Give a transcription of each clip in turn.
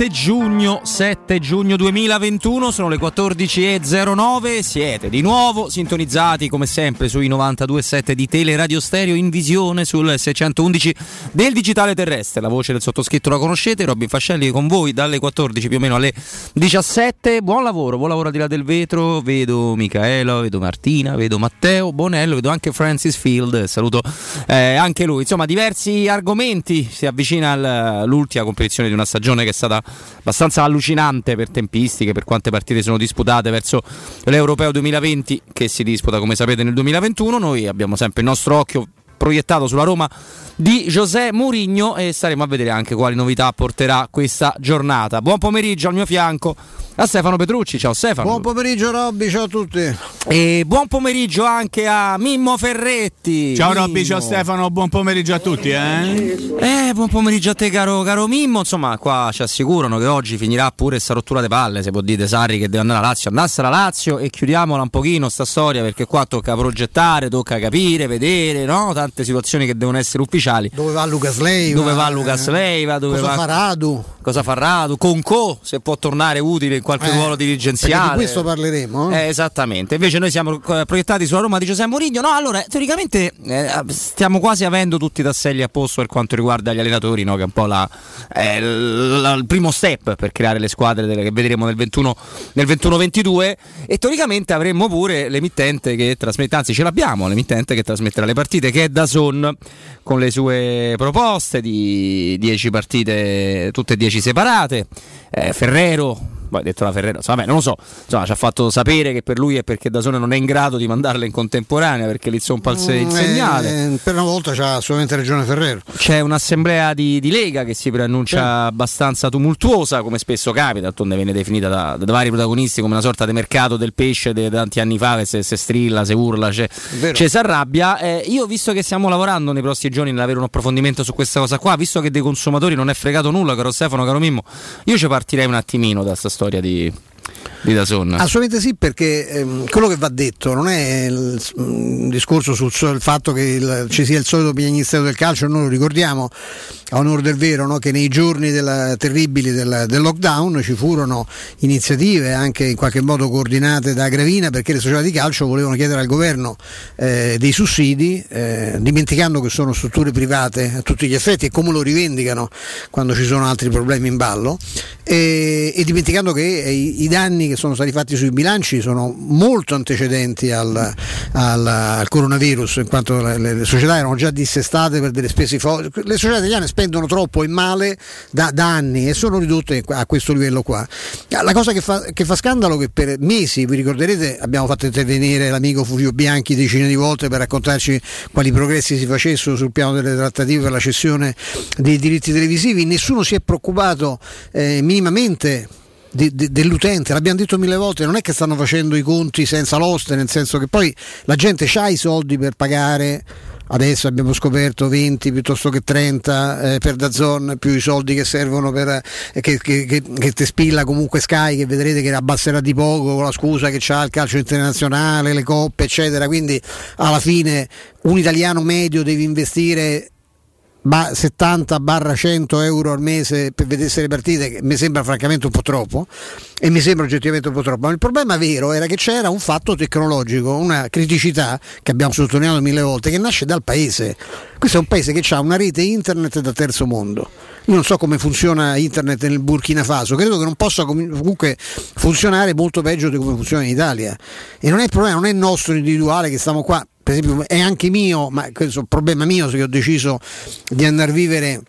Buon lunedì 7 giugno, 7 giugno 2021, sono le 14.09, siete di nuovo sintonizzati come sempre sui 92.7 di Teleradio Stereo in visione sul 611 del digitale terrestre, la voce del sottoscritto la conoscete, Robin Fascelli con voi dalle 14 più o meno alle 17, buon lavoro, buon lavoro al di là del vetro, vedo Michaela, vedo Martina, vedo Matteo, Bonello, vedo anche Francis Field, saluto eh, anche lui, insomma diversi argomenti, si avvicina all'ultima competizione di una stagione che è stata abbastanza allucinante per tempistiche, per quante partite sono disputate verso l'Europeo 2020 che si disputa come sapete nel 2021. Noi abbiamo sempre il nostro occhio proiettato sulla Roma di José Mourinho e staremo a vedere anche quali novità porterà questa giornata. Buon pomeriggio al mio fianco a Stefano Petrucci. Ciao Stefano. Buon pomeriggio Robby, ciao a tutti. E buon pomeriggio anche a Mimmo Ferretti. Ciao Mimmo. Robby, ciao Stefano, buon pomeriggio a tutti. Eh? Eh, buon pomeriggio a te caro, caro Mimmo. Insomma, qua ci assicurano che oggi finirà pure sta rottura di palle, se può dire Sarri che deve andare alla Lazio. Andasse alla Lazio e chiudiamola un pochino sta storia perché qua tocca progettare, tocca capire, vedere, no? Tante situazioni che devono essere ufficiali. Dove va Lucas Leiva? Dove va Lucas Leiva? Dove cosa va... fa Radu? Cosa fa Radu? Conco, se può tornare utile in qualche Eh, ruolo dirigenziale. Di questo parleremo. Eh, esattamente, invece noi siamo eh, proiettati sulla Roma di Giuseppe Mourinho. No, allora teoricamente eh, stiamo quasi avendo tutti i tasselli a posto per quanto riguarda gli allenatori, no? che è un po' la, eh, la- il primo step per creare le squadre delle- che vedremo nel 21 nel 21-22 e teoricamente avremmo pure l'emittente che trasmette, anzi ce l'abbiamo, l'emittente che trasmetterà le partite che è Dazon con le sue proposte di 10 partite, tutte e 10 separate. Eh, Ferrero poi detto la Ferrero, insomma, vabbè, non lo so, insomma, ci ha fatto sapere che per lui è perché Dasone non è in grado di mandarle in contemporanea perché lì zompa il, se- il Mm, segnale. eh, per una volta c'ha solamente ragione Ferrero. C'è un'assemblea di, di Lega che si preannuncia abbastanza tumultuosa, come spesso capita, d'altronde viene definita da, da vari protagonisti come una sorta di mercato del pesce di tanti anni fa che se, se strilla, se urla, c'è, Vero. ci si arrabbia. Eh, io visto che stiamo lavorando nei prossimi giorni nell'avere un approfondimento su questa cosa qua, visto che dei consumatori non è fregato nulla, caro Stefano, caro Mimmo, io ci partirei un attimino da questa storia di, di Dazon. Assolutamente sì, perché ehm, quello che va detto non è il, un discorso sul, sul fatto che il- ci sia il solito piagnistero del calcio, noi lo ricordiamo a onore del vero no? che nei giorni della- terribili del, del lockdown ci furono iniziative anche in qualche modo coordinate da Gravina perché le società di calcio volevano chiedere al governo eh, dei sussidi, eh, dimenticando che sono strutture private a tutti gli effetti e come lo rivendicano quando ci sono altri problemi in ballo e, e dimenticando che eh, i, i danni che sono stati fatti sui bilanci sono molto antecedenti al, al- al coronavirus in quanto le, le- società erano già dissestate per delle spese fo- le società italiane spendono troppo in male da, da anni e sono ridotte a questo livello qua. La cosa che fa, che fa scandalo è che per mesi vi ricorderete abbiamo fatto intervenire l'amico Fulvio Bianchi decine di volte per raccontarci quali progressi si facessero sul piano delle trattative per la cessione dei diritti televisivi nessuno si è preoccupato eh, minimamente di- di- dell'utente, l'abbiamo detto mille volte, non è che stanno facendo i conti senza l'oste, nel senso che poi la gente ha i soldi per pagare. Adesso abbiamo scoperto 20 piuttosto che 30 eh, per Dazon, più i soldi che servono per eh, che, che, che, che te spilla comunque Sky, che vedrete che abbasserà di poco con la scusa che c'ha il calcio internazionale, le coppe, eccetera. Quindi alla fine un italiano medio deve investire ba- 70 barra 100 euro al mese per vedersi le partite, che mi sembra francamente un po' troppo e mi sembra oggettivamente un po' troppo. Ma il problema vero era che c'era un fatto tecnologico, una criticità che abbiamo sottolineato mille volte, che nasce dal paese. Questo è un paese che ha una rete internet da terzo mondo. Io non so come funziona internet nel Burkina Faso, credo che non possa com- comunque funzionare molto peggio di come funziona in Italia. E non è il problema, non è nostro individuale che stiamo qua, per esempio è anche mio, ma questo è un problema mio se ho deciso di andare a vivere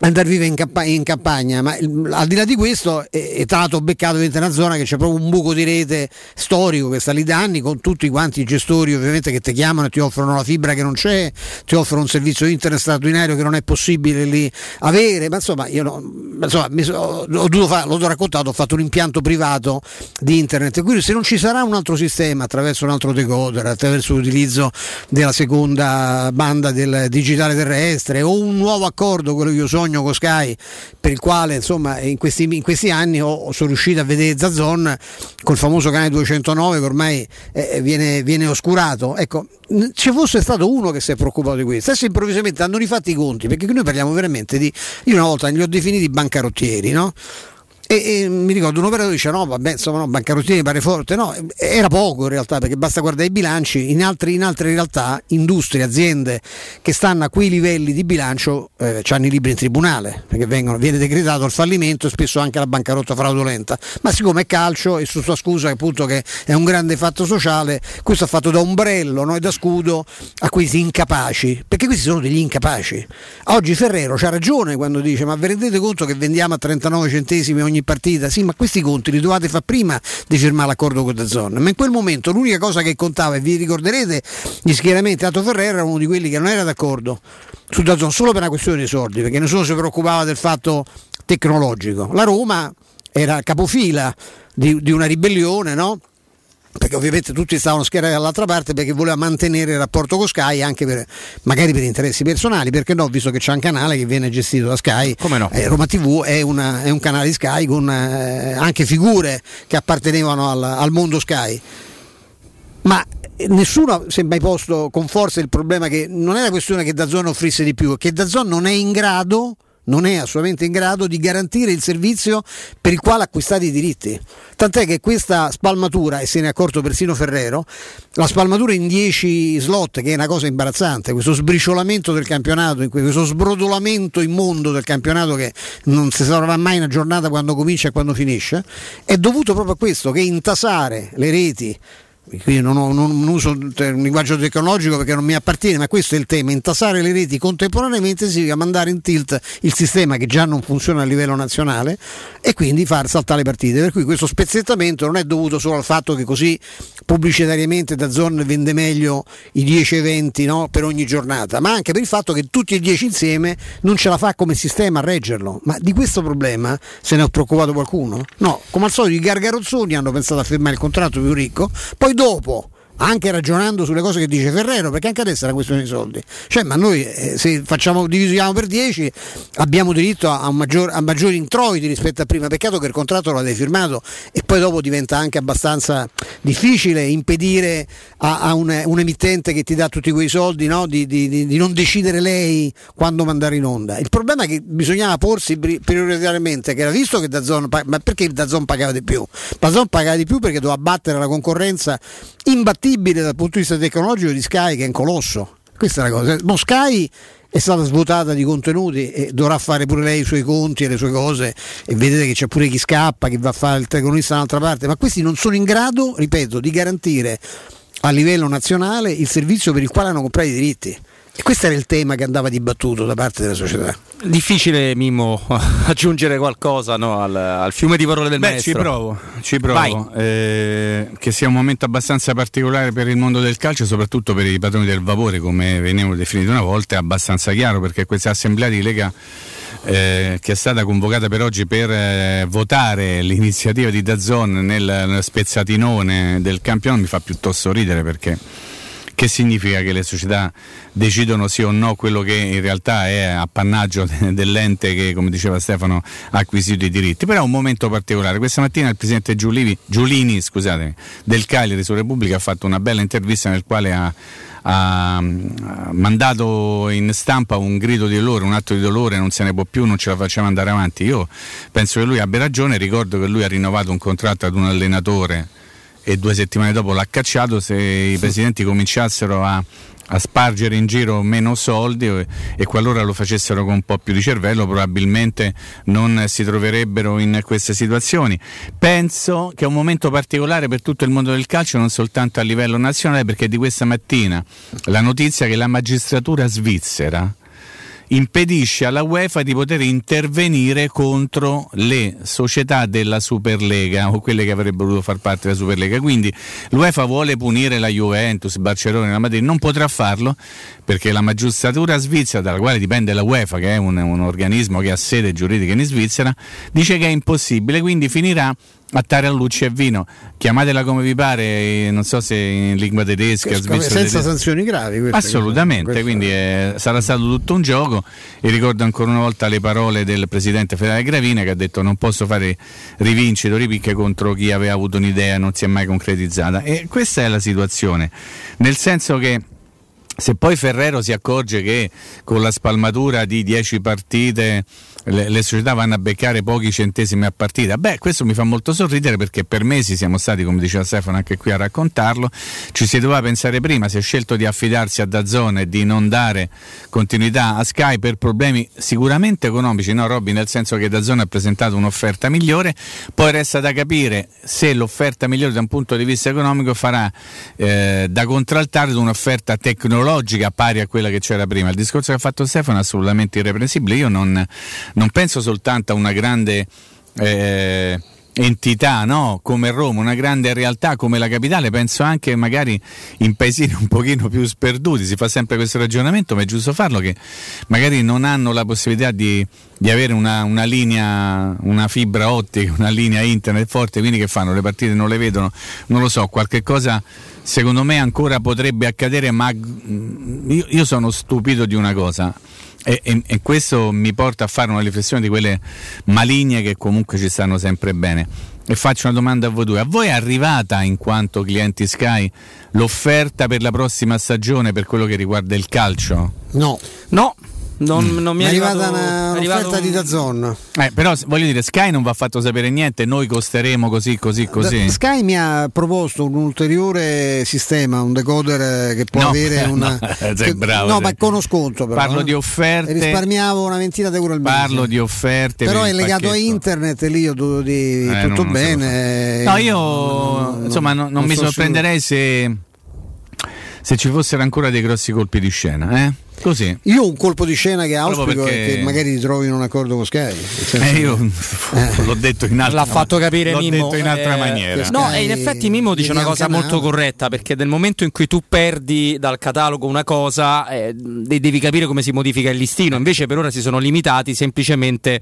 andare a vivere in, campa- in campagna, ma al di là di questo è, è l'altro beccato dentro una zona che c'è proprio un buco di rete storico che sta lì da anni con tutti quanti i gestori ovviamente che ti chiamano e ti offrono la fibra che non c'è, ti offrono un servizio internet straordinario che non è possibile lì avere, ma insomma io no- insomma, so- ho dovuto fare, l'ho raccontato, ho fatto un impianto privato di internet, quindi se non ci sarà un altro sistema attraverso un altro decoder, attraverso l'utilizzo della seconda banda del digitale terrestre o un nuovo accordo, quello che io sogno sogno con Sky per il quale insomma in questi, in questi anni ho, sono riuscito a vedere Zazzon col famoso canale 209 che ormai eh, viene, viene, oscurato. Ecco, ci fosse stato uno che si è preoccupato di questo, adesso improvvisamente hanno rifatti i conti, perché noi parliamo veramente di, io una volta li ho definiti bancarottieri, no? E, e, mi ricordo un operatore dice no vabbè insomma no, bancarottini pare forte. No era poco in realtà perché basta guardare i bilanci. In, altri, in altre realtà industrie aziende che stanno a quei livelli di bilancio eh, hanno i libri in tribunale perché vengono, viene decretato il fallimento e spesso anche la bancarotta fraudolenta. Ma siccome è calcio e su sua scusa appunto che è un grande fatto sociale questo è fatto da ombrello no, e da scudo a questi incapaci perché questi sono degli incapaci. Oggi Ferrero ha ragione quando dice ma vi rendete conto che vendiamo a 39 centesimi ogni ogni partita, sì, ma questi conti li dovete fare prima di firmare l'accordo con Zone. Ma in quel momento l'unica cosa che contava, e vi ricorderete, gli schieramenti, Tato Ferrera era uno di quelli che non era d'accordo su Zone solo per una questione di soldi, perché nessuno si preoccupava del fatto tecnologico. La Roma era capofila di, di una ribellione, no? Perché ovviamente tutti stavano schierati dall'altra parte perché voleva mantenere il rapporto con Sky anche per, magari per interessi personali, perché no, visto che c'è un canale che viene gestito da Sky, Come no? eh, Roma TV è, una, è, un canale di Sky con eh, anche figure che appartenevano al, al mondo Sky. Ma nessuno si è mai posto con forza il problema che non è la questione che Dazzone offrisse di più, è che Dazzone non è in grado non è assolutamente in grado di garantire il servizio per il quale ha acquistato i diritti. Tant'è che questa spalmatura, e se ne è accorto persino Ferrero, la spalmatura in 10 slot, che è una cosa imbarazzante, questo sbriciolamento del campionato, questo sbrodolamento immondo del campionato che non si saprà mai una giornata quando comincia e quando finisce, è dovuto proprio a questo, che intasare le reti quindi non, ho, non, uso un linguaggio tecnologico perché non mi appartiene, ma questo è il tema, intasare le reti contemporaneamente significa mandare in tilt il sistema che già non funziona a livello nazionale e quindi far saltare le partite, per cui questo spezzettamento non è dovuto solo al fatto che così pubblicitariamente da Zone vende meglio i 10 eventi no, per ogni giornata, ma anche per il fatto che tutti e 10 insieme non ce la fa come sistema a reggerlo, ma di questo problema se ne è preoccupato qualcuno? No, come al solito i gargarozzoni hanno pensato a firmare il contratto più ricco, poi dopo anche ragionando sulle cose che dice Ferrero, perché anche adesso è una questione di soldi. Cioè, ma noi eh, se facciamo, divisiamo per 10 abbiamo diritto a, maggior, a, maggiori introiti rispetto a prima. Peccato che il contratto l'avete firmato e poi dopo diventa anche abbastanza difficile impedire a, a un, un, emittente che ti dà tutti quei soldi no? di, di, di, di, non decidere lei quando mandare in onda. Il problema che bisognava porsi prioritariamente che era visto che Dazzon, ma perché Dazzon pagava di più? Dazzon pagava di più perché doveva battere la concorrenza imbattibile dal punto di vista tecnologico di Sky che è un colosso. Questa è la cosa. Mo Sky è stata svuotata di contenuti e dovrà fare pure lei i suoi conti e le sue cose e vedete che c'è pure chi scappa, chi va a fare il telecronista dall'altra parte, ma questi non sono in grado, ripeto, di garantire a livello nazionale il servizio per il quale hanno comprato i diritti. E questo era il tema che andava dibattuto da parte della società. Difficile, Mimmo, aggiungere qualcosa no, al, al, fiume di parole del Beh, maestro. Ci provo, ci provo. Eh, che sia un momento abbastanza particolare per il mondo del calcio, soprattutto per i padroni del vapore, come veniamo definiti una volta, è abbastanza chiaro perché questa assemblea di Lega eh, che è stata convocata per oggi per eh, votare l'iniziativa di Dazzon nel, nel spezzatinone del campionato mi fa piuttosto ridere perché che significa che le società decidono sì o no quello che in realtà è appannaggio dell'ente che, come diceva Stefano, ha acquisito i diritti. Però è un momento particolare. Questa mattina il presidente Giulini, Giulini del Cagliari su Repubblica ha fatto una bella intervista nel quale ha, ha, mandato in stampa un grido di dolore, un atto di dolore, non se ne può più, non ce la facciamo andare avanti. Io penso che lui abbia ragione, ricordo che lui ha rinnovato un contratto ad un allenatore e due settimane dopo l'ha cacciato, se i presidenti cominciassero a, a spargere in giro meno soldi e, e, qualora lo facessero con un po' più di cervello probabilmente non si troverebbero in queste situazioni. Penso che è un momento particolare per tutto il mondo del calcio, non soltanto a livello nazionale, perché di questa mattina la notizia che la magistratura svizzera impedisce alla UEFA di poter intervenire contro le società della Superlega o quelle che avrebbero voluto far parte della Superlega. Quindi l'UEFA vuole punire la Juventus, Barcellona e la Madrid, non potrà farlo perché la magistratura svizzera, dalla quale dipende la UEFA, che è un, un organismo che ha sede giuridica in Svizzera, dice che è impossibile, quindi finirà a Lucci e vino, chiamatela come vi pare, non so se in lingua tedesca, senza tedesca. sanzioni gravi. Assolutamente, questa... quindi è, sarà stato tutto un gioco e ricordo ancora una volta le parole del presidente federale Gravina che ha detto non posso fare rivincite o ripicche contro chi aveva avuto un'idea e non si è mai concretizzata. E questa è la situazione, nel senso che se poi Ferrero si accorge che con la spalmatura di 10 partite le, le, società vanno a beccare pochi centesimi a partita. Beh, questo mi fa molto sorridere perché per mesi siamo stati, come diceva Stefano, anche qui a raccontarlo. Ci si doveva pensare prima, si è scelto di affidarsi a Dazzone e di non dare continuità a Sky per problemi sicuramente economici, no Robby, nel senso che Dazzone ha presentato un'offerta migliore, poi resta da capire se l'offerta migliore da un punto di vista economico farà eh, da contraltare ad un'offerta tecnologica pari a quella che c'era prima. Il discorso che ha fatto Stefano è assolutamente irreprensibile. Io non, non penso soltanto a una grande eh, entità no? come Roma, una grande realtà come la capitale, penso anche magari in paesini un pochino più sperduti, si fa sempre questo ragionamento, ma è giusto farlo, che magari non hanno la possibilità di, di avere una, una, linea, una fibra ottica, una linea internet forte, quindi che fanno? Le partite non le vedono, non lo so, qualche cosa secondo me ancora potrebbe accadere, ma io, io sono stupito di una cosa e, e, e, questo mi porta a fare una riflessione di quelle maligne che comunque ci stanno sempre bene. E faccio una domanda a voi due. A voi è arrivata in quanto clienti Sky l'offerta per la prossima stagione per quello che riguarda il calcio? No. No. Non, mm. non mi è, è arrivata una, un'offerta un... di Dazon. Eh, però voglio dire, Sky non va fatto sapere niente, noi costeremo così, così, così. Sky mi ha proposto un ulteriore sistema, un decoder che può no, avere una. No, sei bravo. No, ma con uno sconto. Però, Parlo eh? di offerte. Risparmiavo una ventina di euro al mese. Parlo di offerte. Però è legato a internet e lì io do, di, eh, tutto bene. No, io non, insomma non, non mi sorprenderei se, se ci fossero ancora dei grossi colpi di scena, eh? Così. Io ho un colpo di scena che auspico perché... che magari ti trovi in un accordo con Sky. Eh, io eh. l'ho detto in altra L'ha fatto capire l'ho Mimmo. detto in altra eh, maniera. No, e in effetti Mimmo dice una cosa molto corretta perché nel momento in cui tu perdi dal catalogo una cosa eh, devi capire come si modifica il listino. Invece per ora si sono limitati semplicemente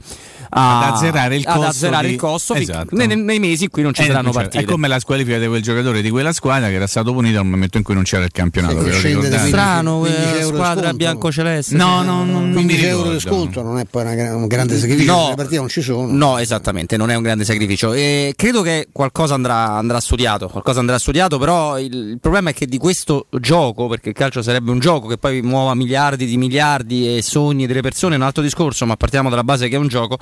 a, ad azzerare il costo, ad azzerare di... il costo esatto. nei, nei, mesi in cui non ci eh, saranno non partite. È come la squalifica di quel giocatore di quella squadra che era stato punito al momento in cui non c'era il campionato. Strano, squadra bianco-celeste. No, no, no, 15 euro di sconto non è poi una, un grande sacrificio, no, le partite non ci sono. No, esattamente, non è un grande sacrificio. E credo che qualcosa andrà, andrà studiato, qualcosa andrà studiato, però il, il, problema è che di questo gioco, perché il calcio sarebbe un gioco che poi muova miliardi di miliardi e sogni delle persone, è un altro discorso, ma partiamo dalla base che è un gioco,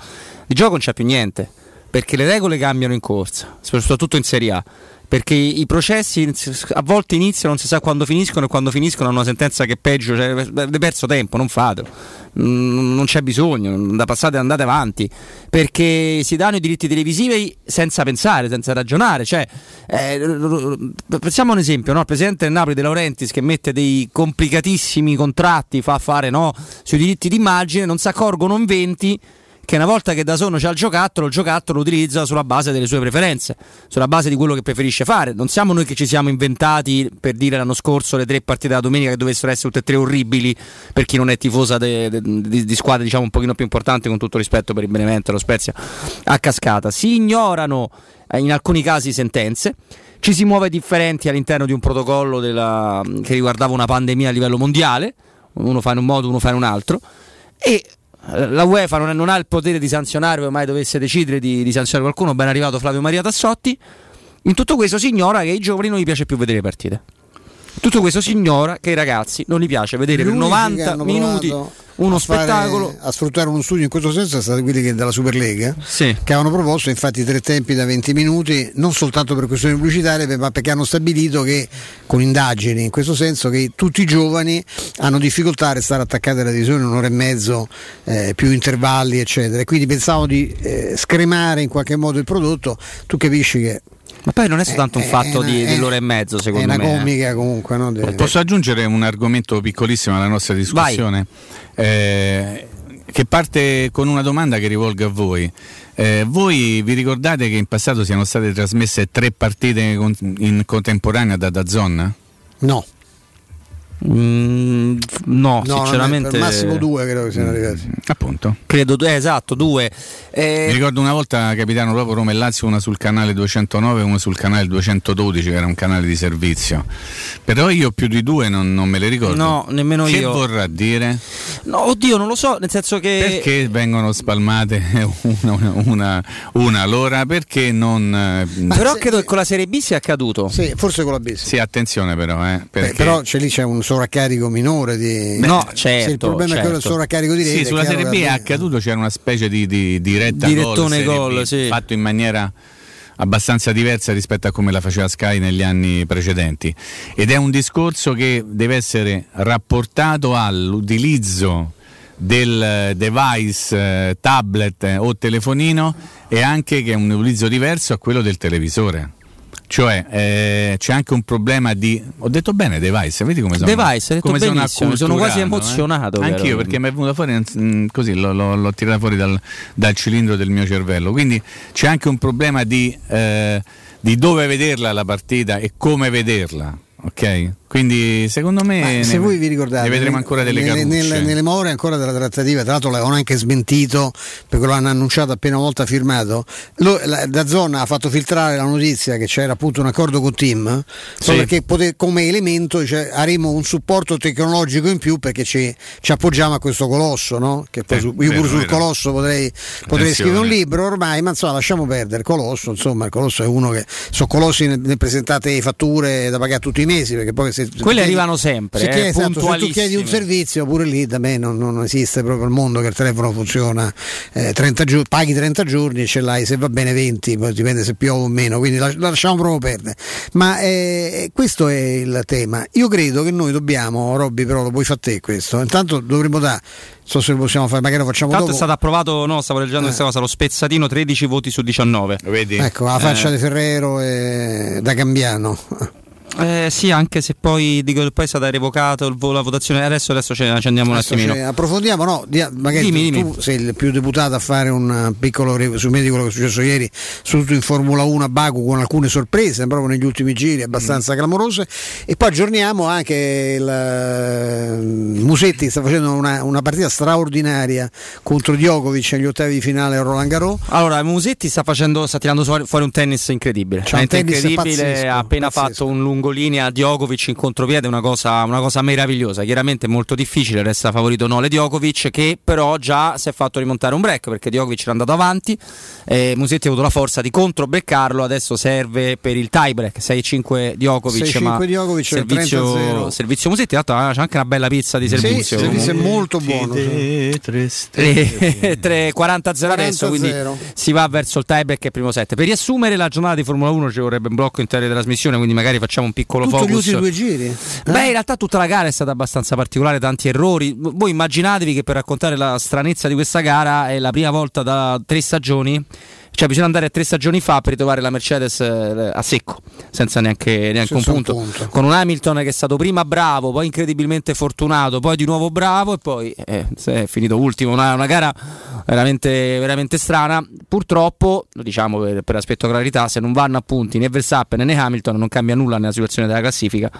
di gioco non c'è più niente, perché le regole cambiano in corsa, soprattutto in Serie A perché i processi a volte iniziano, non si sa quando finiscono e quando finiscono hanno una sentenza che è peggio, cioè, avete perso tempo, non fatelo, non c'è bisogno, da passate andate avanti, perché si danno i diritti televisivi senza pensare, senza ragionare, cioè, eh, pensiamo a un esempio, no? il presidente del Napoli De Laurentiis che mette dei complicatissimi contratti, fa fare no? sui diritti d'immagine, non si accorgono in 20 che una volta che da sono c'ha il giocattolo, il giocattolo lo utilizza sulla base delle sue preferenze, sulla base di quello che preferisce fare. Non siamo noi che ci siamo inventati per dire l'anno scorso le tre partite della domenica che dovessero essere tutte e tre orribili per chi non è tifosa de, de, de, di squadre diciamo un pochino più importanti con tutto rispetto per il Benevento e lo Spezia a cascata. Si ignorano eh, in alcuni casi sentenze ci si muove differenti all'interno di un protocollo della, che riguardava una pandemia a livello mondiale, uno fa in un modo, uno fa in un altro, e la UEFA non, è, non, ha il potere di sanzionare, mai dovesse decidere di, di, sanzionare qualcuno, ben arrivato Flavio Maria Tassotti. In tutto questo si ignora che ai giovani non gli piace più vedere le partite. Tutto questo si ignora che ai ragazzi non gli piace vedere per 90 minuti uno a spettacolo. Fare, a sfruttare uno studio in questo senso sono stati quelli che della Superlega sì. che avevano proposto infatti tre tempi da 20 minuti, non soltanto per questioni pubblicitarie, ma perché hanno stabilito che con indagini in questo senso che tutti i giovani hanno difficoltà a restare attaccati alla televisione un'ora e mezzo, eh, più intervalli, eccetera. Quindi pensavo di eh, scremare in qualche modo il prodotto, tu capisci che ma poi non è soltanto un fatto una, di, dell'ora e mezzo, secondo me. È una me, comica eh. comunque. No? Posso aggiungere un argomento piccolissimo alla nostra discussione? Eh, che parte con una domanda che rivolgo a voi. Eh, voi vi ricordate che in passato siano state trasmesse tre partite in contemporanea da Dazon? No. Mm, No, no sinceramente. Massimo due credo che siano mm, arrivati. Appunto. Credo due, esatto, due. Eh... Mi ricordo una volta capitano proprio Roma e Lazio, una sul canale 209 e una sul canale 212, che era un canale di servizio. Però io più di due non, non me le ricordo. No, nemmeno che io. Che vorrà dire? No, oddio, non lo so, nel senso che. Perché vengono spalmate una, una, una l'ora? Perché non. Ma però se... credo che con la Serie B sia accaduto. Sì, forse con la B. Sì, sì attenzione però. Eh, perché... Beh, però c'è lì c'è un sovraccarico minore di. Beh, no, certo. il problema certo. è quello del sovraccarico di rete. Sì, sulla Serie B è accaduto, c'era una specie di, di diretta Direttone gol, gol sì. fatto in maniera abbastanza diversa rispetto a come la faceva Sky negli anni precedenti ed è un discorso che deve essere rapportato all'utilizzo del device eh, tablet eh, o telefonino e anche che è un utilizzo diverso a quello del televisore. Cioè eh, c'è anche un problema di. Ho detto bene device, vedi come sono? Device, come sono, sono quasi emozionato. Eh? Anch'io perché mi è venuto fuori mm, così, l'ho, l'ho, l'ho tirata fuori dal, dal, cilindro del mio cervello. Quindi c'è anche un problema di, eh, di dove vederla la partita e come vederla. Ok? Quindi secondo me ne, se voi vi ricordate, ne vedremo ancora delle nelle, nelle, nelle more ancora della trattativa, tra l'altro l'avevano anche smentito perché lo hanno annunciato appena una volta firmato. Lo, la, da zona ha fatto filtrare la notizia che c'era appunto un accordo con Team, sì. perché poter, come elemento cioè, avremo un supporto tecnologico in più perché ci, ci appoggiamo a questo colosso, no? che poi, su, io pure sul colosso potrei, potrei scrivere un libro ormai, ma insomma lasciamo perdere il colosso, insomma il colosso è uno che sono colossi ne, ne presentate fatture da pagare tutti i mesi perché poi se quelle chiedi, arrivano sempre. Se, eh, esatto, se, tu chiedi un servizio, pure lì da me non, non esiste proprio il mondo che il telefono funziona eh, 30 giorni, paghi 30 giorni e ce l'hai se va bene 20, poi dipende se piove o meno, quindi la, lasciamo proprio perdere. Ma eh, questo è il tema. Io credo che noi dobbiamo, Robby, però lo puoi fare te questo. Intanto dovremmo dare so se lo possiamo fare, magari lo facciamo Tanto dopo. è stato approvato, no, stavo leggendo eh. questa cosa, lo spezzatino 13 voti su 19. Vedi? Ecco, la faccia eh. di Ferrero e da Cambiano. Eh, sì, anche se poi dico poi è stata revocata la votazione. Adesso, adesso ce, andiamo un adesso attimino. approfondiamo, no? Magari dimmi, tu, dimmi. sei il più deputato a fare un piccolo resume di quello che è successo ieri, soprattutto in Formula 1 a Baku con alcune sorprese, proprio negli ultimi giri abbastanza mm. clamorose. E poi aggiorniamo anche il uh, Musetti sta facendo una, una, partita straordinaria contro Djokovic agli ottavi di finale a Roland Garros. Allora, Musetti sta facendo, sta tirando fuori un tennis incredibile. C'è un tennis incredibile, pazzesco, ha appena pazzesco. fatto un lungo lungolinea Djokovic in contropiede è una cosa, una cosa meravigliosa. Chiaramente molto difficile, resta favorito Nole Djokovic, che però già si è fatto rimontare un break perché Djokovic era andato avanti. Eh, Musetti ha avuto la forza di controbeccarlo. Adesso serve per il tie break 6-5 Djokovic. 6-5 ma Djokovic servizio, servizio Musetti. Tra l'altro c'è anche una bella pizza di servizio. Sì, servizio è molto buono. 40-0 adesso, quindi si va verso il tie break e primo set. Per riassumere la giornata di Formula 1 ci vorrebbe un blocco intero di trasmissione, quindi magari facciamo un un piccolo Tutto focus. ultimi due giri? Eh? Beh, in realtà tutta la gara è stata abbastanza particolare, tanti errori. Voi immaginatevi che per raccontare la stranezza di questa gara è la prima volta da tre stagioni cioè bisogna andare a tre stagioni fa per ritrovare la Mercedes eh, a secco, senza neanche, neanche un, punto. un, punto. Con un Hamilton che è stato prima bravo, poi incredibilmente fortunato, poi di nuovo bravo e poi eh, è finito ultimo. Una, una gara veramente, veramente, strana. Purtroppo, diciamo per, per aspetto clarità, se non vanno a punti né Verstappen né Hamilton non cambia nulla nella situazione della classifica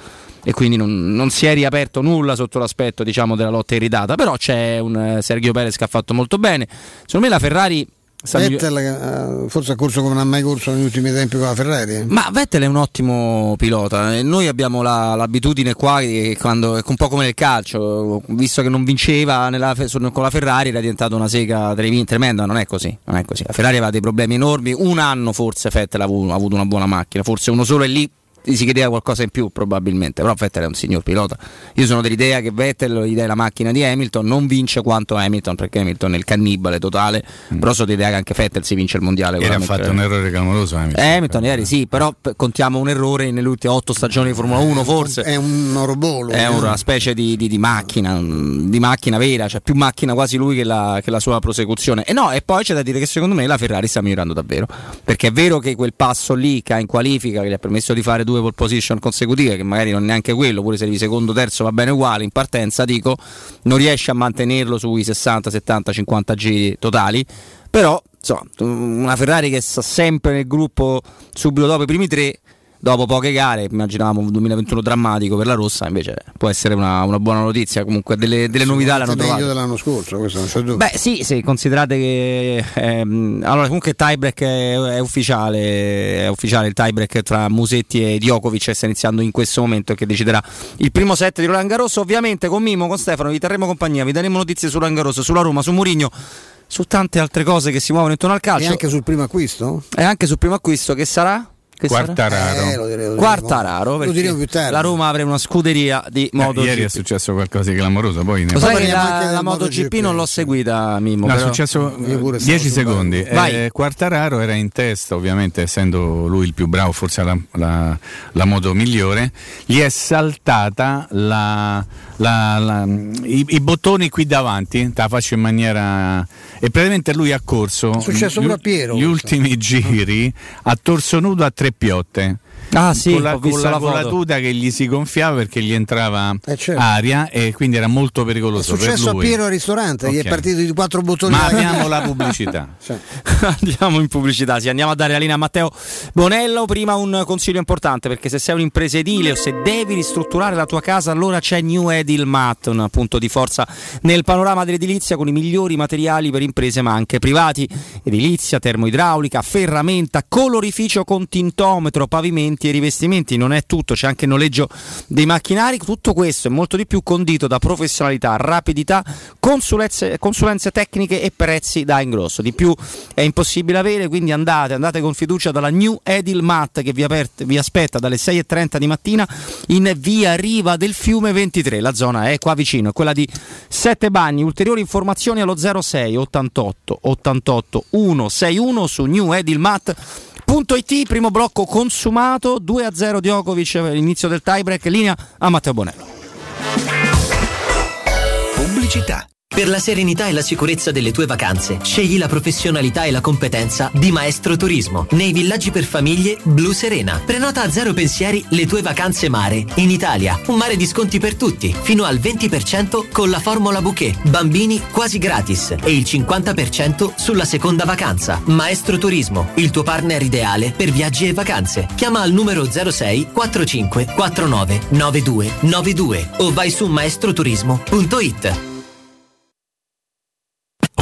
e quindi non, non, si è riaperto nulla sotto l'aspetto diciamo, della lotta irritata. Però c'è un eh, Sergio Perez che ha fatto molto bene. Secondo me la Ferrari Vettel uh, forse ha corso come non ha mai corso negli ultimi tempi con la Ferrari. Ma Vettel è un ottimo pilota. E noi abbiamo la, l'abitudine qua che quando è un po' come nel calcio, visto che non vinceva nella, con la Ferrari era diventata una sega tremenda. Non è così. Non è così. La Ferrari aveva dei problemi enormi. Un anno forse Vettel ha avuto, ha avuto una buona macchina, forse uno solo e lì si chiedeva qualcosa in più probabilmente, però Vettel è un signor pilota. Io sono dell'idea che Vettel, l'idea della macchina di Hamilton, non vince quanto Hamilton, perché Hamilton è il cannibale totale, mm. però sono dell'idea che anche Vettel si vince il mondiale. Ieri ha fatto un errore clamoroso Hamilton. Eh, Hamilton ieri sì, però contiamo un errore nelle ultime otto stagioni di Formula 1 forse. È un orobolo. È una specie di, di, di, macchina, di macchina vera, cioè più macchina quasi lui che la, che la sua prosecuzione. E no, e poi c'è da dire che secondo me la Ferrari sta migliorando davvero, perché è vero che quel passo lì che ha in qualifica, che gli ha permesso di fare due pole position consecutive, che magari non è neanche quello, pure se di secondo terzo va bene uguale, in partenza dico, non riesce a mantenerlo sui 60, 70, 50 giri totali, però insomma, una Ferrari che sta sempre nel gruppo subito dopo i primi tre dopo poche gare, immaginavamo un 2021 drammatico per la Rossa, invece può essere una, una buona notizia, comunque delle, delle novità l'hanno trovato. meglio dell'anno scorso, questo non c'è dubbio. Beh sì, sì, considerate che ehm, allora comunque il tiebreak è, è, ufficiale, è ufficiale il tiebreak tra Musetti e Djokovic sta iniziando in questo momento che deciderà il primo set di Roland Garros, ovviamente con Mimo, con Stefano vi terremo compagnia, vi daremo notizie su Roland Garros, sulla Roma, su Murigno su tante altre cose che si muovono intorno al calcio. E anche sul primo acquisto? E anche sul primo acquisto che sarà? Che Quartararo. Eh, lo direi, lo Quartararo. Lo diremo più tardi. La Roma avrà una scuderia di MotoGP. Eh, ieri è successo qualcosa di clamoroso. Poi ne Lo sai che la, la MotoGP non l'ho seguita, Mimo. No, è però- successo Io pure 10 stavo secondi. sul Vai. Eh, Quartararo era in testa, ovviamente, essendo lui il più bravo, forse la, la- la moto migliore. Gli è saltata la- la- la- i, i bottoni qui davanti. Te la faccio in maniera. E praticamente lui ha corso. È successo gli, pure a Piero, Gli ultimi giri a torso nudo a tre piotte. Ah sì, con la, con la la foto. colatura che gli si gonfiava perché gli entrava Eh, certo. aria e quindi era molto È pericoloso per successo a lui. Piero al ristorante, gli Ok. è partito di quattro bottoni. Ma abbiamo la pubblicità. Sì. andiamo in pubblicità, sì, andiamo a dare la linea a Matteo Bonello. Prima un consiglio importante perché se sei un'impresa edile o se devi ristrutturare la tua casa, allora c'è New Edil Mat, un punto di forza nel panorama dell'edilizia con i migliori materiali per imprese ma anche privati. Edilizia, termoidraulica, ferramenta, colorificio con tintometro, pavimenti e rivestimenti. Non è tutto, c'è anche il noleggio dei macchinari. Tutto questo e molto di più condito da professionalità, rapidità, consulenze, consulenze tecniche e prezzi da ingrosso. Di più è impossibile avere, quindi andate, andate con fiducia dalla New Edil Mat che vi, aperte- vi aspetta dalle 6.30 di mattina in via Riva del Fiume 23. La zona è qua vicino, è quella di Sette Bagni. Ulteriori informazioni allo 06 88 88 161 su newedilmat.it. Primo blocco consumato, 2 a 0 Djokovic, inizio del tiebreak, linea a Matteo Bonello. Pubblicità. Per la serenità e la sicurezza delle tue vacanze, scegli la professionalità e la competenza di Maestro Turismo nei villaggi per famiglie Blu Serena. Prenota a zero pensieri le tue vacanze mare in Italia. Un mare di sconti per tutti, fino al 20% con la formula bouquet. Bambini quasi gratis e il 50% sulla seconda vacanza. Maestro Turismo, il tuo partner ideale per viaggi e vacanze. Chiama al numero 06 45 49 92 92 o vai su maestroturismo.it.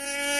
Yeah.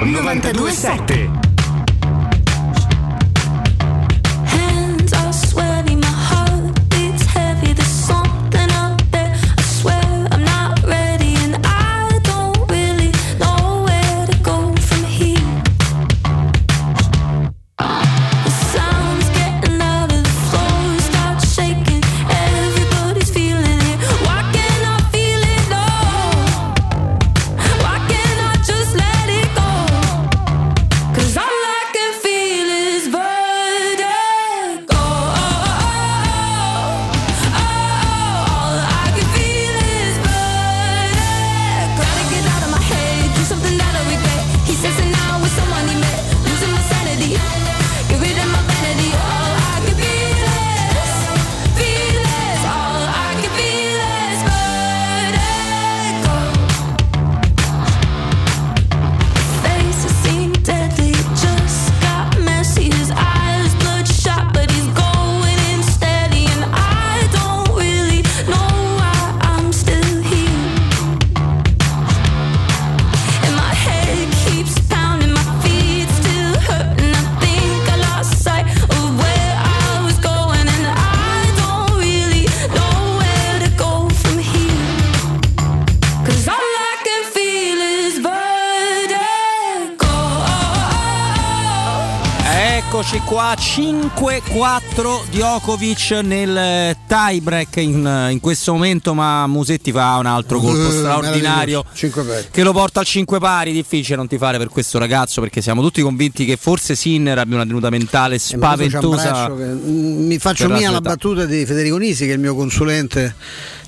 927 Qua, 5-4 Djokovic nel tie break in, in, questo momento, ma Musetti fa un altro colpo uh, straordinario. Che lo porta al 5 pari, difficile non ti fare per questo ragazzo perché siamo tutti convinti che forse Sinner abbia una tenuta mentale eh, spaventosa. Che, mi faccio mia la battuta di Federico Nisi che è il mio consulente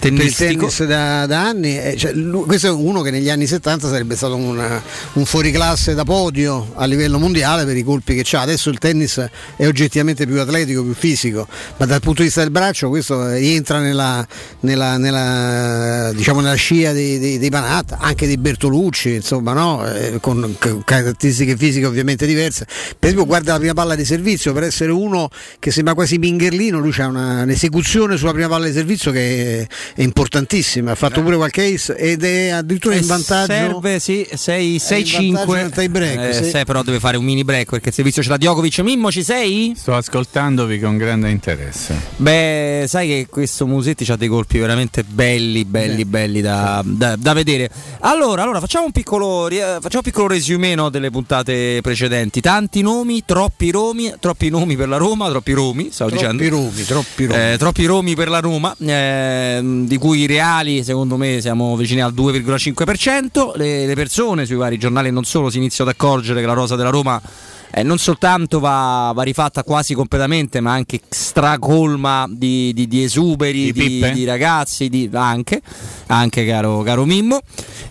Tennistico. il tennis da, da anni. Cioè, lui, questo è uno che negli anni 70 sarebbe stato una, un fuoriclasse da podio a livello mondiale per i colpi che ha. Adesso il tennis è oggettivamente più atletico, più fisico, ma dal punto di vista del braccio questo rientra nella, nella, nella, diciamo nella scia dei, dei, dei, Panatta, anche di Bertolucci, insomma, no? eh, con caratteristiche fisiche ovviamente diverse. Per esempio guarda la prima palla di servizio, per essere uno che sembra quasi Mingherlino, lui ha un'esecuzione sulla prima palla di servizio che è importantissima, ha fatto pure qualche ace ed è addirittura in vantaggio. Serve sì, 6-5. Eh, sì. Sei, però deve fare un mini break perché il servizio ce l'ha Djokovic. Mimmo ci sei? Sto ascoltandovi con grande interesse. Beh, sai che questo Musetti ha dei colpi veramente belli, belli, sì. belli da, da, da, vedere. Allora, allora facciamo un piccolo, facciamo un piccolo resume no, delle puntate precedenti. Tanti nomi, troppi Romi, troppi nomi per la Roma, troppi Romi, stavo troppi dicendo. Romi, troppi Romi. Eh, troppi Romi per la Roma. Eh, di cui i reali secondo me siamo vicini al 2,5%, le, le persone sui vari giornali non solo si iniziano ad accorgere che la rosa della Roma eh, non soltanto va, va, rifatta quasi completamente, ma anche stracolma di, di, di esuberi, di, di ragazzi, anche, anche caro, caro Mimmo,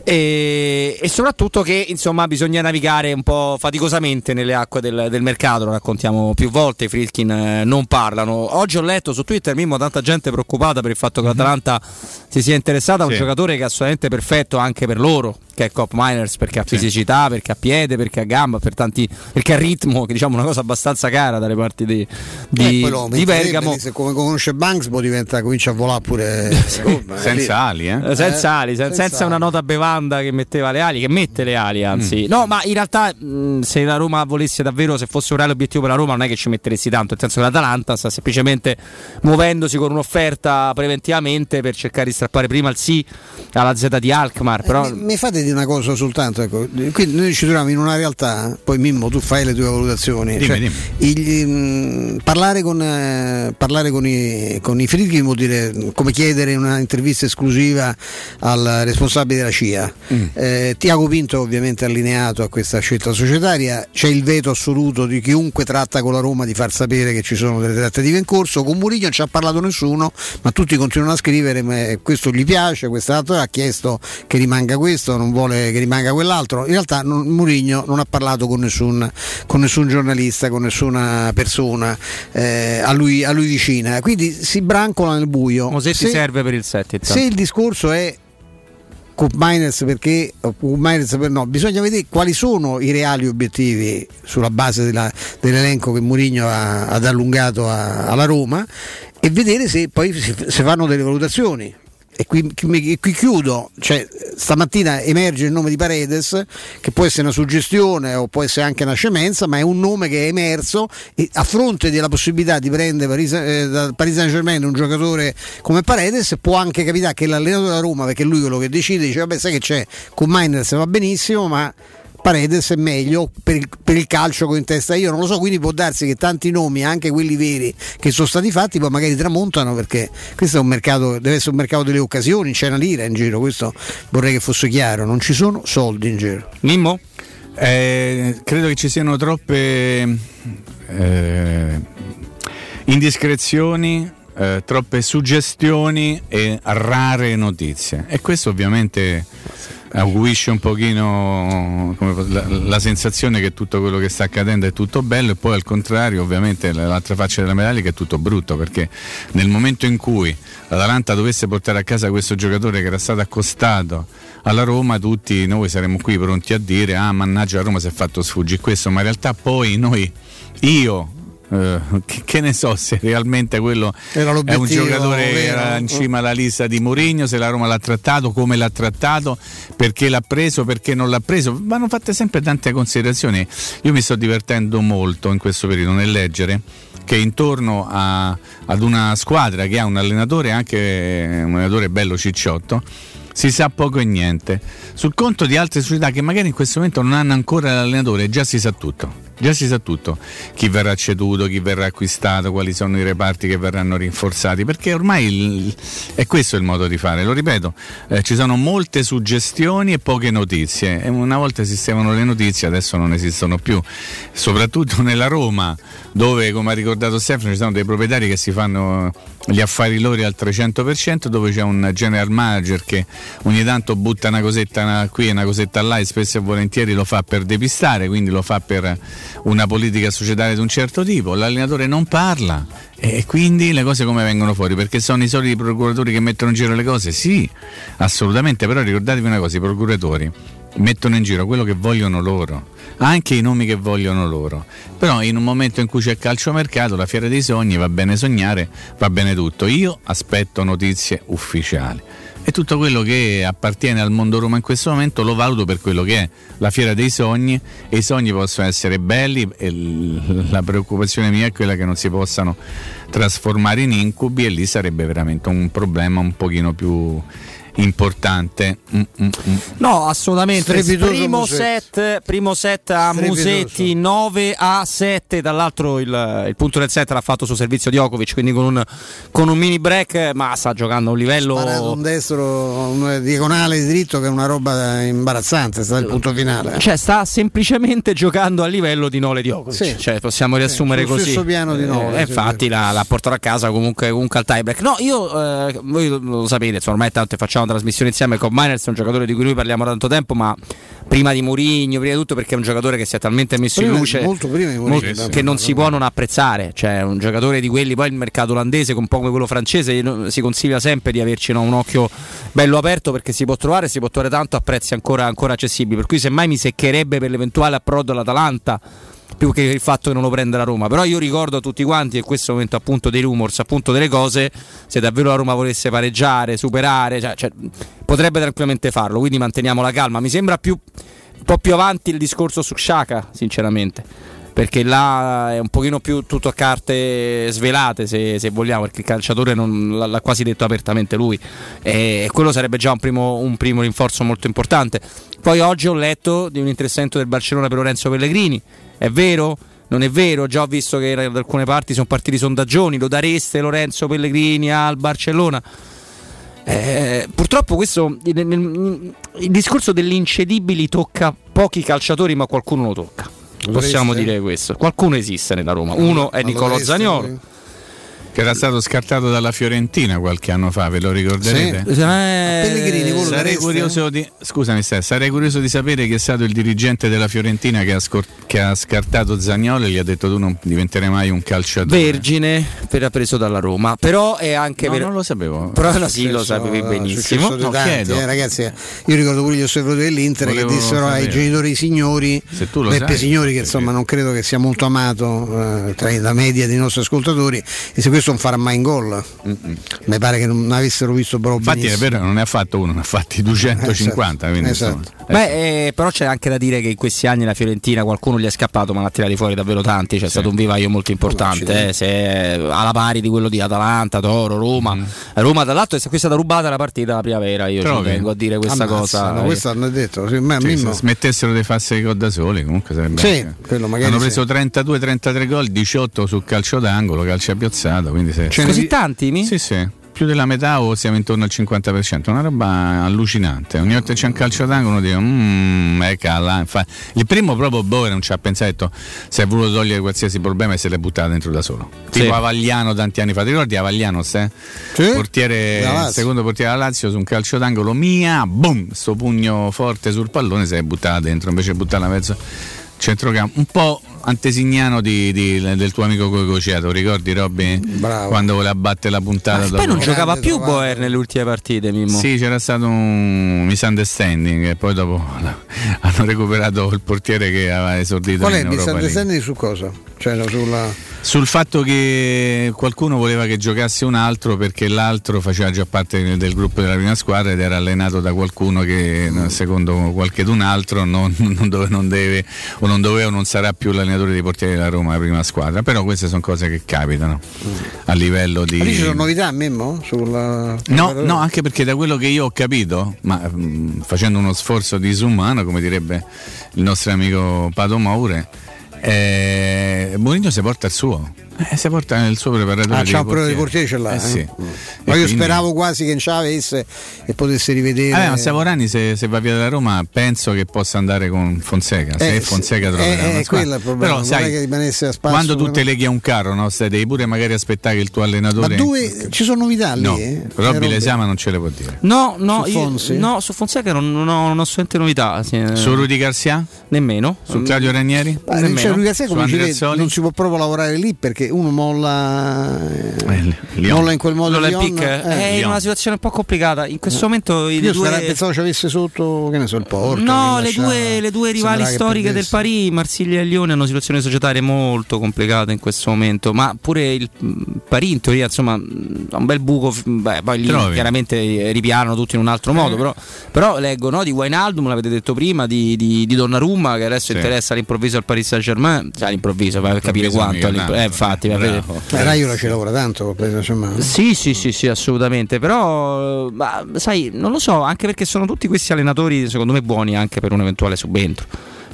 e, e, soprattutto che insomma bisogna navigare un po' faticosamente nelle acque del, del mercato, lo raccontiamo più volte, i Fritkin eh, non parlano. Oggi ho letto su Twitter Mimmo tanta gente preoccupata per il fatto che mhm. l'Atalanta si sia interessata a un sì. giocatore che è assolutamente perfetto anche per loro perché è Cop Miners, perché ha fisicità, perché ha piede, perché ha gamba, per tanti, perché ha ritmo, che diciamo una cosa abbastanza cara dalle parti di, di, Eh, di Bergamo. Se come conosce Banksbo diventa, comincia a volare pure senza ali, eh? Eh, senza ali, sen- senza senza, una nota bevanda che metteva le ali, che mette le ali, anzi. No, ma in realtà mh, se la Roma volesse davvero, se fosse un reale obiettivo per la Roma, non è che ci metteresti tanto, nel senso che l'Atalanta sta semplicemente muovendosi con un'offerta preventivamente per cercare di strappare prima il sì alla Z di Alkmaar. Però Mi, mi fate di una cosa soltanto, ecco. qui noi ci troviamo in una realtà, poi Mimmo tu fai le tue valutazioni, Dimmi, Cioè, dimmi. il- mh, parlare, con, eh, parlare con i, con i Friedkin vuol dire come chiedere una intervista esclusiva al responsabile della CIA. Mm. Eh, Tiago Pinto ovviamente allineato a questa scelta societaria, c'è il veto assoluto di chiunque tratta con la Roma di far sapere che ci sono delle trattative in corso, con Murigno non ci ha parlato nessuno, ma tutti continuano a scrivere, ma questo gli piace, quest'altro ha chiesto che rimanga questo, non vuole che rimanga quell'altro, in realtà non- Murigno non ha parlato con nessun, con nessun giornalista, con nessuna persona eh, a, lui, a lui vicina, quindi si brancola nel buio. Mosetti Se- serve per il set. intanto. se il discorso è Cup Miners perché o Cup Miners per no, bisogna vedere quali sono i reali obiettivi sulla base della- dell'elenco che Mourinho ha, ha allungato a- alla Roma e vedere se poi si, si fanno delle valutazioni. E qui, qui- qui chiudo, cioè, stamattina emerge il nome di Paredes, che può essere una suggestione o può essere anche una scemenza, ma è un nome che è emerso e a fronte della possibilità di prendere Paris, eh, da Paris Saint Germain un giocatore come Paredes, può anche capitare che l'allenatore della Roma, perché è lui quello che decide, dice vabbè sai che c'è, con Miners va benissimo, ma Paredes è meglio per il, per il calcio che ho in testa io, non lo so, quindi può darsi che tanti nomi, anche quelli veri che sono stati fatti, poi magari tramontano perché questo è un mercato, deve essere un mercato delle occasioni, c'è una lira in giro, questo vorrei che fosse chiaro, non ci sono soldi in giro. Mimmo? Eh, credo che ci siano troppe eh, indiscrezioni, eh, troppe suggestioni e rare notizie. E questo ovviamente acuisce un pochino la, la sensazione che tutto quello che sta accadendo è tutto bello e poi al contrario ovviamente l'altra faccia della medaglia che è tutto brutto perché nel momento in cui l'Atalanta dovesse portare a casa questo giocatore che era stato accostato alla Roma tutti noi saremmo qui pronti a dire ah mannaggia la Roma si è fatto sfuggire questo ma in realtà poi noi io eh, che, ne so se realmente quello è un giocatore che era in cima alla lista di Mourinho, se la Roma l'ha trattato, come l'ha trattato, perché l'ha preso, perché non l'ha preso. Vanno fatte sempre tante considerazioni. Io mi sto divertendo molto in questo periodo nel leggere che intorno a- ad una squadra che ha un allenatore, anche un allenatore bello cicciotto, si sa poco e niente. Sul conto di altre società che magari in questo momento non hanno ancora l'allenatore, già si sa tutto. Già si sa tutto, chi verrà ceduto, chi verrà acquistato, quali sono i reparti che verranno rinforzati, perché ormai il- è questo il modo di fare, lo ripeto, eh, ci sono molte suggestioni e poche notizie, una volta esistevano le notizie, adesso non esistono più, soprattutto nella Roma, dove come ha ricordato Stefano ci sono dei proprietari che si fanno gli affari loro al 300%, dove c'è un general manager che ogni tanto butta una cosetta qui e una cosetta là e spesso e volentieri lo fa per depistare, quindi lo fa per una politica societaria di un certo tipo, l'allenatore non parla e quindi le cose come vengono fuori? Perché sono i soliti procuratori che mettono in giro le cose? Sì, assolutamente, però ricordatevi una cosa, i procuratori mettono in giro quello che vogliono loro, anche i nomi che vogliono loro. Però in un momento in cui c'è calciomercato, la fiera dei sogni, va bene sognare, va bene tutto. Io aspetto notizie ufficiali. E tutto quello che appartiene al mondo Roma in questo momento lo valuto per quello che è. La fiera dei sogni e i sogni possono essere belli e la preoccupazione mia è quella che non si possano trasformare in incubi e lì sarebbe veramente un problema un pochino più importante. Mm, mm, mm. No, assolutamente. Primo set, primo set a. Musetti 9 a 7. Dall'altro il, il punto del set l'ha fatto sul servizio Djokovic, quindi con un, con un mini break, ma sta giocando a un livello. Parato un destro, un diagonale di dritto che è una roba imbarazzante, è stato il punto finale. Cioè, sta semplicemente giocando a livello di Nole Djokovic. Sì. Cioè, possiamo riassumere sul così. stesso piano di Nole, Eh, sì, infatti, l'ha, l'ha portato a casa comunque, comunque al tie break. No, io, eh, voi lo sapete, insomma, ormai tanto facciamo trasmissioni insieme con Miners, è un giocatore di cui noi parliamo da tanto tempo, ma prima di Mourinho, prima di tutto perché è un giocatore che si è talmente messo Prima- in luce Mourinho, molto- sì, che non si può non apprezzare, cioè un giocatore di quelli, poi il mercato olandese un po' come quello francese si consiglia sempre di averci no, un occhio bello aperto perché si può trovare, si può trovare tanto a prezzi ancora, ancora accessibili, per cui semmai mi seccherebbe per l'eventuale approdo all'Atalanta più che il fatto che non lo prenda la Roma. Però io ricordo a tutti quanti in questo momento appunto dei rumors, appunto delle cose, se davvero la Roma volesse pareggiare, superare, cioè, cioè, potrebbe tranquillamente farlo, quindi manteniamo la calma. Mi sembra più un po' più avanti il discorso su Sciaca, sinceramente. Perché là è un pochino più tutto a carte svelate, se, se vogliamo, perché il calciatore non, l'ha quasi detto apertamente lui. E quello sarebbe già un primo, un primo rinforzo molto importante. Poi oggi ho letto di un interessamento del Barcellona per Lorenzo Pellegrini. È vero? Non è vero? Già ho visto che da alcune parti sono partiti sondaggioni. Lo dareste Lorenzo Pellegrini al Barcellona? Eh, purtroppo questo nel- nel- il discorso degli incedibili tocca pochi calciatori, ma qualcuno lo tocca. Possiamo Dovreste? dire questo. Qualcuno esiste nella Roma. Uno è Nicolò Zaniolo. Che era stato scartato dalla Fiorentina qualche anno fa, ve lo ricorderete? Sì. Eh, Pellegrini, sarei dareste? curioso di, scusami, Ste, sarei curioso di sapere chi è stato il dirigente della Fiorentina che ha, scor- che ha scartato Zagnolo e gli ha detto tu non diventerai mai un calciatore. Vergine per preso dalla Roma. Però è anche No, vero. non lo sapevo. Però no, sì, lo sapevi benissimo. No, tanti, chiedo. eh, ragazzi, io ricordo pure gli osservatori dell'Inter Volevo che dissero ai sapere. genitori signori, Beppe sai, Signori, che insomma non credo che sia molto amato eh, tra la media dei nostri ascoltatori, e se questo non farà mai in gol. Mi pare che non avessero visto proprio Infatti è benissimo. vero, non ne ha fatto uno, ne ha fatti 250. Esatto, quindi, esatto. insomma, Beh, eh, però c'è anche da dire che in questi anni la Fiorentina qualcuno gli è scappato, ma l'ha tirati fuori davvero tanti. C'è stato un vivaio molto importante. eh, se è alla pari di quello di Atalanta, Toro, Roma. Roma, tra l'altro, è qui è stata rubata la partita la primavera. Io ci Trovi? tengo a dire questa Ammazza, cosa. no, questo hanno detto, sì, ma Sì, se smettessero di farsi i gol da soli, comunque sarebbe. Sì, anche- quello magari Hanno sì. preso 32-33 gol, 18 sul calcio d'angolo, calcio a piazzata. Quindi se... Così tanti? Sì, sì. Più della metà o siamo intorno al 50%, una roba allucinante. Ogni volta che c'è un calcio d'angolo uno dice, mmm, è cala. Infa- Il primo proprio Boe non ci ha pensato, si è voluto togliere qualsiasi problema e se l'è buttata dentro da solo. Sì. Tipo Avagliano tanti anni fa, ti ricordi Avagliano? Se? Portiere, Della Lazio. secondo portiere della Lazio su un calcio d'angolo, mia, boom, sto pugno forte sul pallone si è buttata dentro, invece di buttarla mezzo centrocampo. Un po' antesignano di- di- del tuo amico Coiciato, ricordi Robby? Quando voleva battere la puntata Ma dopo- poi non giocava più Boer nelle ultime partite, Mimmo. Sì, c'era stato un misunderstanding e poi dopo hanno recuperato il portiere che aveva esordito Qual è il misunderstanding su cosa? Cioè, sulla... Sul fatto che qualcuno voleva che giocasse un altro perché l'altro faceva già parte del gruppo della prima squadra ed era allenato da qualcuno che secondo qualche d'un altro non, non dove- non deve o non doveva o non sarà più l'allenatore dei portieri della Roma, la prima squadra. Però queste sono cose che capitano a livello di... Ma ci sono novità, Memmo? Sulla... No, no, anche perché da quello che io ho capito, ma mh, facendo uno sforzo disumano, come direbbe il nostro amico Pato Maure, eh, Mourinho si porta il suo. Eh, si porta il suo preparatore Ah, c'ha un portieri. portieri, ce l'ha. Eh, eh? sì. Mm. Ma io quindi- speravo quasi che ce l'avesse e potesse rivedere. Eh, ma Savorani se, se va via da Roma penso che possa andare con Fonseca. Se Eh, Fonseca sì. troverà Eh, una eh, quello è il problema, Però non sai, è che rimanesse a spasso quando tu te leghi a un carro, no? Stai- devi pure magari aspettare che il tuo Ma allenatore. due ci sono novità lì? No, eh? Robby Eh, Lesama non ce le può dire. No, no, Su io- no, su Fonseca non, non ho, non ho assolutamente novità. sì, eh, Su Rudy Garcia? Nemmeno. Su Claudio Ranieri? Ma Nemmeno. cioè, lui Gazzè, come non si può proprio lavorare lì perché uno molla, eh, Lyon. molla in quel modo L'Olympique Lyon, è in Lyon. una situazione un po' complicata. In questo momento i Io due... pensavo ci avesse sotto, che ne so, il Porto. No, le due, le due rivali storiche del. Paris, Marsiglia e Lione, hanno situazioni societarie molto complicate in questo momento. Ma pure il mh, Paris, in teoria, insomma, mh, ha un bel buco. Beh, poi lì chiaramente eh, ripianano tutti in un altro modo. Però, però leggo no, di Wijnaldum, l'avete detto prima, di, di, di Donnarumma, che adesso Sì. interessa all'improvviso al Paris Saint Germain. Cioè, all'improvviso, per capire quanto. eh, infatti, vedere- Bravo. Ma Raiola ci lavora tanto, insomma. sì, sì, sì, sì, assolutamente. Però, eh, ma, sai, non lo so, anche perché sono tutti questi allenatori, secondo me, buoni anche per un eventuale subentro.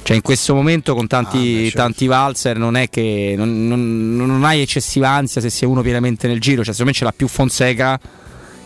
Cioè, in questo momento con tanti, certo. tanti valzer non è che non, non- non hai eccessiva ansia se sei uno pienamente nel giro. Cioè, secondo me ce l'ha più Fonseca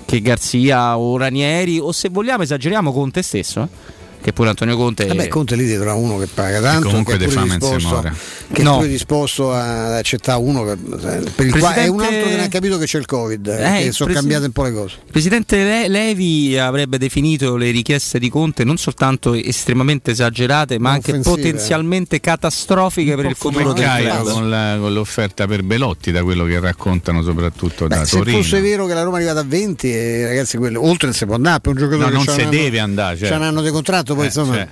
che Garzia o Ranieri. O se vogliamo, esageriamo con te stesso. eh. Che pure Antonio Conte. Vabbè, Conte lì trova uno che paga tanto. comunque che è pure disposto, che No. è disposto ad accettare uno che, per il quale è un altro che non ha capito che c'è il Covid, Eh, che il sono presi- cambiate un po' le cose. Il presidente Le- Levi avrebbe definito le richieste di Conte non soltanto estremamente esagerate, ma anche Offensive. potenzialmente catastrofiche per il futuro Come del Cairo con, la- con l'offerta per Belotti, da quello che raccontano soprattutto da Beh, se Torino. fosse vero che la Roma è arrivata a 20, eh, ragazzi, quello, oltre non si può andare per un giocatore No, che non si deve andare, c'ha certo. un anno di contratto, poi Eh, insomma. cioè,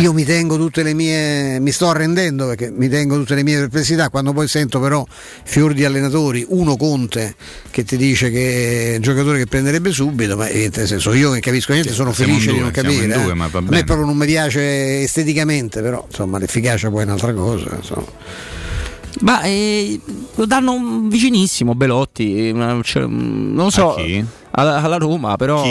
Io mi tengo tutte le mie, mi sto arrendendo perché mi tengo tutte le mie perplessità. Quando poi sento però fior di allenatori, uno Conte che ti dice che è un giocatore che prenderebbe subito, ma eh, nel senso io che capisco niente, sono siamo felice in di non due, capire. due, eh. A me proprio non mi piace esteticamente, però insomma l'efficacia poi è un'altra cosa. insomma. Ma eh, lo danno vicinissimo Belotti, eh, cioè, mm, non lo so, A chi? Alla, alla Roma, però...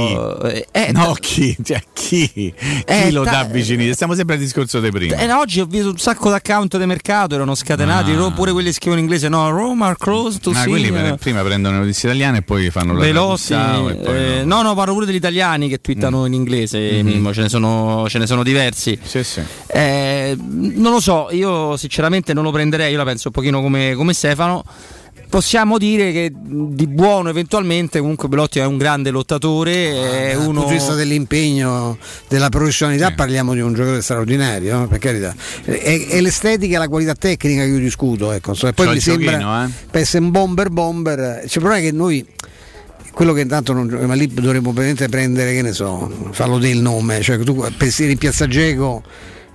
eh, eh, no, chi? Cioè, chi? Chi Eh, lo ta- dà vicini? Stiamo sempre al discorso di prima. Eh, oggi ho visto un sacco d'account di mercato, erano scatenati, Ah. pure quelli che scrivono in inglese, no, Roma are close to Ah, see, quelli pre- prima prendono le notizie italiane e poi fanno la Veloci, eh, no. no, no, parlo pure degli italiani che twittano in inglese, Mhm. Mimmo, ce, ne sono, ce ne sono diversi. Sì, sì. Eh, non lo so, io sinceramente non lo prenderei, io la penso un pochino come, come Stefano. Possiamo dire che di buono eventualmente comunque Belotti è un grande lottatore, è Dal uno punto di vista dell'impegno, della professionalità, parliamo di un giocatore straordinario, no? per carità. È, è l'estetica e la qualità tecnica che io discuto. Ecco. Poi C'ho mi sembra eh. per essere un bomber bomber. Cioè, il problema è che noi. Quello che intanto non ma lì dovremmo ovviamente prendere, che ne so, farlo del nome, cioè tu pensi in piazza Geco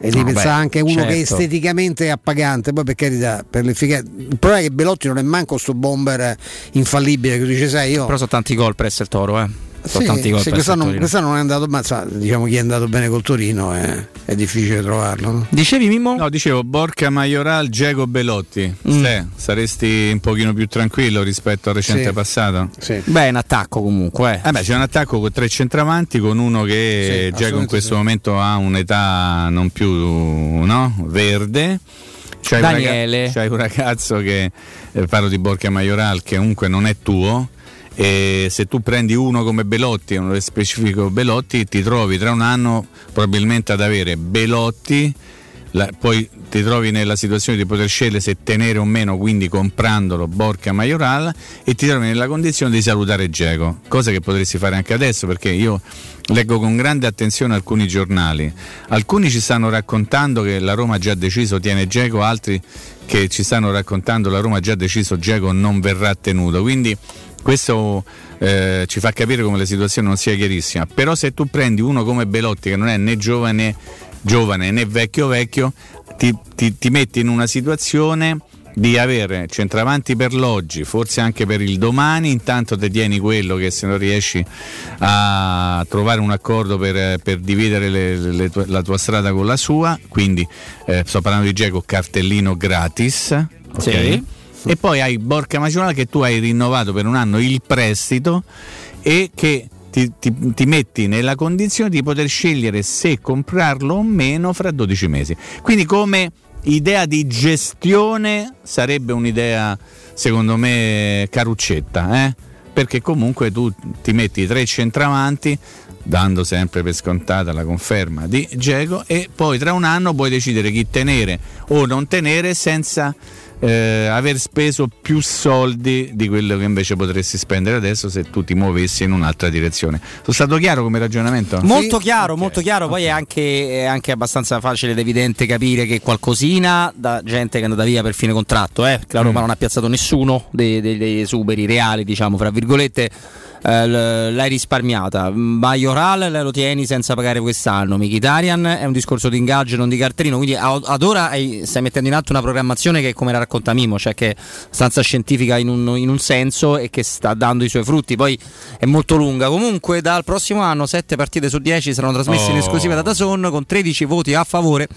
e devi No, pensare beh, anche a uno che certo. esteticamente è appagante, poi per carità, per l'efficacia. Il problema è che Belotti non è manco sto bomber infallibile che tu dici, sai, io però sono tanti gol presso il Toro, eh. Sì, tanti gol sì, presso il quest'anno, quest'anno non è andato, ma sa, diciamo chi è andato bene col Torino è, è difficile trovarlo. No? Dicevi Mimmo? No, dicevo Borca Majoral, Diego Bellotti. Mm. Ste, saresti un pochino più tranquillo rispetto al recente Sì. passato? Beh, in attacco comunque. Eh. Eh beh, c'è un attacco con tre centravanti con uno che Sì, Diego in questo sì. momento ha un'età non più no? verde. C'hai un raga- Daniele. c'hai un ragazzo che eh, parlo di Borca Majoral che comunque non è tuo. E se tu prendi uno come Belotti, uno specifico Belotti, ti trovi tra un anno probabilmente ad avere Belotti, la- poi ti trovi nella situazione di poter scegliere se tenere o meno, quindi comprandolo Borca Majoral e ti trovi nella condizione di salutare Geco, cosa che potresti fare anche adesso perché io leggo con grande attenzione alcuni giornali. Alcuni ci stanno raccontando che la Roma ha già deciso tiene Geco, altri che ci stanno raccontando la Roma ha già deciso Geco non verrà tenuto. Quindi questo eh, ci fa capire come la situazione non sia chiarissima. Però se tu prendi uno come Belotti che non è né giovane, giovane né vecchio vecchio, ti, ti- ti metti in una situazione di avere centravanti per l'oggi, forse anche per il domani, intanto te tieni quello che se non riesci a trovare un accordo per, per dividere le- le la tua strada con la sua, quindi eh, sto parlando di Geco cartellino gratis, ok? Sì. E poi hai Borca Macionale che tu hai rinnovato per un anno il prestito e che ti, ti- ti metti nella condizione di poter scegliere se comprarlo o meno fra 12 mesi. Quindi come idea di gestione sarebbe un'idea secondo me caruccetta, eh? perché comunque tu ti metti tre centravanti dando sempre per scontata la conferma di Geco e poi tra un anno puoi decidere chi tenere o non tenere senza eh, aver speso più soldi di quello che invece potresti spendere adesso se tu ti muovessi in un'altra direzione. Sono stato chiaro come ragionamento? Molto chiaro, molto chiaro. Poi è anche, è anche abbastanza facile ed evidente capire che qualcosina da gente che è andata via per fine contratto, eh, la Roma Mm. non ha piazzato nessuno dei, dei- dei superi reali, diciamo, fra virgolette. eh, l'hai risparmiata Majoral lo tieni senza pagare quest'anno Mkhitaryan è un discorso di ingaggio non di cartellino quindi ad ora stai mettendo in atto una programmazione che è come la racconta Mimo cioè che è abbastanza scientifica in un, in un senso e che sta dando i suoi frutti. Poi è molto lunga. Comunque dal prossimo anno 7 partite su 10 saranno trasmesse in Oh. esclusiva da Dazon con 13 voti a favore.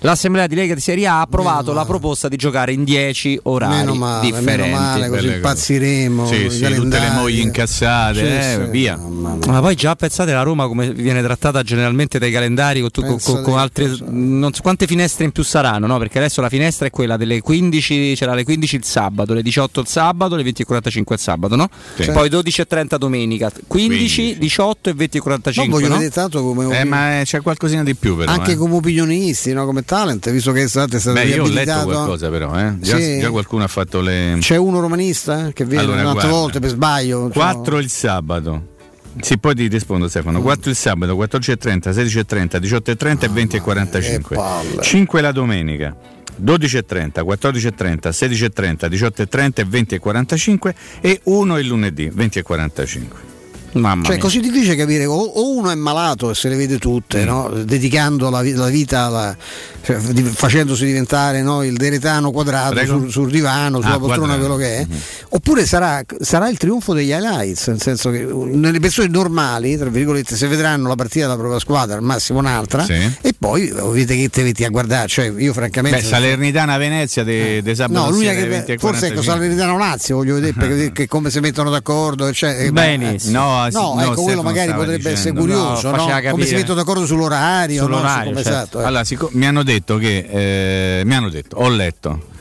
L'assemblea di Lega di Serie A ha approvato la proposta di giocare in 10 orari Meno male, differenti. meno male, così Belle impazziremo. Sì, sì, tutte le mogli incassate, Sì, eh, sì, via. Ma poi già pensate la Roma come viene trattata generalmente dai calendari con, con- con- altre non so quante finestre in più saranno, no? Perché adesso la finestra è quella delle 15 15 c'era alle 15 il sabato, alle 18 il sabato, alle 20.45 il sabato, no? Sì. Poi 12.30 domenica, 15, 15. 18 e 20.45. No, voglio no? vedere tanto come Eh, ma c'è qualcosina di più però. anche eh. come opinionisti, no? come talent, visto che state stato Beh, io ho letto qualcosa però, eh. già, Sì. già qualcuno ha fatto le... C'è uno romanista che viene Allora, un'altra guarda. volta per sbaglio. insomma. 4 il sabato. Sì, poi ti rispondo Stefano. 4 il sabato, 14.30, 16.30, 18.30 e 20.45. 5 la domenica. 12.30, 14.30, 16.30, 18.30 e 20.45 e 1 il lunedì, 20.45. Mamma Cioè, è mia. così difficile capire, o, o uno è malato e se le vede tutte, Mm. no? dedicando la, la vita, alla- cioè, di- facendosi diventare no, il deretano quadrato sul, sul divano, sulla Ah, poltrona, quadrato. quello che è, oppure sarà, sarà il trionfo degli highlights, nel senso che uh, nelle persone normali, tra virgolette, se vedranno la partita della propria squadra, al massimo un'altra, Sì. e poi vedete che te metti a guardare, cioè io francamente... Beh, Salernitana Venezia de, de sabato No, l'unica che 20.45. forse ecco Salernitano Lazio voglio vedere perché, che come si mettono d'accordo cioè, eh, Benissimo. No, No, sì, no, ecco, quello magari potrebbe essere dicendo. curioso, No, no? come si mettono d'accordo sull'orario, no? Sull'orario, Su come- certo. esatto, eh. Allora, sic- mi hanno detto che eh, mi hanno detto, ho letto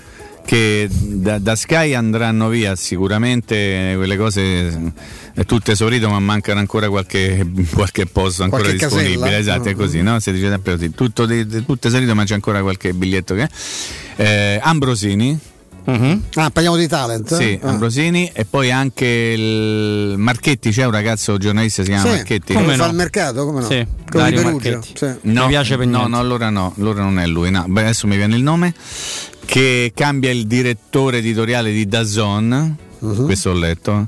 che da, da Sky andranno via sicuramente quelle cose eh, tutte esaurite ma mancano ancora qualche, qualche posto ancora Qualche disponibile casella? esatto è Mm. così no? si dice sempre così tutto, di- esaurito ma c'è ancora qualche biglietto che eh, Ambrosini Ah, parliamo di talent? sì, Ah. Ambrosini e poi anche il Marchetti c'è un ragazzo giornalista si chiama Sì, Marchetti come fa il mercato? Come no? Sì, Dario Perugia. Marchetti. Sì. No, Mi piace per no, niente. no, allora no, allora non è lui. No. Beh, adesso mi viene il nome. Che cambia il direttore editoriale di Dazon. Mhm. Questo ho letto.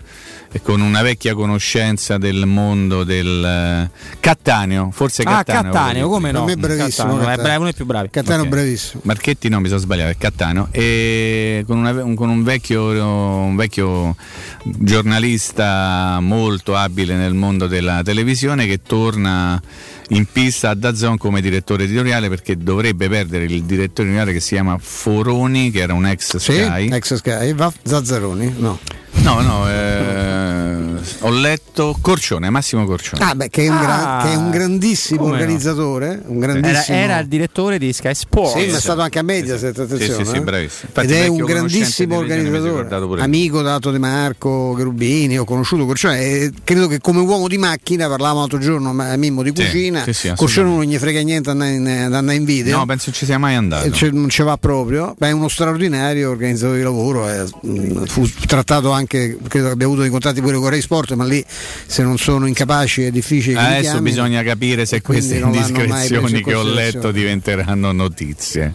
E con una vecchia conoscenza del mondo del eh, Cattaneo, forse Ah, Cattaneo. Cattaneo, come no? Per me è bravissimo, Cattaneo, è Cattaneo. bravo, uno dei più bravi. Cattaneo Ok. bravissimo. Marchetti no, mi sono sbagliato, è Cattaneo. E con, una- un, con un, vecchio, un vecchio giornalista molto abile nel mondo della televisione che torna in pista a Dazon come direttore editoriale perché dovrebbe perdere il direttore editoriale che si chiama Foroni, che era un ex Sì, Sky. ex Sky. Va Zazzaroni? No. No, no, eh, ho letto Corcione, Massimo Corcione. Ah, beh, che è un, gra- Ah, che è un grandissimo organizzatore. Un Era, grandissimo. era il direttore di Sky Sport. Sì, ma è stato anche a Mediaset, attenzione. Sì, sì, sì, eh. bravissimo. Infatti, Ed è un grandissimo organizzatore, amico dato De Marco, Cherubini, ho conosciuto Corcione e credo che come uomo di macchina, parlavamo l'altro giorno a Mimmo di Sì, cucina, sì, sì, Corcione non gli frega niente andare in, ad andare in video. No, penso ci sia mai andato. Ce- non ci va proprio, Beh, è uno straordinario organizzatore di lavoro, è- mh, fu trattato anche, credo che abbia avuto dei contatti pure con Rai Sport, ma lì se non sono incapaci è difficile Adesso chiamino. bisogna capire se queste non indiscrezioni che ho letto diventeranno notizie.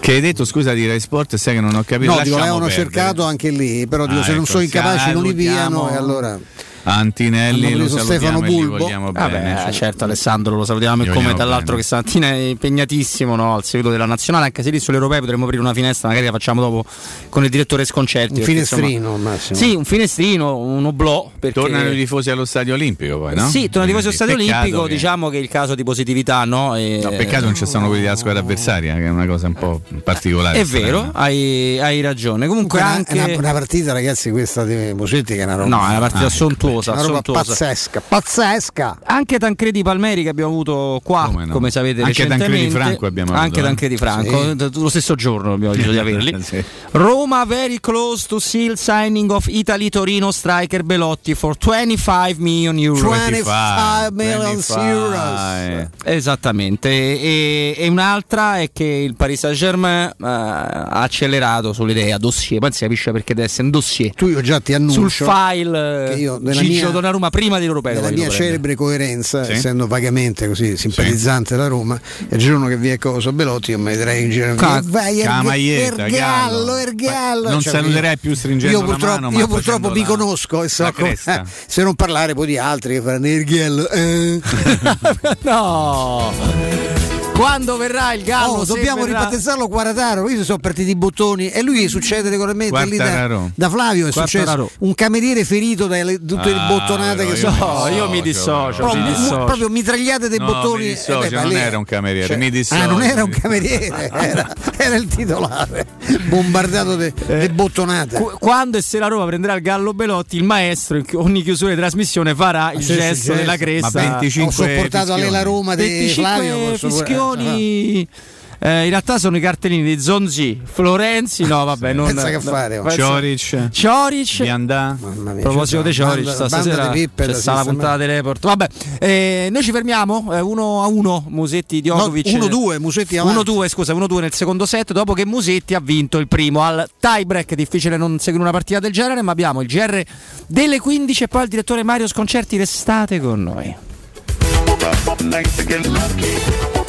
Che hai detto, scusa, di Rai Sport, sai che non ho capito. No, dico, l'avevano perdere. cercato anche lì, però dico, Ah, se non ecco, sono incapaci non li piano e allora... Antinelli, lo Stefano Bulbo. vogliamo Vabbè, bene. cioè. certo Alessandro lo salutiamo e come vogliamo tra l'altro bene. che stamattina è impegnatissimo no, al seguito della nazionale, anche se lì sull'Europeo potremmo aprire una finestra, magari la facciamo dopo con il direttore Sconcerti. Un perché, finestrino, insomma- Massimo. Sì, un finestrino, un oblò. Perché... Tornano i tifosi allo stadio olimpico poi, no? Sì, tornano i tifosi allo stadio Peccato olimpico, che- diciamo che il caso di positività no? E- No, peccato non ci sono quelli della squadra avversaria, che è una cosa un po' particolare. È vero, hai, hai ragione. Comunque Una, anche... una, una partita, ragazzi, questa di Musetti che è una roba. No, è una partita Ah, sontuosa, una roba sontuosa. pazzesca, pazzesca. Anche Tancredi Palmeri che abbiamo avuto qua, Come come, no? sapete Anche. Tancredi Franco abbiamo avuto, Anche eh. Tancredi Franco, d- lo stesso giorno abbiamo deciso di averli. Sì. Roma very close to seal signing of Italy Torino striker Belotti for 25 million euro. 25 million euros. Esattamente, e, e un'altra è che il Paris Saint Germain eh, ha accelerato sull'idea dossier, non si capisce perché deve essere un dossier Tu io già ti annuncio sul file che io nella Gigio mia- Donnarumma prima dell'Europeo. nella mia celebre coerenza, Sì. essendo vagamente così simpatizzante della Roma, e il giorno che vi è cosa Belotti, io mi vedrei in giro. Ca- vai, Ergallo, Gallo. Ergallo. Non Cioè, saluterai più stringendo io la purtroppo, mano, ma io purtroppo la- conosco e so la come- cresta. se non parlare poi di altri che faranno Ergallo. eh. no! Quando verrà il Gallo? Oh, dobbiamo verrà- ribattezzarlo Quarataro. Io sono partiti i bottoni e lui succede regolarmente lì da, da Flavio. È successo Quartararo. un cameriere ferito dalle tutte le Ah, bottonate però che sono. No, io mi dissocio, Proprio, mi dissocio. proprio mitragliate dei No, bottoni. mi dissocio, eh beh, non lì- era un cameriere, mi dissocio. Ah, non era un cameriere, era, era il titolare, bombardato di Eh. bottonate. Qu- Quando e se la Roma prenderà il Gallo Belotti, il maestro in ogni chiusura di trasmissione farà il Sì, sì, gesto gesto. della cresta. Ma 25 Ho sopportato a lei la Roma di 25 Flavio. posso fischioni. Eh, in realtà sono i cartellini di Zonzi, Florenzi, no vabbè, non Pensa che fare, oh. Cioric, Cioric. Viandà. Mamma A proposito di Cioric, banda- sta- banda stasera pippe c'è da sta la puntata di report. Vabbè, eh, noi ci fermiamo eh, uno a uno. Musetti Djokovic. No, 1-2, Musetti avanti. 1-2, scusa, 1-2 nel secondo set. Dopo che Musetti ha vinto il primo al tie break. Difficile non seguire una partita del genere, ma abbiamo il GR delle 15 e poi il direttore Mario Sconcerti. Restate con noi.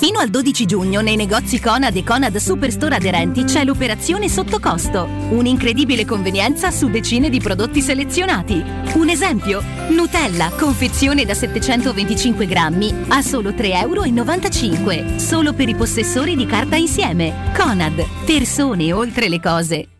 Fino al 12 giugno nei negozi Conad e Conad Superstore aderenti c'è l'operazione sotto costo. Un'incredibile convenienza su decine di prodotti selezionati. Un esempio? Nutella, confezione da 725 grammi a solo 3,95 euro. Solo per i possessori di carta insieme. Conad, persone oltre le cose.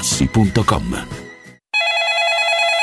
artigianamaterassi.com.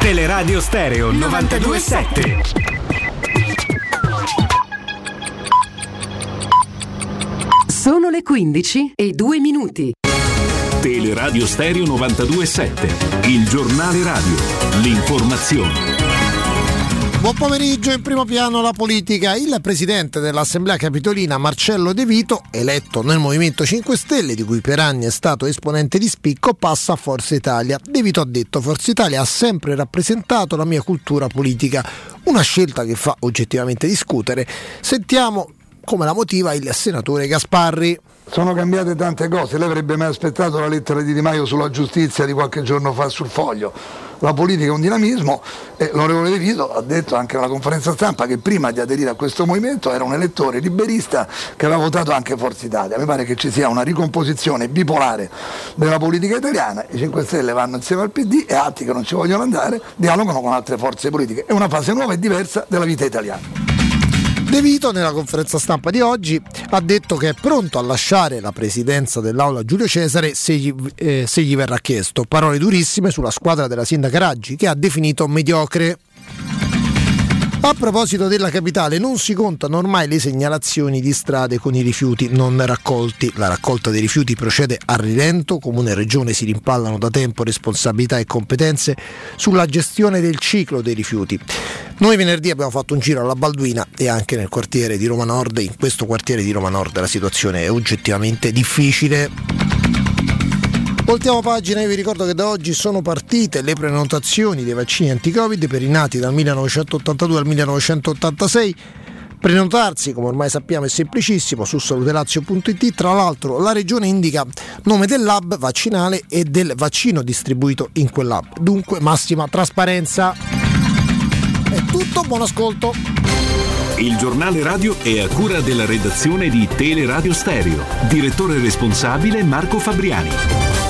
Teleradio Stereo 927. Sono le 15 e 2 minuti. Teleradio Stereo 927, il giornale radio, l'informazione. Buon pomeriggio, in primo piano la politica. Il presidente dell'Assemblea Capitolina Marcello De Vito, eletto nel Movimento 5 Stelle, di cui per anni è stato esponente di spicco, passa a Forza Italia. De Vito ha detto Forza Italia ha sempre rappresentato la mia cultura politica, una scelta che fa oggettivamente discutere. Sentiamo come la motiva il senatore Gasparri. Sono cambiate tante cose, lei avrebbe mai aspettato la lettera di Di Maio sulla giustizia di qualche giorno fa sul foglio. La politica è un dinamismo e l'onorevole De Vito ha detto anche alla conferenza stampa che prima di aderire a questo movimento era un elettore liberista che aveva votato anche Forza Italia. Mi pare che ci sia una ricomposizione bipolare della politica italiana, i 5 Stelle vanno insieme al PD e altri che non ci vogliono andare dialogano con altre forze politiche. È una fase nuova e diversa della vita italiana. De Vito nella conferenza stampa di oggi ha detto che è pronto a lasciare la presidenza dell'Aula Giulio Cesare se gli, eh, se gli verrà chiesto. Parole durissime sulla squadra della sindaca Raggi che ha definito mediocre. A proposito della capitale, non si contano ormai le segnalazioni di strade con i rifiuti non raccolti. La raccolta dei rifiuti procede a rilento, comune e regione si rimpallano da tempo responsabilità e competenze sulla gestione del ciclo dei rifiuti. Noi venerdì abbiamo fatto un giro alla Balduina e anche nel quartiere di Roma Nord. In questo quartiere di Roma Nord la situazione è oggettivamente difficile. Voltiamo pagina e vi ricordo che da oggi sono partite le prenotazioni dei vaccini anti-Covid per i nati dal 1982 al 1986. Prenotarsi, come ormai sappiamo, è semplicissimo su salutelazio.it. Tra l'altro la regione indica nome del lab vaccinale e del vaccino distribuito in quel lab. Dunque massima trasparenza. È tutto, buon ascolto. Il giornale radio è a cura della redazione di Teleradio Stereo. Direttore responsabile Marco Fabriani.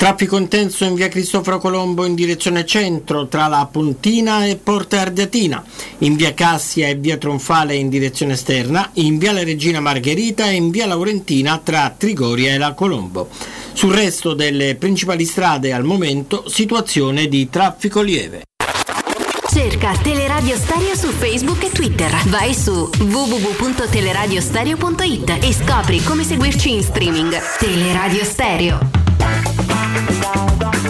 Traffico intenso in via Cristoforo Colombo in direzione centro tra la Pontina e Porta Ardeatina, in via Cassia e via Tronfale in direzione esterna, in via La Regina Margherita e in via Laurentina tra Trigoria e la Colombo. Sul resto delle principali strade al momento situazione di traffico lieve. Cerca Teleradio Stereo su Facebook e Twitter. Vai su www.teleradiostereo.it e scopri come seguirci in streaming. Teleradio Stereo. Con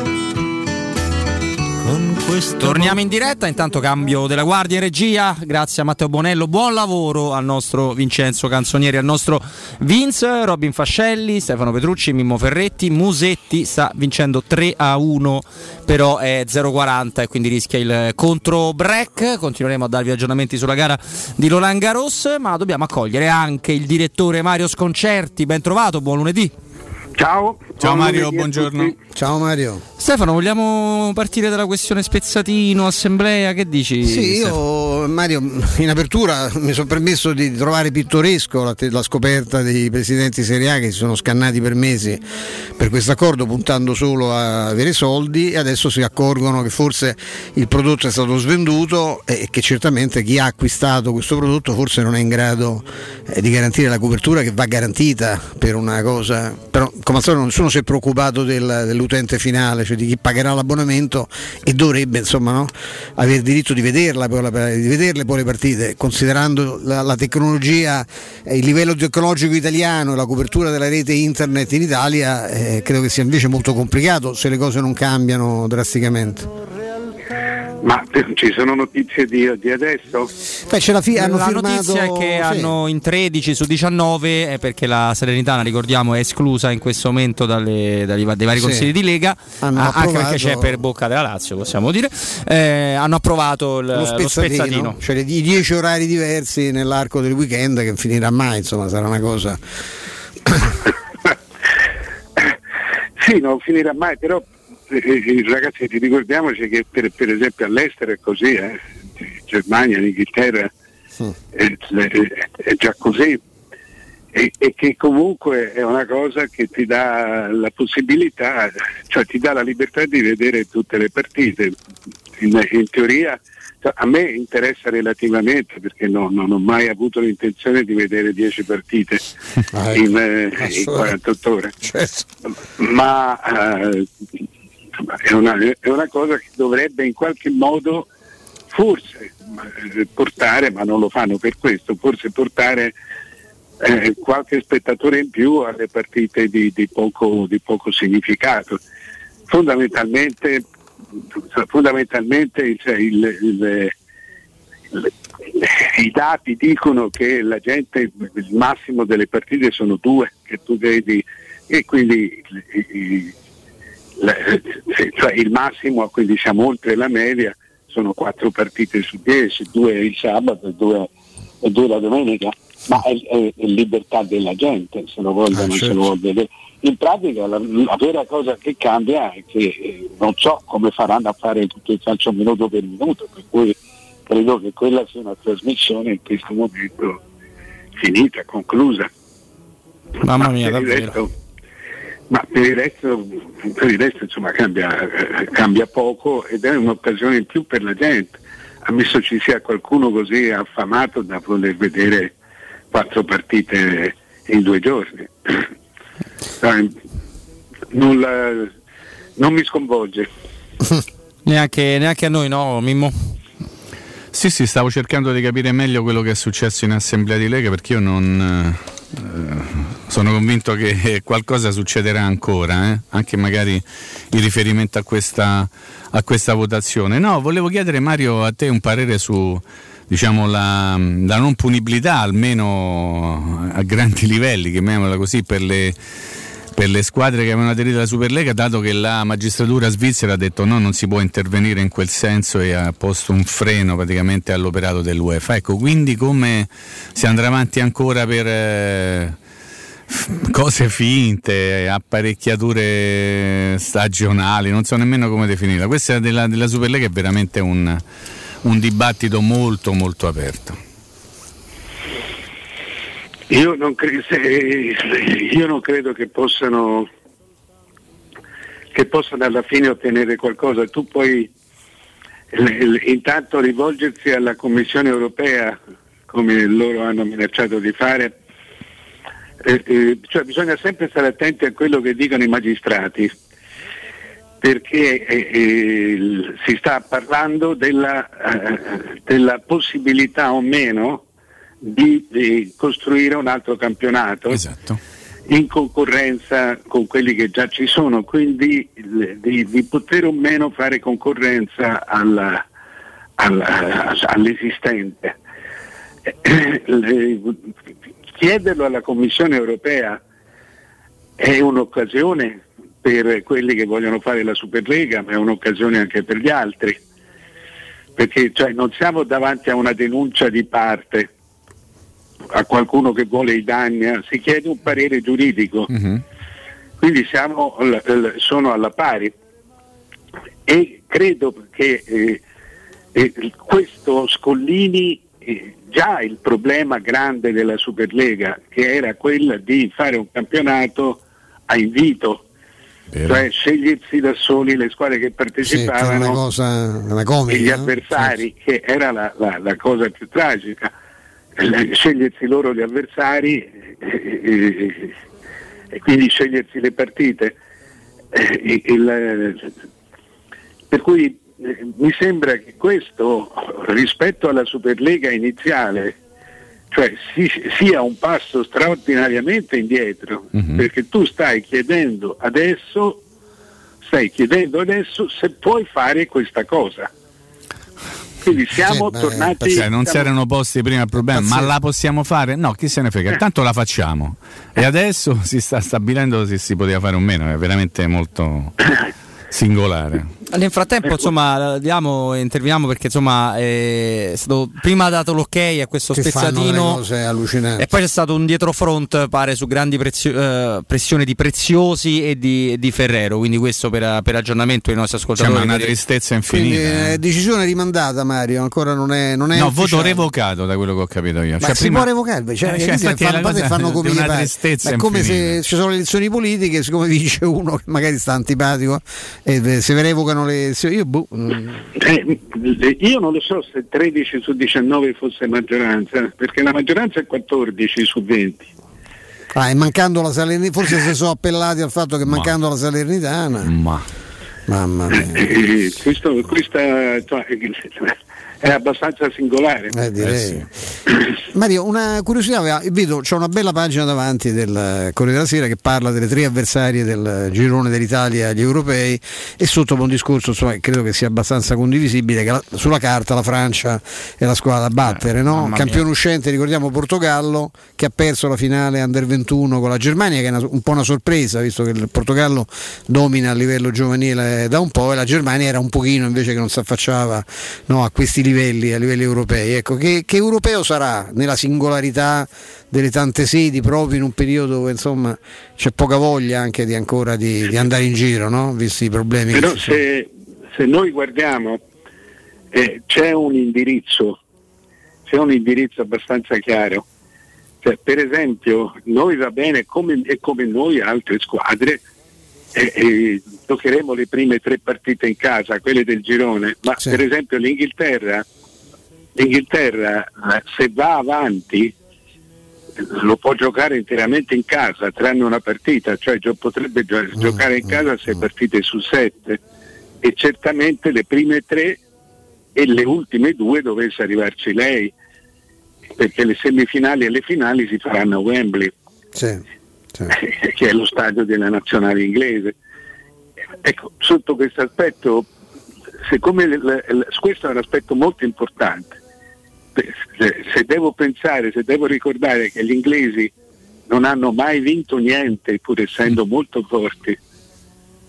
Torniamo in diretta, intanto cambio della guardia in regia, grazie a Matteo Bonello, buon lavoro al nostro Vincenzo Canzonieri, al nostro Vince, Robin Fascelli, Stefano Petrucci, Mimmo Ferretti, Musetti sta vincendo 3 a 1, però è 0-40 e quindi rischia il contro break, continueremo a darvi aggiornamenti sulla gara di Roland Garros, ma dobbiamo accogliere anche il direttore Mario Sconcerti, ben trovato, buon lunedì. Ciao. Ciao Mario, buongiorno. Ciao Mario. Stefano, vogliamo partire dalla questione spezzatino, assemblea? Che dici? Sì, Stefano? io Mario in apertura mi sono permesso di trovare pittoresco la, la scoperta dei presidenti Serie A che si sono scannati per mesi per questo accordo puntando solo a avere soldi e adesso si accorgono che forse il prodotto è stato svenduto e che certamente chi ha acquistato questo prodotto forse non è in grado eh, di garantire la copertura che va garantita per una cosa, però come al solito nessuno si è preoccupato del- dell'utente finale, cioè di chi pagherà l'abbonamento e dovrebbe insomma no, avere diritto di vederla, di vederle poi le partite, considerando la, la tecnologia, eh, il livello tecnologico italiano e la copertura della rete internet in Italia, eh, credo che sia invece molto complicato se le cose non cambiano drasticamente. Ma ci sono notizie di, di adesso? Beh, c'è la, fi- hanno la firmato notizia è che sì. hanno in 13 su 19, eh, perché la Salernitana, ricordiamo, è esclusa in questo momento dalle- va- dai vari Sì. consigli di Lega, Hanno ah, anche approvato- perché c'è per bocca della Lazio, possiamo dire. Eh, hanno approvato il, lo spezzatino, spezzatino. cioè i 10 orari diversi nell'arco del weekend che non finirà mai, insomma sarà una cosa Sì, non finirà mai, però eh, eh, ragazzi ti ricordiamoci che per, per esempio all'estero è così, eh. Germania, l'Inghilterra eh, eh, è già così e, e che comunque è una cosa che ti dà la possibilità, cioè ti dà la libertà di vedere tutte le partite. In, in teoria cioè, a me interessa relativamente perché no- non ho mai avuto l'intenzione di vedere 10 partite Ah, in, ecco. eh, in Assolutamente. 48 ore Certo. ma eh, è, una, è una cosa che dovrebbe in qualche modo forse eh, portare, ma non lo fanno per questo, forse portare eh, qualche spettatore in più alle partite di, di poco, di poco significato. Fondamentalmente, fondamentalmente cioè, il- il- il- i dati dicono che la gente, il massimo delle partite sono due che tu vedi e quindi cioè il massimo, quindi siamo oltre la media, sono quattro partite su dieci, due il sabato e due, e due la domenica, ma è, è- è libertà della gente se lo vogliono, Ah, se certo. lo vuol vedere. In pratica la, la vera cosa che cambia è che eh, non so come faranno a fare tutto il calcio minuto per minuto, per cui credo che quella sia una trasmissione in questo momento finita, conclusa. Mamma Ma mia, il davvero. resto- ma per il resto, per il resto, insomma, cambia, cambia poco ed è un'occasione in più per la gente. Ammesso ci sia qualcuno così affamato da voler vedere quattro partite in due giorni. Dai, nulla- non mi sconvolge. Neanche, neanche a noi, no, Mimmo? Sì, sì, stavo cercando di capire meglio quello che è successo in assemblea di Lega perché io non eh, sono convinto che qualcosa succederà ancora, eh, anche magari in riferimento a questa, a questa votazione. No, volevo chiedere Mario a te un parere su diciamo, la, la non punibilità, almeno a grandi livelli, chiamiamola così, per le per le squadre che avevano aderito alla Superlega, dato che la magistratura svizzera ha detto no, non si può intervenire in quel senso e ha posto un freno praticamente all'operato dell'UEFA. Ecco, quindi come si andrà avanti ancora per eh, cose finte, apparecchiature stagionali, non so nemmeno come definirla. Questa della, della Superlega è veramente un, un dibattito molto molto aperto. Io non, cre- se- io non credo che possano, che possano alla fine ottenere qualcosa. Tu puoi intanto rivolgersi alla Commissione europea, come loro hanno minacciato di fare. Eh, eh, cioè bisogna sempre stare attenti a quello che dicono i magistrati, perché eh, eh, si sta parlando della, eh, della possibilità o meno di, di costruire un altro campionato in concorrenza con quelli che già ci sono, quindi di, di poter o meno fare concorrenza alla- alla- all'esistente. Eh, chiederlo alla Commissione europea è un'occasione per quelli che vogliono fare la Superlega, ma è un'occasione anche per gli altri, perché cioè, non siamo davanti a una denuncia di parte, a qualcuno che vuole i danni, eh, si chiede un parere giuridico. quindi siamo, sono alla pari e credo che eh, eh, questo Scollini eh, già il problema grande della Superlega che era quella di fare un campionato a invito cioè scegliersi da soli le squadre che Sì, che partecipavano una cosa una comica. e gli avversari, che era la, la- la cosa più tragica, Eh, scegliersi loro gli avversari eh, eh, e quindi scegliersi le partite. Eh, il- per cui eh, mi sembra che questo rispetto alla Superlega iniziale cioè si- sia un passo straordinariamente indietro perché tu stai chiedendo adesso stai chiedendo adesso se puoi fare questa cosa quindi siamo tornati Cioè, non si erano posti prima il problema, ma Pazzesco. la possiamo fare? No, chi se ne frega, tanto la facciamo. E adesso si sta stabilendo se si poteva fare o meno, è veramente molto singolare. Nel frattempo, insomma, diamo, interveniamo perché insomma è stato prima dato l'ok a questo Che spezzatino e poi c'è stato un dietrofront, pare, su grandi prezio- eh, pressioni di Preziosi e di, di Ferrero. Quindi questo per, per aggiornamento ai nostri Cioè, ascoltatori. ma una tristezza Quindi infinita. eh, decisione rimandata Mario, ancora non è, non è no, ufficiale. voto revocato da quello che ho capito io. Ma Cioè, si prima- può revocare, cioè, Eh, cioè, fanno, fanno come una tristezza è come infinita. se ci sono le elezioni politiche, siccome vince uno che magari sta antipatico e eh, se revocano le elezioni, io boh, mm, Eh, io non lo so se 13 su 19 fosse maggioranza, perché la maggioranza è 14 su 20. ah, e mancando la Salernitana, forse si sono appellati al fatto che mancando la Salernitana, ma mamma mia. Eh, questo- questa cioè, è abbastanza singolare. Eh, direi. Mario, una curiosità, vedo c'è una bella pagina davanti del Corriere della Sera che parla delle tre avversarie del girone dell'Italia agli europei e sotto un discorso insomma, credo che sia abbastanza condivisibile che la- sulla carta la Francia è la squadra da battere, no? mamma mia. campione uscente ricordiamo Portogallo che ha perso la finale under 21 con la Germania che è una- un po' una sorpresa visto che il Portogallo domina a livello giovanile da un po' e la Germania era un pochino invece che non si affacciava no, a questi livelli, a livelli europei. Ecco, che, che europeo sarà nella singolarità delle tante sedi proprio in un periodo dove insomma c'è poca voglia anche di ancora di, di andare in giro, no? visti i problemi Però se, se noi guardiamo eh, c'è un indirizzo, c'è un indirizzo abbastanza chiaro. Cioè, per esempio, noi va bene come, e come noi altre squadre eh, eh, giocheremo le prime tre partite in casa, quelle del girone, ma per esempio l'Inghilterra, l'Inghilterra eh, se va avanti lo può giocare interamente in casa, tranne una partita, cioè gio- potrebbe gio- giocare in casa sei partite su sette. E certamente le prime tre e le ultime due dovesse arrivarci lei, perché le semifinali e le finali si faranno a Wembley, che è lo stadio della nazionale inglese. Ecco, sotto questo aspetto, siccome l- l- questo è un aspetto molto importante, se- devo pensare, se devo ricordare che gli inglesi non hanno mai vinto niente, pur essendo molto forti,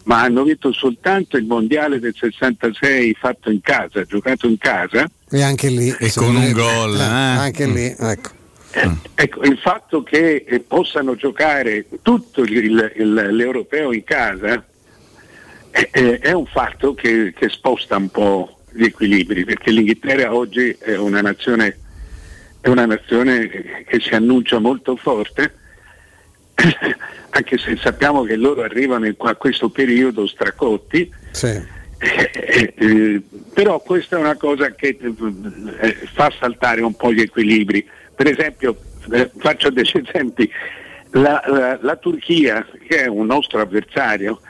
ma hanno vinto soltanto il mondiale del 66 fatto in casa, giocato in casa, E anche lì. E con un gol, eh. Anche lì, ecco. Ecco, il fatto che eh, possano giocare tutto il- il- il- l'europeo in casa eh, eh, è un fatto che, che sposta un po' gli equilibri, perché l'Inghilterra oggi è una nazione, è una nazione che si annuncia molto forte, anche se sappiamo che loro arrivano in- a questo periodo stracotti. Eh, eh, però questa è una cosa che eh, fa saltare un po' gli equilibri. Per esempio, eh, faccio degli esempi, la, la- la Turchia, che è un nostro avversario,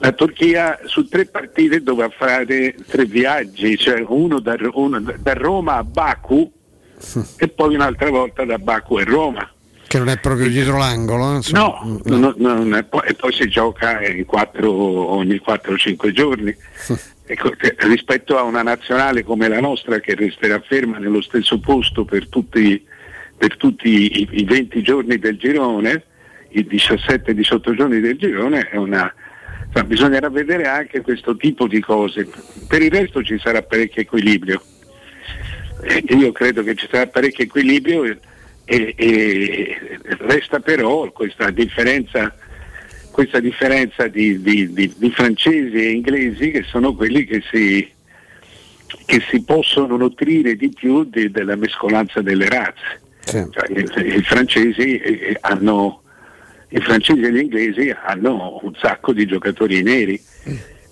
la Turchia su tre partite doveva fare tre viaggi, cioè uno da, uno da Roma a Baku e poi un'altra volta da Baku a Roma. Che non è proprio dietro l'angolo. eh, insomma. No, no, no, non è- poi- e poi si gioca in quattro- ogni 4-5 giorni. Ecco, che rispetto a una nazionale come la nostra che resterà ferma nello stesso posto per tutti, per tutti i, i 20 giorni del girone, i 17-18 giorni del girone, una, insomma, bisognerà vedere anche questo tipo di cose. Per il resto ci sarà parecchio equilibrio. Eh, io credo che ci sarà parecchio equilibrio e, e- e resta però questa differenza, questa differenza di, di- di- di francesi e inglesi che sono quelli che si, che si possono nutrire di più della mescolanza delle razze. Cioè, i, i francesi hanno i francesi e gli inglesi hanno un sacco di giocatori neri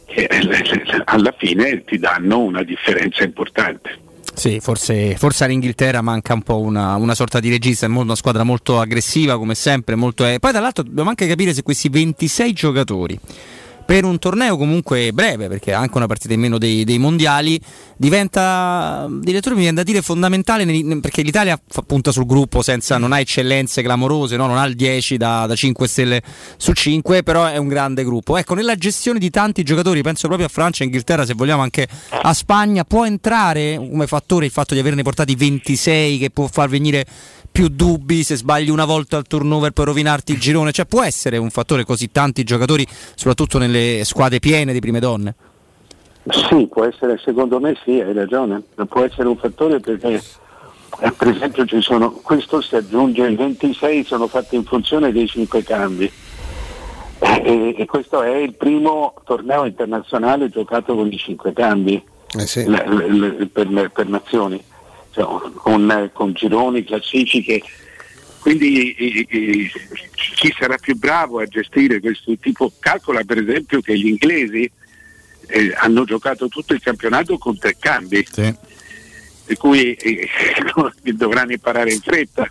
che eh, alla fine ti danno una differenza importante. Sì, forse, forse all'Inghilterra manca un po' una, una sorta di regista, è una squadra molto aggressiva come sempre. Molto eh. Poi tra l'altro dobbiamo anche capire se questi 26 giocatori per un torneo comunque breve, perché ha anche una partita in meno dei, dei mondiali, diventa, direttore mi viene da dire, fondamentale nei- perché l'Italia fa punta sul gruppo, senza, non ha eccellenze clamorose, no? non ha il 10 da, da 5 stelle su 5, però è un grande gruppo. Ecco, nella gestione di tanti giocatori, penso proprio a Francia, Inghilterra, se vogliamo anche a Spagna, può entrare come fattore il fatto di averne portati 26 che può far venire più dubbi se sbagli una volta al turnover per rovinarti il girone, cioè può essere un fattore così tanti giocatori, soprattutto nelle squadre piene di prime donne. Sì, può essere, secondo me sì, hai ragione, può essere un fattore perché eh, per esempio ci sono, questo si aggiunge, i 26 sono fatti in funzione dei 5 cambi. Eh, e, e questo è il primo torneo internazionale giocato con i 5 cambi l- l- l- per, per nazioni, con, con gironi, classifiche. Quindi i- i- chi sarà più bravo a gestire questo tipo? Calcola per esempio che gli inglesi eh, hanno giocato tutto il campionato con tre cambi, per cui eh, dovranno imparare in fretta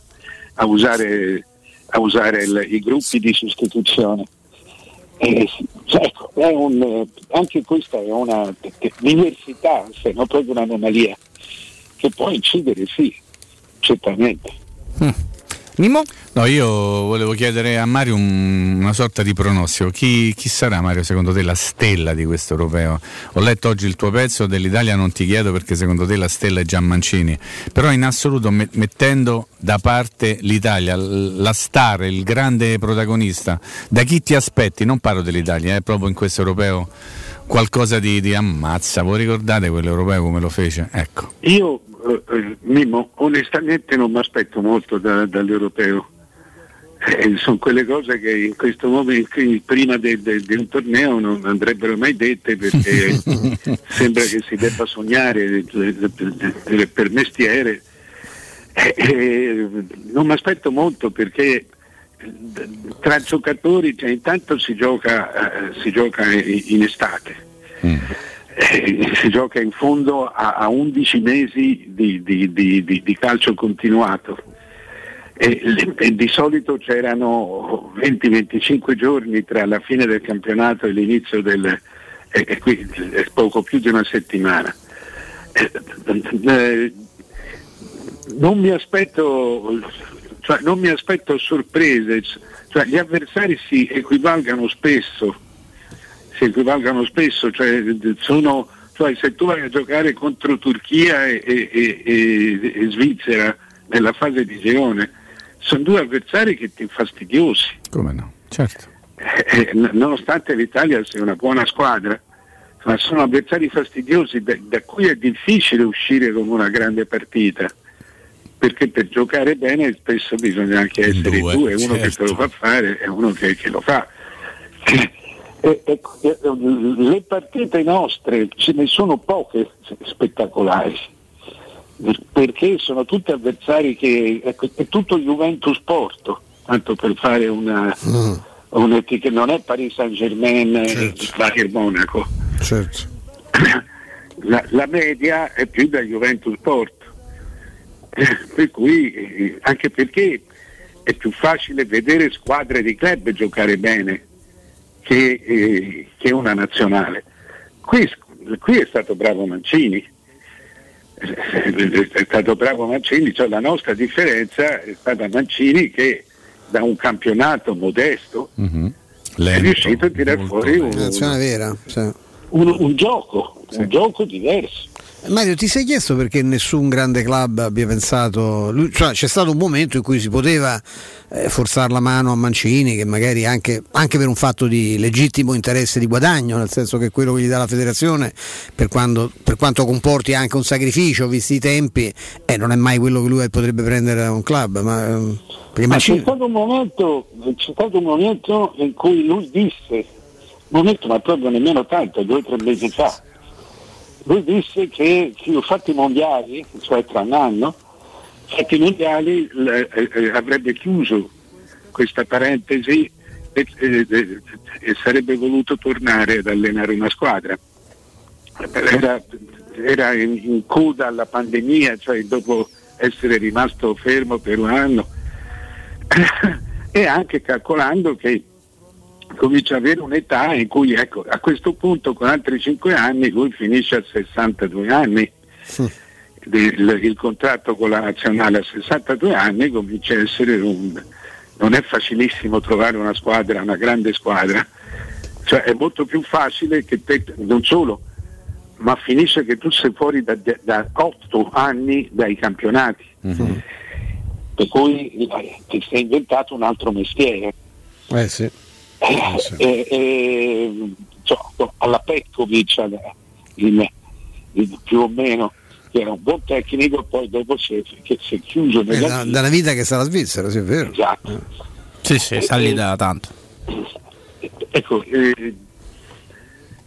a usare, a usare il- i gruppi di sostituzione. Eh, ecco, un, eh, anche questa è una diversità, se non proprio un'anomalia, che può incidere, sì, certamente. Mimmo? No, io volevo chiedere a Mario un- una sorta di pronostico. Chi, chi sarà Mario secondo te la stella di questo europeo? Ho letto oggi il tuo pezzo dell'Italia, non ti chiedo perché secondo te la stella è Gian Mancini, però in assoluto me- mettendo da parte l'Italia, la star, il grande protagonista, da chi ti aspetti? Non parlo dell'Italia, eh, proprio in questo europeo qualcosa di, di ammazza. Voi ricordate quell'europeo come lo fece? Ecco. Io, eh, eh, Mimmo, onestamente non mi aspetto molto da- dall'europeo. Eh, sono quelle cose che in questo momento, prima di un torneo, non andrebbero mai dette perché sembra che si debba sognare eh, per mestiere. Eh, non mi aspetto molto perché tra giocatori, cioè, intanto si gioca, si gioca in in estate. Eh, si gioca in fondo a, a 11 mesi di, di- di- di- calcio continuato e, e di solito c'erano 20-25 giorni tra la fine del campionato e l'inizio del e, e qui è poco più di una settimana. Eh, eh, non mi aspetto cioè, non mi aspetto sorprese, cioè, gli avversari si equivalgano spesso si equivalgano spesso, cioè, sono, cioè, se tu vai a giocare contro Turchia e, e- e- e- e Svizzera nella fase di girone, sono due avversari che ti fastidiosi. Come no? Certo. Eh, n- nonostante l'Italia sia una buona squadra, ma sono avversari fastidiosi da, da cui è difficile uscire con una grande partita. Perché per giocare bene spesso bisogna anche essere due, due, uno che te certo. lo fa fare e uno che, che lo fa. E- e- le partite nostre ce ne sono poche spettacolari perché sono tutti avversari che ecco, è tutto Juventus Porto tanto per fare una, un'etica- non è Paris Saint Germain Bayern Monaco. La, la media è più da Juventus Porto. Eh, per cui eh, anche perché è più facile vedere squadre di club giocare bene che, eh, che una nazionale. Qui, qui è stato bravo Mancini, Eh, è stato bravo Mancini, cioè la nostra differenza è stata Mancini che da un campionato modesto è riuscito a tirare fuori un, vera. sì. un- un gioco, un gioco diverso. Mario, ti sei chiesto perché nessun grande club abbia pensato, cioè, c'è stato un momento in cui si poteva eh, forzare la mano a Mancini, che magari anche, anche per un fatto di legittimo interesse di guadagno, nel senso che quello che gli dà la federazione, per, quando- per quanto comporti anche un sacrificio, visti i tempi, eh, non è mai quello che lui potrebbe prendere da un club. Ma, ehm, perché Ma c'è Mancini- stato, un momento, c'è stato un momento in cui lui disse, un momento ma proprio nemmeno tanto, due o tre mesi fa, lui disse che, io fatti mondiali, cioè tra un anno, fatti mondiali l- eh, eh, avrebbe chiuso questa parentesi e, e- e- e sarebbe voluto tornare ad allenare una squadra. Era, era in, in coda alla pandemia, cioè dopo essere rimasto fermo per un anno e anche calcolando che comincia ad avere un'età in cui ecco, a questo punto con altri 5 anni lui finisce a 62 anni. Il, il contratto con la nazionale a 62 anni comincia a essere un... non è facilissimo trovare una squadra, una grande squadra, cioè è molto più facile che te, non solo, ma finisce che tu sei fuori da, da 8 anni dai campionati, per cui eh, ti sei inventato un altro mestiere. Eh sì. Eh, eh, cioè, alla Petkovic alla- in- in- più o meno che era un buon tecnico poi dopo si è, che si è chiuso Eh, nella da- dalla vita che sta la Svizzera, sì è vero. Esatto. Sì, sì, sta lì da tanto. Ecco, eh,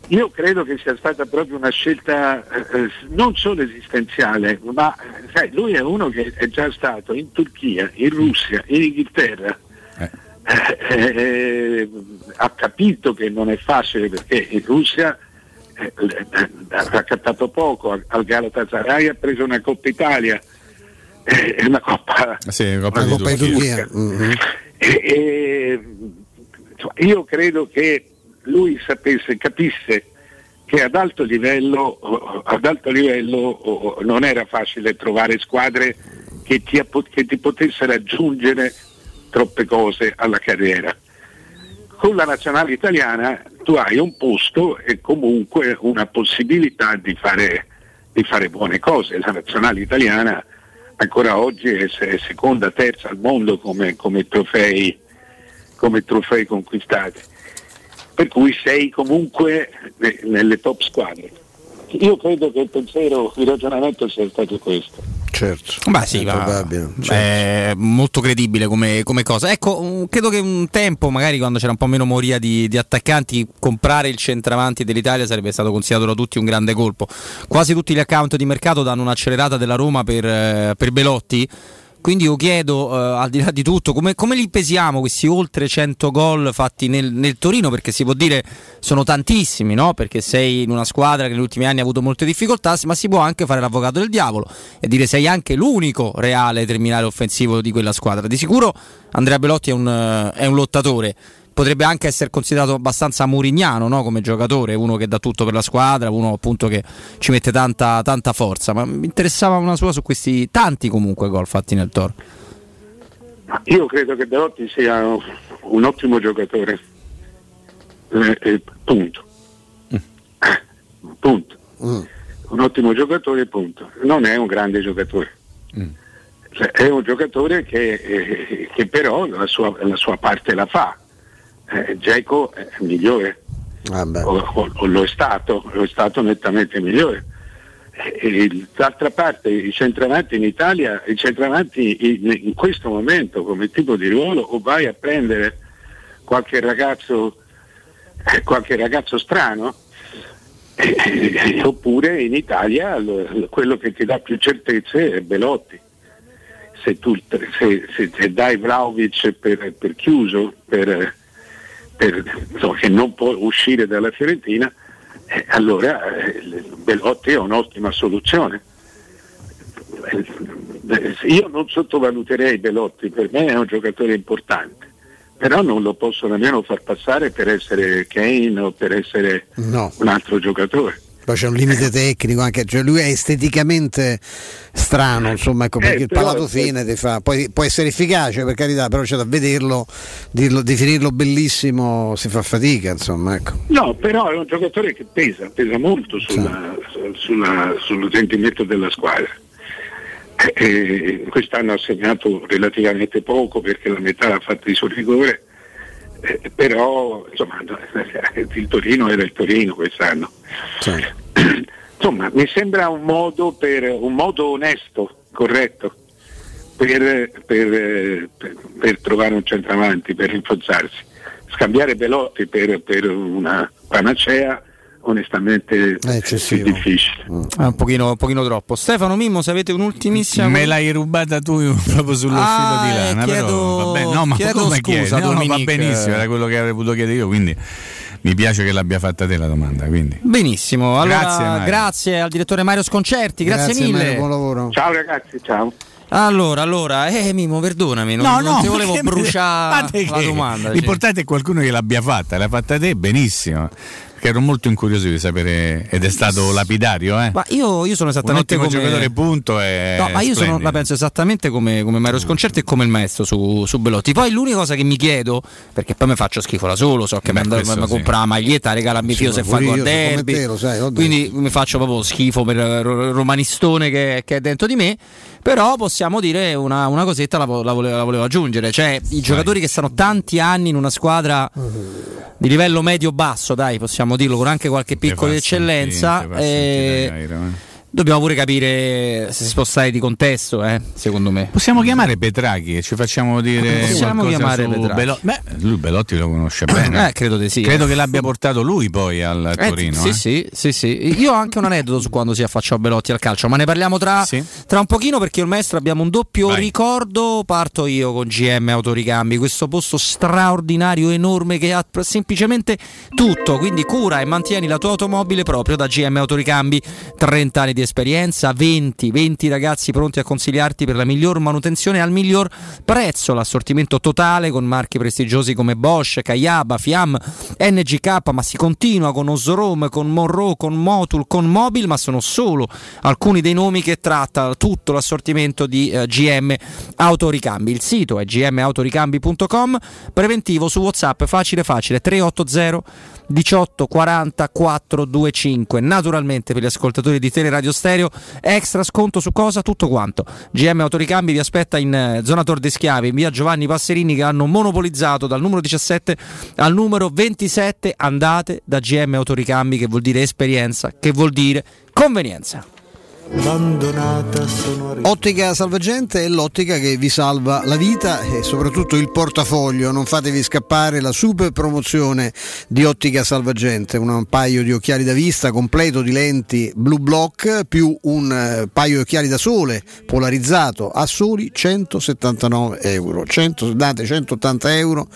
io credo che sia stata proprio una scelta eh, non solo esistenziale, ma eh, sai, lui è uno che è già stato in Turchia, in Russia, in Inghilterra. Eh, eh, ha capito che non è facile perché in Russia eh, eh, ha raccattato poco, al- al Galatasaray ha preso una Coppa Italia, eh, una Coppa, Sì, Coppa La di Coppa Turchia. Insomma, io credo che lui sapesse, capisse che ad alto livello, oh, ad alto livello oh, non era facile trovare squadre che ti, che ti potessero aggiungere troppe cose alla carriera. Con la nazionale italiana tu hai un posto e comunque una possibilità di fare, di fare buone cose. La nazionale italiana ancora oggi è, se- seconda, terza al mondo come, come trofei, come trofei conquistati. Per cui sei comunque ne- nelle top squadre. Io credo che il pensiero, il ragionamento sia stato questo. Certo. Beh, sì, È va- probabile, certo. è molto credibile come, come cosa. Ecco, mm, credo che un tempo, magari quando c'era un po' meno moria di, di attaccanti, comprare il centravanti dell'Italia sarebbe stato considerato da tutti un grande colpo. Quasi tutti gli account di mercato danno un'accelerata della Roma per, eh, per Belotti. Quindi io chiedo, eh, al di là di tutto, come, come li pesiamo questi oltre 100 gol fatti nel, nel Torino? Perché si può dire sono tantissimi, no? Perché sei in una squadra che negli ultimi anni ha avuto molte difficoltà, ma si può anche fare l'avvocato del diavolo e dire sei anche l'unico reale terminale offensivo di quella squadra. Di sicuro Andrea Belotti è un, eh, è un lottatore. Potrebbe anche essere considerato abbastanza murignano no? come giocatore, uno che dà tutto per la squadra, uno appunto che ci mette tanta, tanta forza. Ma mi interessava una sua su questi tanti comunque gol fatti nel Toro. Io credo che Belotti sia un ottimo giocatore. Eh, eh, punto. Punto. Un ottimo giocatore, punto. Non è un grande giocatore. Cioè, è un giocatore che, eh, che però la sua, la sua parte la fa. Eh, Dzeko è migliore. O, o- o lo è stato, lo è stato nettamente migliore. E il- d'altra parte i centravanti in Italia, i centravanti in, in questo momento come tipo di ruolo o vai a prendere qualche ragazzo, eh, qualche ragazzo strano, eh, eh, oppure in Italia lo- quello che ti dà più certezze è Belotti. Se, tu, se, se- se dai Vlaovic per, per chiuso, per, per- insomma, che non può uscire dalla Fiorentina, eh, allora eh, Belotti è un'ottima soluzione. Eh, Io non sottovaluterei Belotti, per me è un giocatore importante, però non lo posso nemmeno far passare per essere Kane o per essere No. un altro giocatore. Poi c'è un limite tecnico anche, cioè lui è esteticamente strano, insomma, ecco, perché Eh, il palato fine ti fa, poi può essere efficace per carità, però c'è da vederlo, dirlo- definirlo bellissimo si fa fatica, insomma, ecco. No, però è un giocatore che pesa, pesa molto sulla- sulla- sul sentimento della squadra. Eh, quest'anno ha segnato relativamente poco perché la metà l'ha fatta di suo rigore, eh, però insomma, il Torino era il Torino quest'anno. Insomma, mi sembra un modo, per, un modo onesto, corretto, per, per- per- trovare un centravanti, per rinforzarsi. Scambiare Belotti per, per una panacea onestamente è difficile. È un pochino, un pochino troppo. Stefano Mimmo, se avete un'ultimissima. Me l'hai rubata tu proprio sullo Ah, filo di lana, eh, però chiedo- va bene. No, ma chiedo come scusa? No, no, va benissimo, era quello che avrei potuto chiedere io, quindi mi piace che l'abbia fatta te la domanda. Quindi. Benissimo, allora Grazie, grazie, Mario. al direttore Mario Sconcerti, grazie, mille. lavoro. Ciao ragazzi, ciao. Allora, allora, eh Mimo, perdonami, non, non ti volevo bruciare la domanda. cioè. L'importante è qualcuno che l'abbia fatta, l'hai fatta te benissimo. Perché ero molto incuriosito di sapere, ed è stato lapidario, eh? Ma io, io sono Un esattamente ottimo come giocatore punto e No, ma io sono, la penso esattamente come, come Mario Sconcerti e come il maestro su, su Belotti. Poi l'unica cosa che mi chiedo, perché poi mi faccio schifo da solo, so che Beh, mi andavo mi sì. compra la maglietta, regala a mio figlio se fa come derby. te, sai. Quindi mi faccio proprio schifo per il ro- romanistone che, che è dentro di me. Però possiamo dire una, una cosetta la, la volevo, la volevo aggiungere. Cioè, i giocatori che stanno tanti anni in una squadra di livello medio-basso, dai, possiamo dirlo, con anche qualche piccola eccellenza. sentire, eh. Dobbiamo pure capire se si può stare di contesto, eh, secondo me. Possiamo chiamare Petraghi e ci facciamo dire Possiamo chiamare Petraghi. Belo- Beh, lui Belotti lo conosce bene. Eh, credo di sì. Credo eh. che l'abbia portato lui poi al Eh, Torino. sì, eh. sì, sì, sì. Io ho anche un aneddoto su quando si affacciò Belotti al calcio, ma ne parliamo tra, tra un pochino perché il maestro abbiamo un doppio ricordo. Parto io con GM Autoricambi, questo posto straordinario, enorme che ha semplicemente tutto. Quindi cura e mantieni la tua automobile proprio da GM Autoricambi. 30 anni di esperienza, 20, 20 ragazzi pronti a consigliarti per la miglior manutenzione al miglior prezzo. L'assortimento totale con marchi prestigiosi come Bosch, Kayaba, Fiam, NGK, ma si continua con Osorome, con Monroe, con Motul, con Mobil, ma sono solo alcuni dei nomi che tratta tutto l'assortimento di eh, GM Autoricambi. Il sito è gmautoricambi.com, preventivo su WhatsApp, facile facile 380 18 40 425. Naturalmente per gli ascoltatori di Teleradio Stereo, extra sconto su cosa? Tutto quanto. GM Autoricambi vi aspetta in eh, zona Tor de Schiavi, in via Giovanni Passerini che hanno monopolizzato dal numero 17 al numero 27. Andate da GM Autoricambi che vuol dire esperienza, che vuol dire convenienza. Abbandonata sono Ottica Salvagente è l'ottica che vi salva la vita e soprattutto il portafoglio. Non fatevi scappare la super promozione di Ottica Salvagente, un paio di occhiali da vista completo di lenti Blue Block più un eh, paio di occhiali da sole polarizzato a soli 179 euro. 100, date 180 euro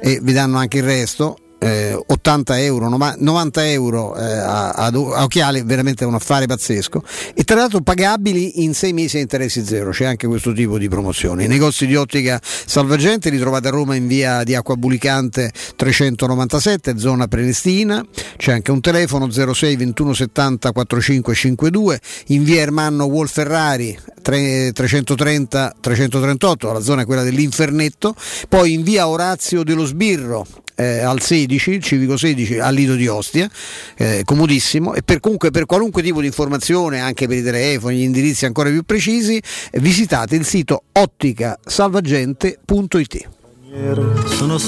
e vi danno anche il resto. Eh, 80 euro, nova- 90 euro eh, a, a occhiali, veramente un affare pazzesco. E tra l'altro pagabili in 6 mesi a interessi zero, c'è anche questo tipo di promozioni. I negozi di ottica salvagente li trovate a Roma in via di Acqua Bulicante 397, zona Prenestina, c'è anche un telefono 06 21 70 4552, in via Ermanno Wolferrari 3- 330 338, la zona è quella dell'Infernetto, poi in via Orazio dello Sbirro eh, al 16, il civico 16 al Lido di Ostia, eh, comodissimo e per, comunque per qualunque tipo di informazione, anche per i telefoni, gli indirizzi ancora più precisi, eh, visitate il sito otticasalvagente.it.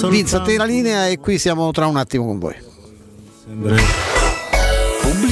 Vince, a te la linea e qui siamo tra un attimo con voi.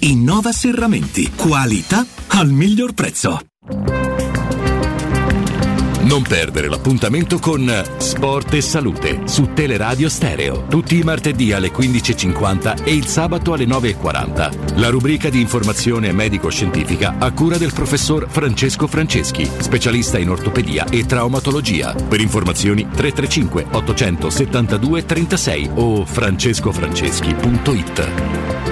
Innova Serramenti, qualità al miglior prezzo. Non perdere l'appuntamento con Sport e Salute su Teleradio Stereo. Tutti i martedì alle 15.50 e il sabato alle 9.40. La rubrica di informazione medico-scientifica a cura del professor Francesco Franceschi, specialista in ortopedia e traumatologia. Per informazioni 335 872 36 o francescofranceschi.it.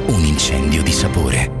incendio di sapore.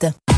The.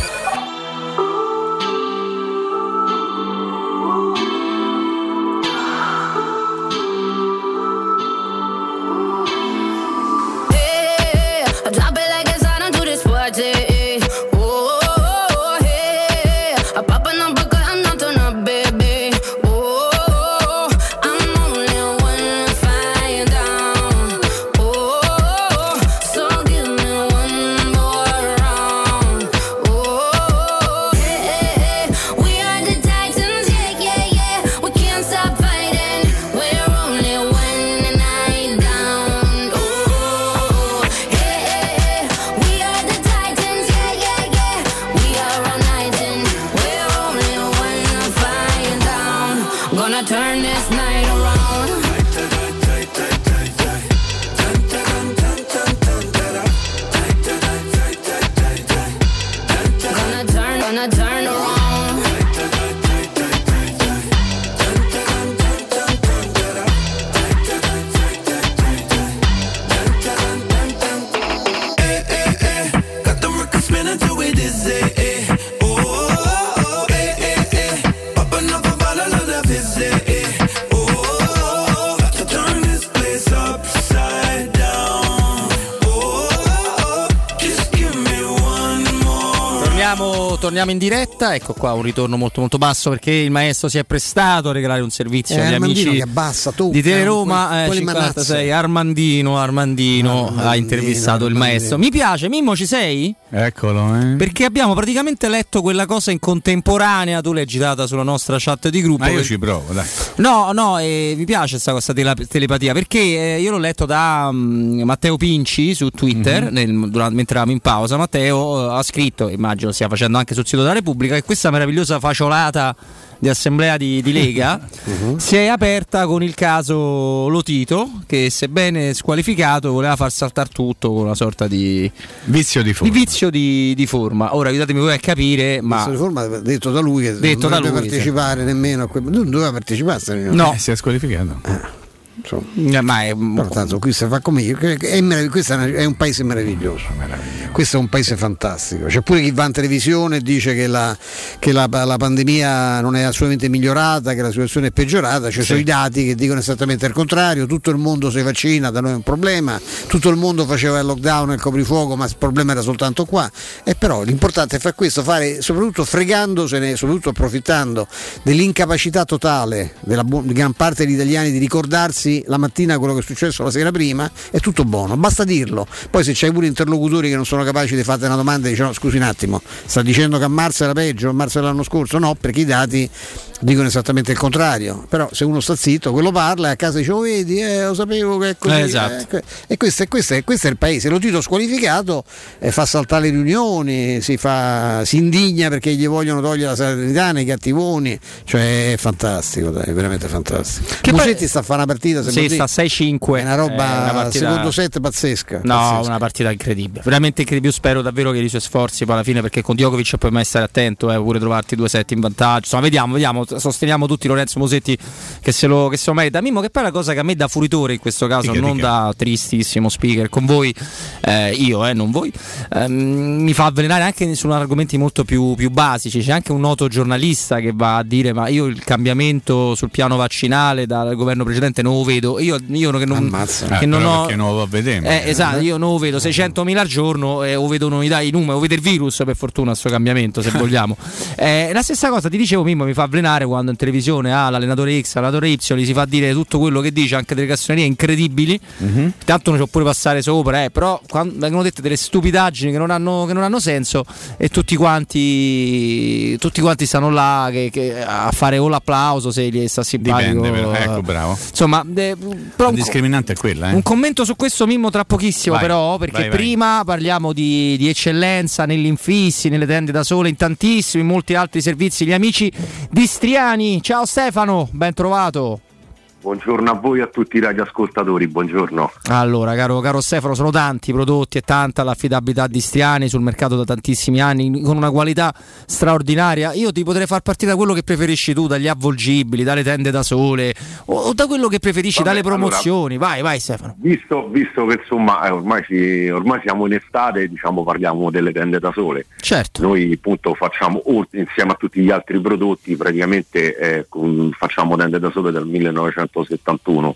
Torniamo in diretta. Ecco qua un ritorno molto molto basso perché il maestro si è prestato a regalare un servizio Eh, agli Armandino amici abbassa, tocca, di Teleroma. eh, quelle 56 Armandino, Armandino, ha intervistato il maestro. Mi piace, Mimmo, ci sei? Eccolo, eh. Perché abbiamo praticamente letto quella cosa in contemporanea, tu l'hai girata sulla nostra chat di gruppo. Ma io ci provo, dai. No, no, eh, mi piace questa, questa telepatia perché eh, io l'ho letto da mm, Matteo Pinci su Twitter Mhm. nel- durante- mentre eravamo in pausa. Matteo eh, ha scritto, immagino stia facendo anche sul sito della Repubblica, che questa meravigliosa faciolata di assemblea di, di Lega Mhm. si è aperta con il caso Lotito che sebbene squalificato voleva far saltare tutto con una sorta di vizio di forma. vizio di, di forma. Ora aiutatemi voi a capire, ma Questa riforma detto da lui che Detto non lui, partecipare nemmeno a que- non doveva partecipare. No. Eh, si è squalificato. Insomma. ma è Però tanto qui si fa come io, è merav- questo è un paese meraviglioso. Questo è un paese fantastico. C'è pure chi va in televisione e dice che la, che la- la pandemia non è assolutamente migliorata, che la situazione è peggiorata. Ci sono i dati che dicono esattamente il contrario. Tutto il mondo si vaccina, da noi è un problema. Tutto il mondo faceva il lockdown e il coprifuoco, ma il problema era soltanto qua. E però l'importante è fare questo, fare soprattutto fregandosene, soprattutto approfittando dell'incapacità totale della bu- gran parte degli italiani di ricordarsi la mattina quello che è successo la sera prima, è tutto buono, basta dirlo. Poi se c'hai pure interlocutori che non sono capaci di fare una domanda e dicono no, scusi un attimo, sta dicendo che a marzo era peggio, a marzo dell'anno scorso? No, perché i dati dicono esattamente il contrario. Però se uno sta zitto, quello parla e a casa dice, oh vedi, eh, lo sapevo che è così. Eh, esatto. eh, e questo, è- questo questo è il paese. Lo Tito squalificato eh, fa saltare le riunioni, si, fa- si indigna perché gli vogliono togliere la salernitana, i cattivoni. Cioè è fantastico, dai, è veramente fantastico. Che Musetti poi- sta a fare una partita, se Sì, sta 6-5. è una roba È una partita- secondo set pazzesca. No, pazzesca. una partita incredibile, veramente incredibile. Io spero davvero che i suoi sforzi poi alla fine, perché con Djokovic puoi mai stare attento, eh, pure trovarti due set in vantaggio. Insomma, vediamo, vediamo, sosteniamo tutti Lorenzo Mosetti che se lo, che se lo merita. Mimmo, che poi è la cosa che a me dà furitore in questo caso, Dica, non dica. da tristissimo speaker, con voi, eh, io, eh, non voi, ehm, mi fa avvelenare anche su argomenti molto più, più basici. C'è anche un noto giornalista che va a dire: Ma io il cambiamento sul piano vaccinale dal governo precedente non lo vedo. Io, io che non, Ammazza. che Eh, non ho. perché non lo va a vedere. Eh, esatto, io non lo vedo 600.000 al giorno e o vedo dai i numeri, o vedo il virus per fortuna questo cambiamento se vogliamo. Eh, la stessa cosa ti dicevo Mimmo mi fa avvelenare quando in televisione ah, l'allenatore X, l'allenatore Y gli si fa dire tutto quello che dice, anche delle cassonerie incredibili. Mhm. Tanto non ci può pure passare sopra, eh, però quando vengono dette delle stupidaggini che non hanno, che non hanno senso e tutti quanti, tutti quanti stanno là che- che- a fare o l'applauso se gli sta simpatico. Dipende, però. ecco, bravo. Insomma, eh, però discriminante è quella, eh. un commento su questo Mimmo tra pochissimo Vai, però perché vai, vai. prima parliamo di, di eccellenza negli infissi, nelle tende da sole, in tantissimi, molti altri servizi. Gli amici di Striani, ciao Stefano, ben trovato. Buongiorno a voi e a tutti i radioascoltatori, buongiorno. Allora, caro, caro Stefano, sono tanti i prodotti e tanta l'affidabilità di Striani sul mercato da tantissimi anni, con una qualità straordinaria. Io ti potrei far partire da quello che preferisci tu, dagli avvolgibili, dalle tende da sole, o, o da quello che preferisci, Vabbè, dalle promozioni. vai, vai Stefano. Visto, visto che insomma eh, ormai, ci- ormai siamo in estate, diciamo parliamo delle tende da sole. Certo. Noi appunto facciamo, insieme a tutti gli altri prodotti, praticamente eh, con- facciamo tende da sole dal 1971,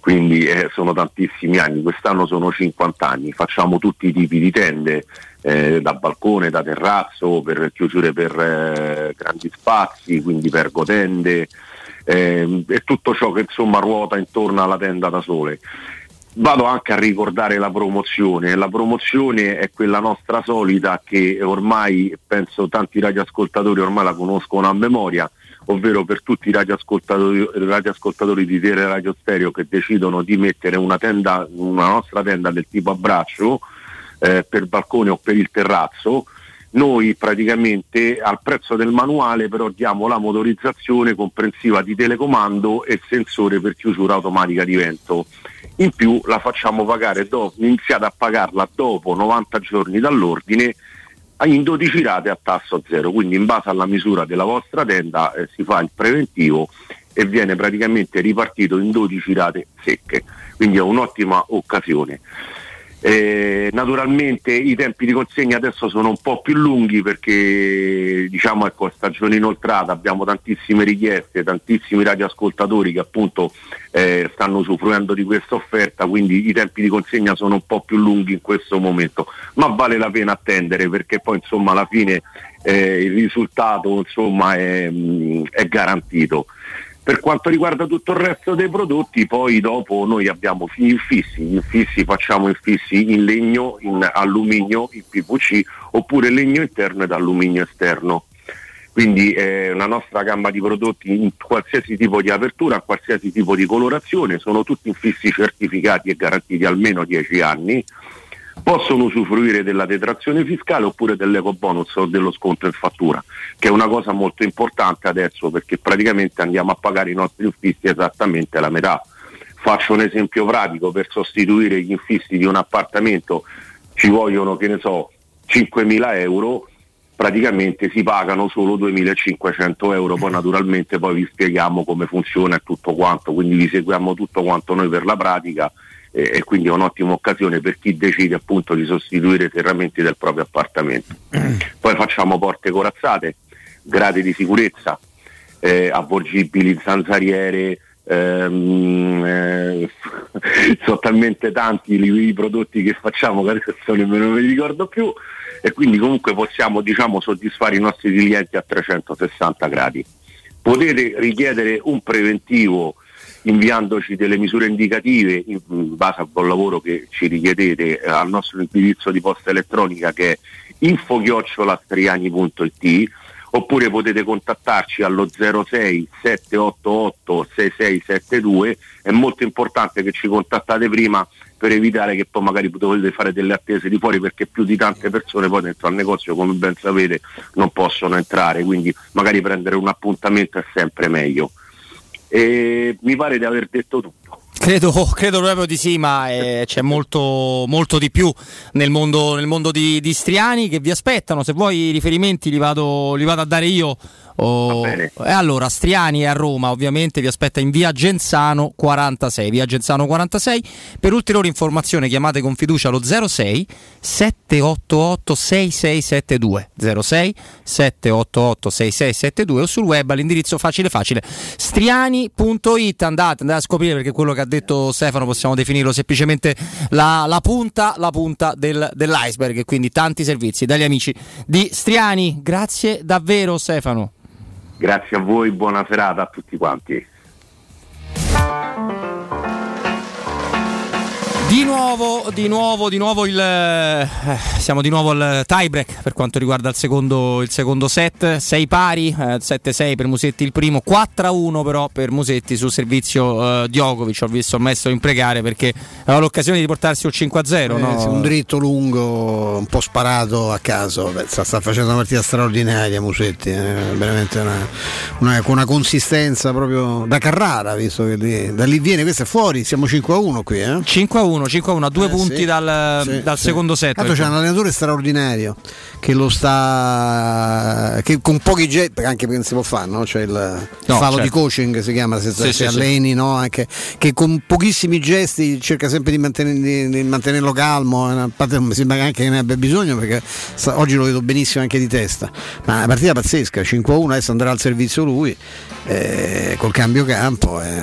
quindi eh, sono tantissimi anni, quest'anno sono 50 anni, facciamo tutti i tipi di tende, eh, da balcone, da terrazzo, per chiusure per eh, grandi spazi, quindi per gotende ehm, e tutto ciò che insomma ruota intorno alla tenda da sole. Vado anche a ricordare la promozione, la promozione è quella nostra solita che ormai penso tanti radioascoltatori ormai la conoscono a memoria, ovvero per tutti i radioascoltatori, radioascoltatori di Tele Radio Stereo che decidono di mettere una tenda, una nostra tenda del tipo a braccio eh, per balcone o per il terrazzo, noi praticamente al prezzo del manuale però diamo la motorizzazione comprensiva di telecomando e sensore per chiusura automatica di vento. In più la facciamo pagare dopo, iniziate a pagarla dopo 90 giorni dall'ordine in 12 rate a tasso zero, quindi in base alla misura della vostra tenda eh, si fa il preventivo e viene praticamente ripartito in 12 rate secche, quindi è un'ottima occasione. Eh, naturalmente i tempi di consegna adesso sono un po' più lunghi perché diciamo ecco stagione inoltrata abbiamo tantissime richieste, tantissimi radioascoltatori che appunto eh, stanno usufruendo di questa offerta, quindi i tempi di consegna sono un po' più lunghi in questo momento, ma vale la pena attendere perché poi insomma alla fine eh, il risultato insomma è, mh, è garantito. Per quanto riguarda tutto il resto dei prodotti, poi dopo noi abbiamo gli infissi, gli infissi facciamo infissi in legno, in alluminio, in PVC oppure legno interno ed alluminio esterno. Quindi eh, la nostra gamma di prodotti in qualsiasi tipo di apertura, a qualsiasi tipo di colorazione, sono tutti infissi certificati e garantiti almeno 10 anni possono usufruire della detrazione fiscale oppure dell'eco bonus o dello sconto in fattura, che è una cosa molto importante adesso perché praticamente andiamo a pagare i nostri infissi esattamente la metà. Faccio un esempio pratico, per sostituire gli infissi di un appartamento ci vogliono, che ne so, 5.000 euro, praticamente si pagano solo 2.500 euro, poi naturalmente poi vi spieghiamo come funziona e tutto quanto, quindi vi seguiamo tutto quanto noi per la pratica eh, e quindi è un'ottima occasione per chi decide appunto di sostituire i serramenti del proprio appartamento. Poi facciamo porte corazzate, gradi di sicurezza, eh, avvolgibili, zanzariere, ehm, eh, sono talmente tanti i, i prodotti che facciamo che adesso nemmeno me li ricordo più e quindi comunque possiamo diciamo, soddisfare i nostri clienti a 360 gradi. Potete richiedere un preventivo inviandoci delle misure indicative in base al buon lavoro che ci richiedete eh, al nostro indirizzo di posta elettronica che è info-lastriani.it oppure potete contattarci allo 06 788 6672 è molto importante che ci contattate prima per evitare che poi magari dovete fare delle attese di fuori perché più di tante persone poi dentro al negozio come ben sapete non possono entrare quindi magari prendere un appuntamento è sempre meglio e mi pare di aver detto tutto. Credo, credo proprio di sì, ma eh, c'è molto, molto di più nel mondo, nel mondo di, di Striani che vi aspettano. Se vuoi i riferimenti li vado, li vado a dare io. Oh, e allora, Striani è a Roma, ovviamente vi aspetta in via Genzano 46. Via Genzano 46. Per ulteriori informazioni chiamate con fiducia lo 06 788 6672 06 788 6672 o sul web all'indirizzo facile facile. Striani.it andate, andate a scoprire perché quello che ha detto Stefano possiamo definirlo semplicemente la, la punta, la punta del, dell'iceberg. Quindi tanti servizi dagli amici di Striani. Grazie davvero Stefano Grazie a voi, buona serata a tutti quanti. Di nuovo, di nuovo, di nuovo il. eh, siamo di nuovo al tie break per quanto riguarda il secondo, il secondo set. 6 pari, eh, 7-6 per Musetti il primo, 4-1 però per Musetti sul servizio eh, Djokovic. Ho visto il maestro imprecare perché aveva l'occasione di portarsi un 5-0. Eh, no? sì, un dritto lungo, un po' sparato a caso. Beh, sta, sta facendo una partita straordinaria Musetti, eh, veramente una, una- una consistenza proprio da Carrara, visto che lì- da lì viene, questo è fuori, siamo 5-1 qui. Eh? 5-1, 5-1 a due Eh, punti sì. dal, Sì, dal sì. secondo set. Tanto c'è un allenatore straordinario che lo sta che con pochi gesti anche perché non si può fare, no? Cioè il No, fallo certo. di coaching si chiama se, Sì, se sì, alleni, no? Anche, che con pochissimi gesti cerca sempre di, mantenere- di- di mantenerlo calmo, eh, a parte mi sembra anche che ne abbia bisogno perché sta- oggi lo vedo benissimo anche di testa. Ma una partita pazzesca, 5-1, adesso andrà al servizio lui, eh, col cambio campo, è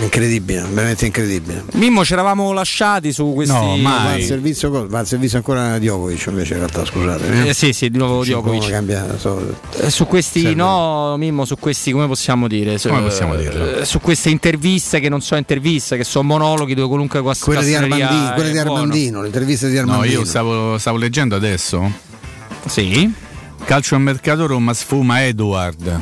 incredibile, veramente incredibile. Mimmo, ci eravamo lasciati su questi. Va al servizio, va al servizio ancora Djokovic invece in realtà scusate. Eh, sì, sì, di nuovo 5-1 Djokovic. cambia, so- Eh, Su questi, Serve. no, Mimmo, su questi, come possiamo dire? Su, Come possiamo dirlo? eh, Su queste interviste che non sono interviste, che sono monologhi dove qualunque cosa quelle di Armandino, quelle di Armandino, le interviste di No, Armandino. io stavo, stavo leggendo adesso. Sì. Calcio al mercato Roma sfuma Edward.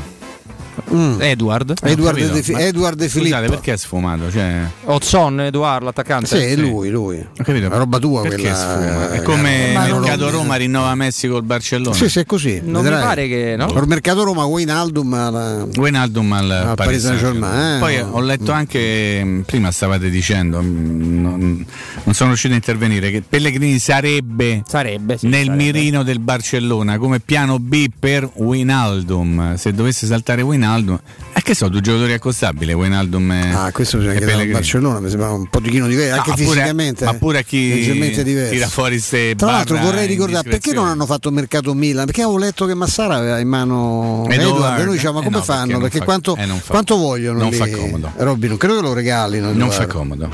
Edward. Edward Ho capito, De Fi- ma- Edward De Scusate, Filippo. perché è sfumato? Cioè, Ozon, Edoardo, l'attaccante. Sì, è lui, lui. ho capito. La roba tua perché quella. sfuma? È eh, come non- mercato Roma rinnova Messi col Barcellona. Sì, sì, è così. Non mi vedrai. pare che. No? Col mercato Roma Wijnaldum alla... Wijnaldum al, Al Paris Paris Saint-Germain, eh. Poi ho letto anche, mh, prima stavate dicendo, mh, non, non sono riuscito a intervenire, che Pellegrini sarebbe, Sarebbe, sì, nel mirino del Barcellona come piano B per Wijnaldum. Se dovesse saltare Wijnaldum Wijnaldum. E che so, due giocatori accostabili, Wijnaldum e Ah, questo bisogna chiedere al Pellegrini. Barcellona, mi sembra un pochino diverso, anche No, ma pure- fisicamente. ma pure a chi diverso. tira fuori ste Tra l'altro vorrei ricordare perché non hanno fatto mercato Milan? Perché avevo letto che Massara aveva in mano. Edward e noi diciamo ma Eh come no, perché fanno? non Perché fa- quanto, eh, quanto vogliono? non lì? fa comodo. Robby, non credo che lo regalino. Non fa comodo.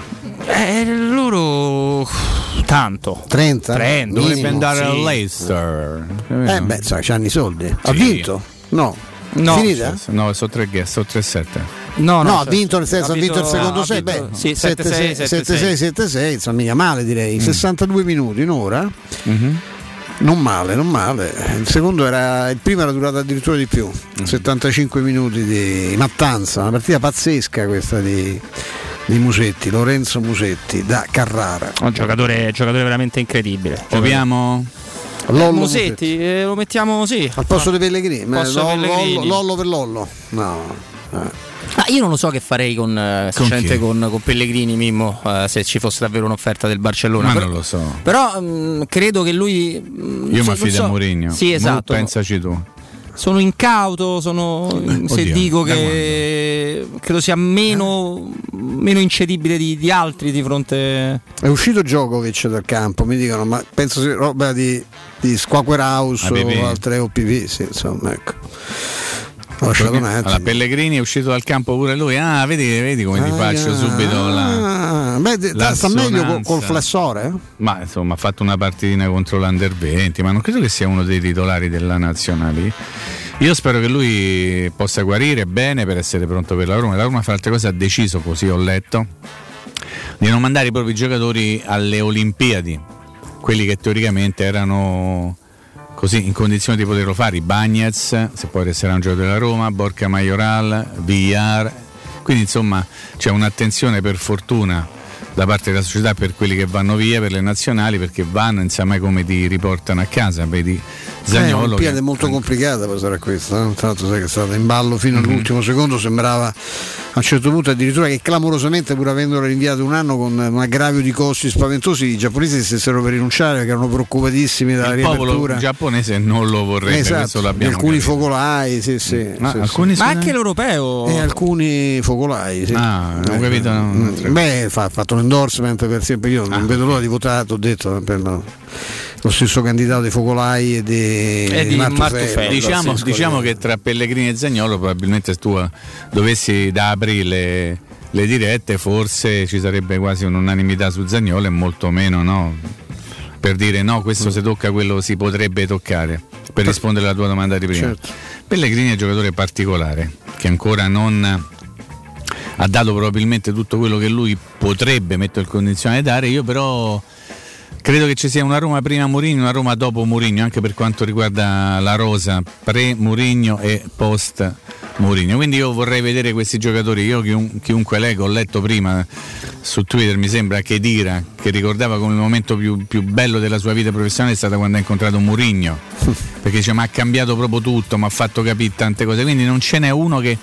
Eh, loro tanto. 30? 30. Dovrebbe andare sì. al Leicester. Eh beh, sai, c'hanno i soldi. Ha Sì. vinto? No. No. Finita? No, sono 3 guest, sono 3-7. No, No, ha cioè, vinto nel senso ha vinto il secondo ha 6, vinto- beh, sì, 7-6, 7-6, 7-6, insomma, mica male direi, Mm. 62 minuti, un'ora. Mhm. Non male, non male. Il secondo era, il primo era durato addirittura di più, Mm. 75 minuti di mattanza, una partita pazzesca questa di, di Musetti, Lorenzo Musetti da Carrara. Un giocatore, giocatore veramente incredibile. Proviamo. Lollo Musetti, eh, lo mettiamo sì. Al posto di Pellegrini, ma Posto Lollo, Pellegrini. Lollo- per Lollo. No. eh. Ah, io non lo so che farei con, eh, Con con, con Pellegrini Mimmo eh, se ci fosse davvero un'offerta del Barcellona. Ma però, non lo so. però, mh, credo che lui. mh, Io so- mi affido so- a Mourinho. Sì, Mo esatto. pensaci tu. Sono incauto, sono, se oddio, dico da che credo sia meno, meno incedibile di, di altri di fronte. È uscito Djokovic dal campo, mi dicono, ma penso sia roba di, di Squawker House APP. o altre OPV, sì, insomma, ecco. Allora, Pellegrini è uscito dal campo pure lui. Ah, vedi, vedi come ti Ah, faccio subito la. Ah, beh, de- sta meglio col, col flessore? Ma insomma ha fatto una partitina contro l'Under 20, ma non credo che sia uno dei titolari della nazionale. Io spero che lui possa guarire bene per essere pronto per la Roma. La Roma fra altre cose ha deciso, così ho letto, di non mandare i propri giocatori alle Olimpiadi, quelli che teoricamente erano così in condizione di poterlo fare, i Bagnets, se poi resterà un giocatore della Roma, Borca Majoral, Villar. Quindi insomma c'è un'attenzione per fortuna da parte della società per quelli che vanno via, per le nazionali, perché vanno, non sa mai come ti riportano a casa. Vedi Eh, Zagnolo. Olimpiade che- è molto complicata per sarà questa, eh? tra l'altro sai che è stata in ballo fino Mhm. all'ultimo secondo, sembrava a un certo punto addirittura che clamorosamente pur avendolo rinviato un anno con un aggravio di costi spaventosi i giapponesi stessero per rinunciare perché erano preoccupatissimi dalla il popolo riapertura. giapponese non lo vorrebbe, Esatto, alcuni capito. focolai, sì, sì, Ma sì, alcuni sì. Ma anche l'europeo. E alcuni focolai, sì. Ah, ho Eh, capito. mm, Beh, fa- ha fatto un endorsement per sempre. Io non Ah. vedo l'ora di votare, ho detto per lo, lo stesso candidato dei focolai e di, E di Martufello. Diciamo, Pazzesco, diciamo che tra Pellegrini e Zagnolo probabilmente se tu eh, dovessi da aprile le dirette forse ci sarebbe quasi un'unanimità su Zagnolo e molto meno no per dire no questo Mm. se tocca quello si potrebbe toccare per rispondere alla tua domanda di prima Certo. Pellegrini è un giocatore particolare che ancora non ha dato probabilmente tutto quello che lui potrebbe mettere in condizione di dare io però Credo che ci sia una Roma prima Mourinho, una Roma dopo Mourinho, anche per quanto riguarda la rosa pre-Mourinho e post-Mourinho. Quindi io vorrei vedere questi giocatori. Io chiun- chiunque leggo, ho letto prima su Twitter, mi sembra che Dira, che ricordava come il momento più, più bello della sua vita professionale è stato quando ha incontrato Mourinho. Perché dice, ma ha cambiato proprio tutto, mi ha fatto capire tante cose. Quindi non ce n'è uno che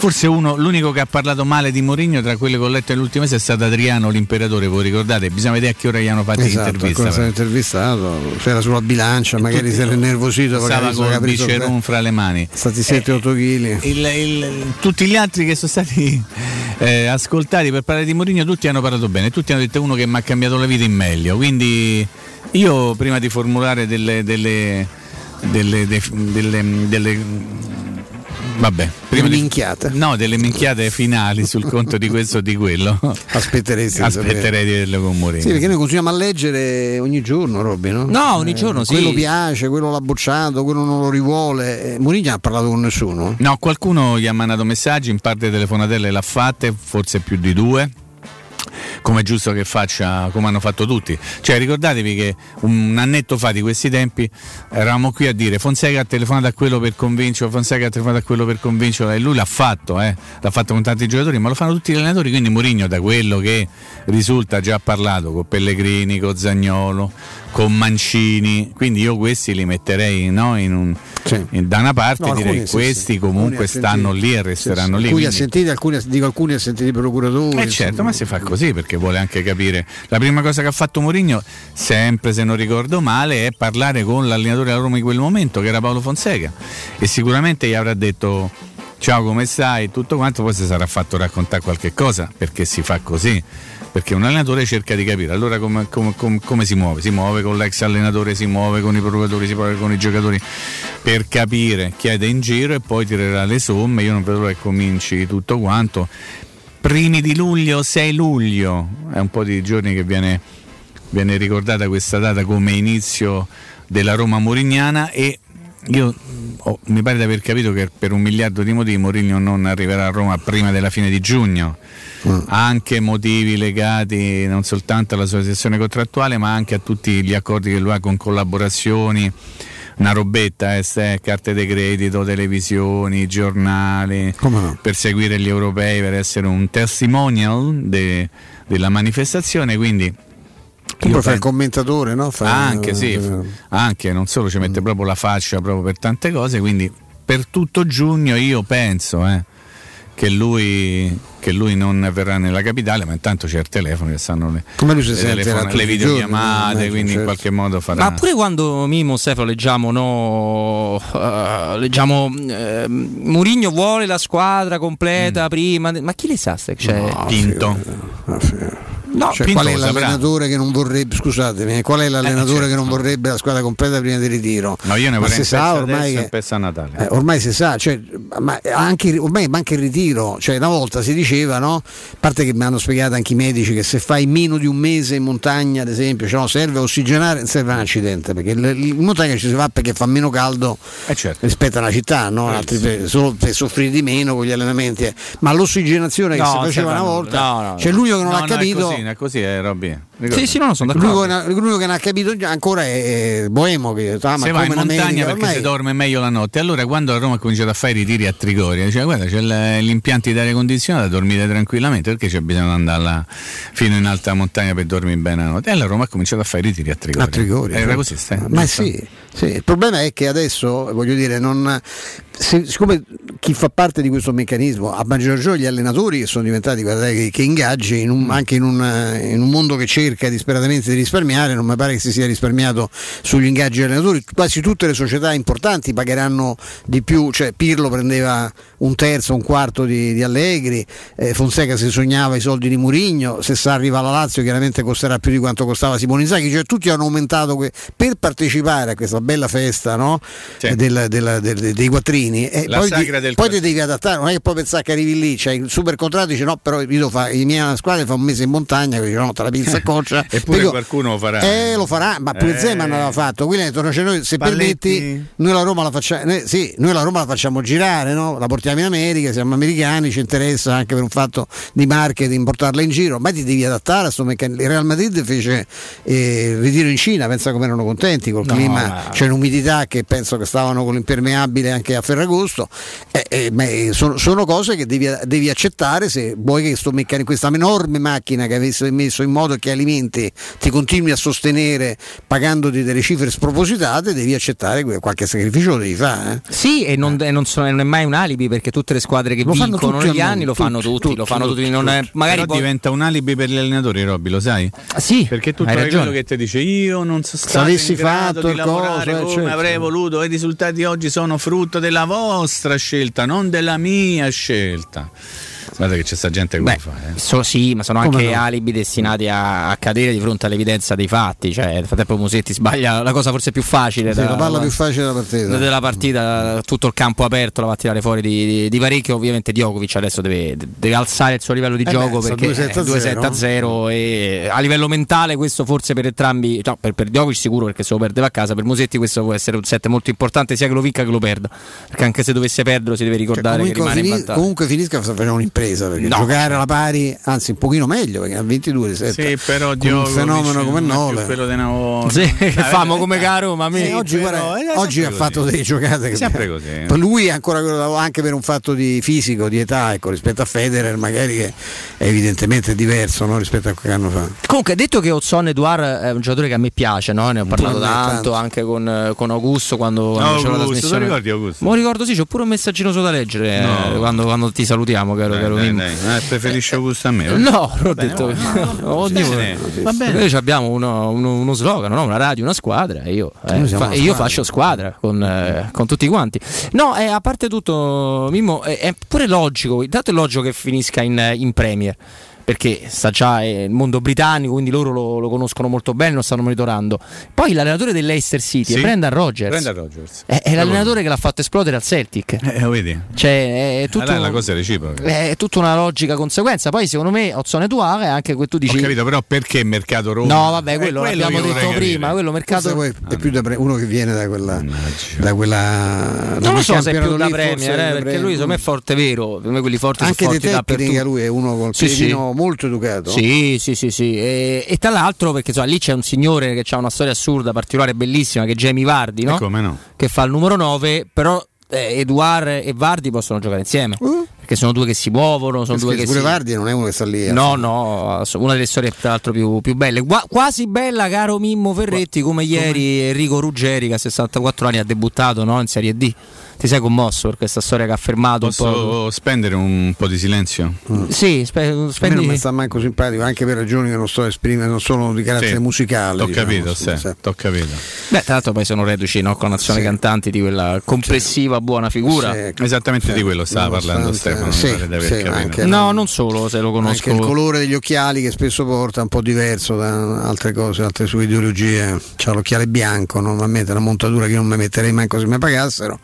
Forse uno, l'unico che ha parlato male di Mourinho tra quelle che ho letto nell'ultimo mese è stato Adriano l'imperatore, voi ricordate? Bisogna vedere a che ora gli hanno fatto Esatto, l'intervista. intervistato, c'era sulla bilancia, magari si era innervosito Stava con il biceron fra le mani. stati 7-8 kg. Il- tutti gli altri che sono stati eh, ascoltati per parlare di Mourinho, tutti hanno parlato bene, tutti hanno detto uno che mi ha cambiato la vita in meglio. Quindi io prima di formulare delle, delle, delle, de- delle- delle- Vabbè, prima Delle di- minchiate. No, delle minchiate finali sul conto di questo o di quello. Aspetteresti Aspetterei di vederlo con Mourinho. Sì, perché noi continuiamo a leggere ogni giorno, Robby, no? No, ogni giorno, sì. Quello piace, quello l'ha bocciato, quello non lo rivuole. Eh, Mourinho ha parlato con nessuno. No, qualcuno gli ha mandato messaggi, in parte telefonatelle l'ha fatte, forse più di due. Come è giusto che faccia, come hanno fatto tutti. Cioè, ricordatevi che un annetto fa di questi tempi eravamo qui a dire Fonseca ha telefonato a quello per convincerlo, Fonseca ha telefonato a quello per convincerlo e lui l'ha fatto, eh. l'ha fatto con tanti giocatori, ma lo fanno tutti gli allenatori. Quindi Mourinho, da quello che risulta, già parlato con Pellegrini, con Zagnolo, con Mancini. Quindi io questi li metterei no, in un- in- da una parte No, direi sì, questi sì. comunque stanno lì e resteranno Sì, sì. lì. Alcuni quindi- assentiti, alcuni, dico alcuni assentiti procuratori. eh certo, ma si fa così perché vuole anche capire. La prima cosa che ha fatto Mourinho, sempre se non ricordo male, è parlare con l'allenatore della Roma in quel momento, che era Paolo Fonseca. E sicuramente gli avrà detto ciao come stai, tutto quanto, poi si sarà fatto raccontare qualche cosa perché si fa così. Perché un allenatore cerca di capire allora come, come- come- come si muove, si muove con l'ex allenatore, si muove con i provocatori, si muove con i giocatori per capire, chiede in giro e poi tirerà le somme. Io non vedo che cominci tutto quanto. Primi di luglio, 6 luglio, è un po' di giorni che viene, viene ricordata questa data come inizio della Roma Morignana e io ho- mi pare di aver capito che per un miliardo di motivi Mourinho non arriverà a Roma prima della fine di giugno. Anche motivi legati non soltanto alla sua sessione contrattuale, ma anche a tutti gli accordi che lui ha con collaborazioni, una robetta, eh, carte di credito, televisioni, giornali, per seguire gli europei, per essere un testimonial de- della manifestazione. Quindi Tu io poi fai il commentatore, no? Fai- anche sì, eh, anche non solo ci mette proprio la faccia proprio per tante cose, quindi per tutto giugno io penso eh, che, lui, che lui non verrà nella capitale, ma intanto c'è il telefono che sanno le, Come lui si le, tutti le giorni, videochiamate, immagino, quindi in certo. qualche modo farà. Ma pure quando Mimo Stefano leggiamo, no, eh, leggiamo eh, Murigno vuole la squadra completa prima, de- ma chi le sa se c'è No, Pinto? No, Cioè, Pinto qual è l'allenatore che non vorrebbe, scusatemi, eh, qual è l'allenatore che non vorrebbe la squadra completa prima del ritiro? No, io ne Ma vorrei un sa ormai che a Natale. eh, ormai si sa, cioè, ma anche, ormai manca il ritiro, cioè una volta si diceva, no? a parte che mi hanno spiegato anche i medici che se fai meno di un mese in montagna, ad esempio, cioè, no, serve a ossigenare, non serve un accidente, perché in montagna ci si va perché fa meno caldo Eh, certo. rispetto alla città, no? Altri per- solo per soffrire di meno con gli allenamenti, eh. ma l'ossigenazione che No, si faceva una volta, No, no, c'è no. l'unico che non No, ha no, capito... È così, è così, Sì, sì, no, no, sono L'unico, d'accordo. che- l'unico che non ha capito ancora è Boemo che ah, ma se va in montagna America, perché ormai- si dorme meglio la notte. Allora, quando a Roma ha cominciato a fare i ritiri a Trigoria, diceva: Guarda, c'è l- gli impianti d'aria condizionata, dormite tranquillamente perché c'è bisogno di andare là fino in alta montagna per dormire bene la notte. E allora Roma ha cominciato a fare i ritiri a Trigoria. A Trigoria, Era certo. così, stai? Ma sì, sì, il problema è che adesso, voglio dire, non, se- siccome chi fa parte di questo meccanismo, a maggior ragione gli allenatori che sono diventati guardate, che, che ingaggi in un- anche in un, in un mondo che cerca disperatamente di risparmiare, non mi pare che si sia risparmiato sugli ingaggi degli allenatori, quasi tutte le società importanti pagheranno di più, cioè Pirlo prendeva un terzo, un quarto di, di Allegri, eh, Fonseca si sognava i soldi di Murigno, se sa arriva alla Lazio chiaramente costerà più di quanto costava Simone Inzaghi, cioè tutti hanno aumentato que- per partecipare a questa bella festa no? Eh, del- del- del- dei quattrini e La poi, ti, poi ti devi adattare, non è che poi pensare che arrivi lì, c'hai il super contratto dici no però io fare, i miei squadre fa un mese in montagna, quindi no, te la pizza a coccia. Eppure Dico, qualcuno lo farà. eh, lo farà, ma pure Eh. Zeman l'aveva fatto. Quindi ha detto, no, cioè noi, se Spalletti. permetti, noi la Roma la facciamo, noi, sì, noi la Roma la facciamo girare, no? la portiamo in America, siamo americani, ci interessa anche per un fatto di marketing portarla in giro, ma ti devi adattare a questo meccanismo. Il Real Madrid fece eh, il ritiro in Cina, pensa come erano contenti col No, clima, ma- c'è l'umidità che penso che stavano con l'impermeabile anche a Ferragosto. Eh, eh, ma, eh, sono, sono cose che devi, devi accettare se vuoi che sto meccan- questa enorme macchina che avessi messo in modo che alimenti ti continui a sostenere pagandoti delle cifre spropositate, devi accettare qualche sacrificio lo devi fare. eh. Sì, e non, e non sono- non è mai un alibi perché tutte le squadre che Lo vincono tutti negli anni mondo, lo fanno tutti, tutti, lo tutti, fanno tutti, tutti, non è- tutti. magari Però poi- diventa un alibi per gli allenatori, Robby, lo sai? sì, Perché tutto hai quello che ti dice io non sono stato avessi in grado fatto di il lavorare coso, eh, come certo. avrei voluto, i risultati oggi sono frutto della vostra scelta, non della mia scelta. Guarda che c'è sta gente che Beh, lo fa. eh. so- sì, ma sono Come anche no? alibi destinati a, a cadere di fronte all'evidenza dei fatti. Cioè, nel frattempo Musetti sbaglia la cosa forse più facile. Sì, da- la palla più facile della partita. della partita, tutto il campo aperto la va a tirare fuori di, di, di parecchio. Ovviamente Djokovic adesso deve, deve alzare il suo livello di Eh gioco beh, perché 2-7 è 2-7 a 0 e a livello mentale questo forse per entrambi, no, per, per Djokovic sicuro perché se lo perdeva a casa, per Musetti questo può essere un set molto importante sia che lo vinca che lo perda, perché anche se dovesse perderlo si deve Cioè, ricordare che comunque, rimane in fini- vantaggio. comunque finisca facendo un'impresa perché No. giocare alla pari, anzi un pochino meglio perché a 22 di sette, Sì, però con un fenomeno come Nole. quello di una. Sì, che famo come caro, ma me. Eh, oggi, però, guarda, è oggi ha fatto delle giocate che Sempre così, eh. Per lui è ancora quello- anche per un fatto di fisico, di età, ecco, rispetto a Federer, magari che è evidentemente diverso no, rispetto a qualche anno fa. Comunque, detto che Ozon Eduard è un giocatore che a me piace, no? ne ho parlato tanto, tanto. anche con, eh, con Augusto quando, quando c'era la Augusto, trasmissione. ti ricordi Augusto? Ma ricordo sì, c'ho pure un messaggino su da leggere eh, No. quando, quando ti salutiamo, caro, Eh, caro Mimmo. dai. Eh, preferisce Augusto a me? va? No, non ho Bene, detto no, bene, va bene. Noi abbiamo uno, uno- uno slogan, no? una radio, una squadra e io, eh, fa- e io squadra. faccio squadra con, eh, con tutti quanti. No, eh, a parte tutto, Mimmo, è, è pure logico, intanto è logico che finisca in, in Premier. Perché sta già eh, il mondo britannico, quindi loro lo, lo conoscono molto bene, lo stanno monitorando. Poi l'allenatore dell'Eister City Sì? è Brendan Rodgers. Brendan Rodgers. È, è l'allenatore che l'ha fatto esplodere al Celtic. Eh, lo vedi? Cioè, è tutto. Allora la cosa è reciproca. È tutta una logica conseguenza. Poi, secondo me, Ozzone Duave è anche que- tu dici. Ho capito, però perché mercato Roma? No, vabbè, È quello, quello l'abbiamo che detto prima. Quello mercato. Poi è più da pre- uno che viene da quella, da quella non lo da so se è più da Premier, eh, da perché lui secondo me è forte vero. Per me quelli forti anche sono di forti tecnica dappertutto. lui è uno col Sì, sì. Molto educato Sì, sì, sì, sì. E, e tra l'altro, perché insomma, lì c'è un signore che ha una storia assurda, particolare, bellissima, che è Jamie Vardi, no? Come no? Che fa il numero 9, però eh, Eduard e Vardi possono giocare insieme. Perché sono due che si muovono, sono due che pure si... Vardi non è uno che sta lì eh. No, no, una delle storie tra l'altro più, più belle. Gua- quasi bella, caro Mimmo Ferretti, come ieri Enrico Ruggeri che a 64 anni ha debuttato no, in Serie D. Ti sei commosso per questa storia che ha fermato un po'? Posso spendere un po' di silenzio? Sì, spe- a me spendi... non mi sta manco simpatico anche per ragioni che non sto a esprimere non sono di carattere Sì, musicale T'ho diciamo, capito, sì, sì, sì. t'ho capito. Beh, tra l'altro poi sono reduci no, con Nazione Cantanti di quella complessiva buona figura. Sì, Esattamente di quello stava parlando Stefano. sì, sì, anche- No, non solo, se lo anche conosco. il colore degli occhiali che spesso porta è un po' diverso da altre cose, altre sue ideologie. C'ha l'occhiale bianco, normalmente è una montatura che non mi metterei manco se mi pagassero.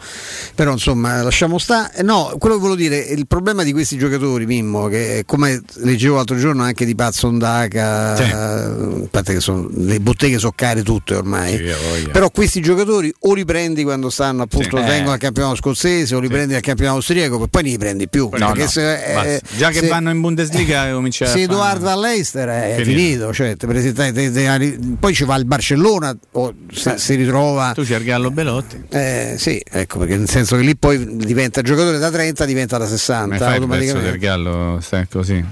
Però insomma, lasciamo stare. Eh, No, quello che volevo dire, il problema di questi giocatori, Mimmo, che come leggevo l'altro giorno anche di Pazzo Ondaca, Sì. eh, a parte che sono, le botteghe sono care tutte ormai. Sì. Però questi giocatori o li prendi quando stanno appunto Sì. vengono Eh. al campionato scozzese o li prendi al campionato austriaco, poi non li prendi più. No, no, se- eh. Già che se- vanno in Bundesliga comincia a se fare- Edoardo va all'Eister è Finito. finito, cioè, te presentai- te- te- poi ci va il Barcellona o si ritrova. Tu c'è il Gallo Belotti. Eh, sì, ecco perché senso che lì poi diventa giocatore da 30, diventa da 60 Ma fai il del automaticamente. Gallo, stai così.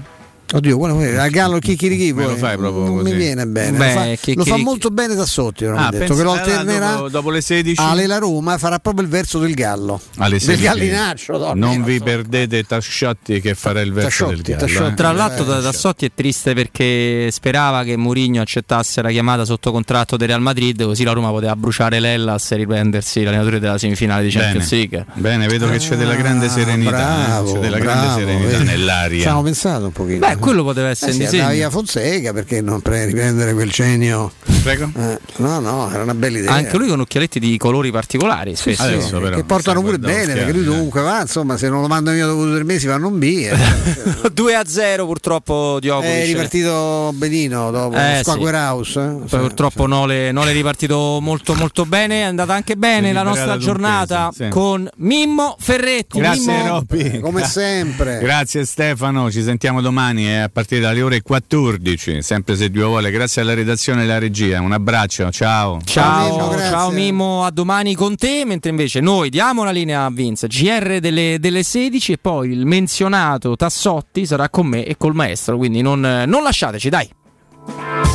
Oddio, quello al Gallo Chicchirichi Me lo poi fai proprio non così. mi viene bene. Beh, lo, fa, Chicchirichi- lo fa molto bene da sotto, non Ah, ho detto pensa- che lo alternerà. dopo, dopo le 16 Ale la Roma farà proprio il verso del Gallo. alle del 16. gallinaccio, no, non vi so. perdete Tasciotti che farà il verso Tasciotti, del Gallo. Tasciotti. eh. Tra l'altro Eh, da, da Sotti è triste perché sperava che Mourinho accettasse la chiamata sotto contratto del Real Madrid così la Roma poteva bruciare l'Ellas e riprendersi l'allenatore della semifinale di Champions Bene. League. Bene, vedo che c'è della grande Ah, serenità. eh. bravo, c'è della bravo, grande serenità nell'aria. Ci hanno pensato un pochino. Beh, quello poteva essere Eh sì, in disegno. via Fonseca perché non pre- riprendere quel genio. Prego. Eh, no, no, era una bella idea. Anche lui con occhialetti di colori particolari spesso. Sì, Adesso però che portano pure bene, perché lui comunque va, insomma, se non lo mandano via dopo tre mesi vanno un B. eh. 2 a 0 purtroppo Djokovic. È ripartito benino dopo Eh, House. eh. Poi purtroppo Nole, Nole è ripartito molto molto bene, è andata anche bene la nostra giornata sì. con Mimmo Ferretti. Grazie Mimmo, Robby. Come sempre. Grazie Stefano, ci sentiamo domani eh, a partire dalle ore 14, sempre se Dio vuole. Grazie alla redazione e alla regia. Un abbraccio, ciao. Ciao, Mimmo, grazie. ciao Mimmo, a domani con te, mentre invece noi diamo la linea a Vince, GR delle, delle 16 e poi il menzionato Tassotti sarà con me e col maestro, quindi non, non lasciateci, dai.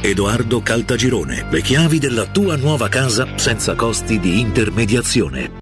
Edoardo Caltagirone. Le chiavi della tua nuova casa senza costi di intermediazione.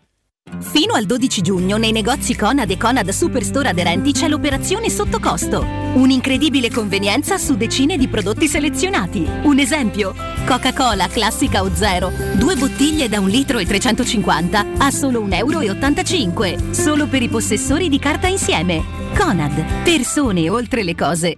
Fino al 12 giugno nei negozi Conad e Conad Superstore aderenti c'è l'operazione sotto costo. Un'incredibile convenienza su decine di prodotti selezionati. Un esempio: Coca-Cola classica o zero, due bottiglie da un litro e 350 a solo 1,85 euro. Solo per i possessori di carta insieme. Conad, persone oltre le cose.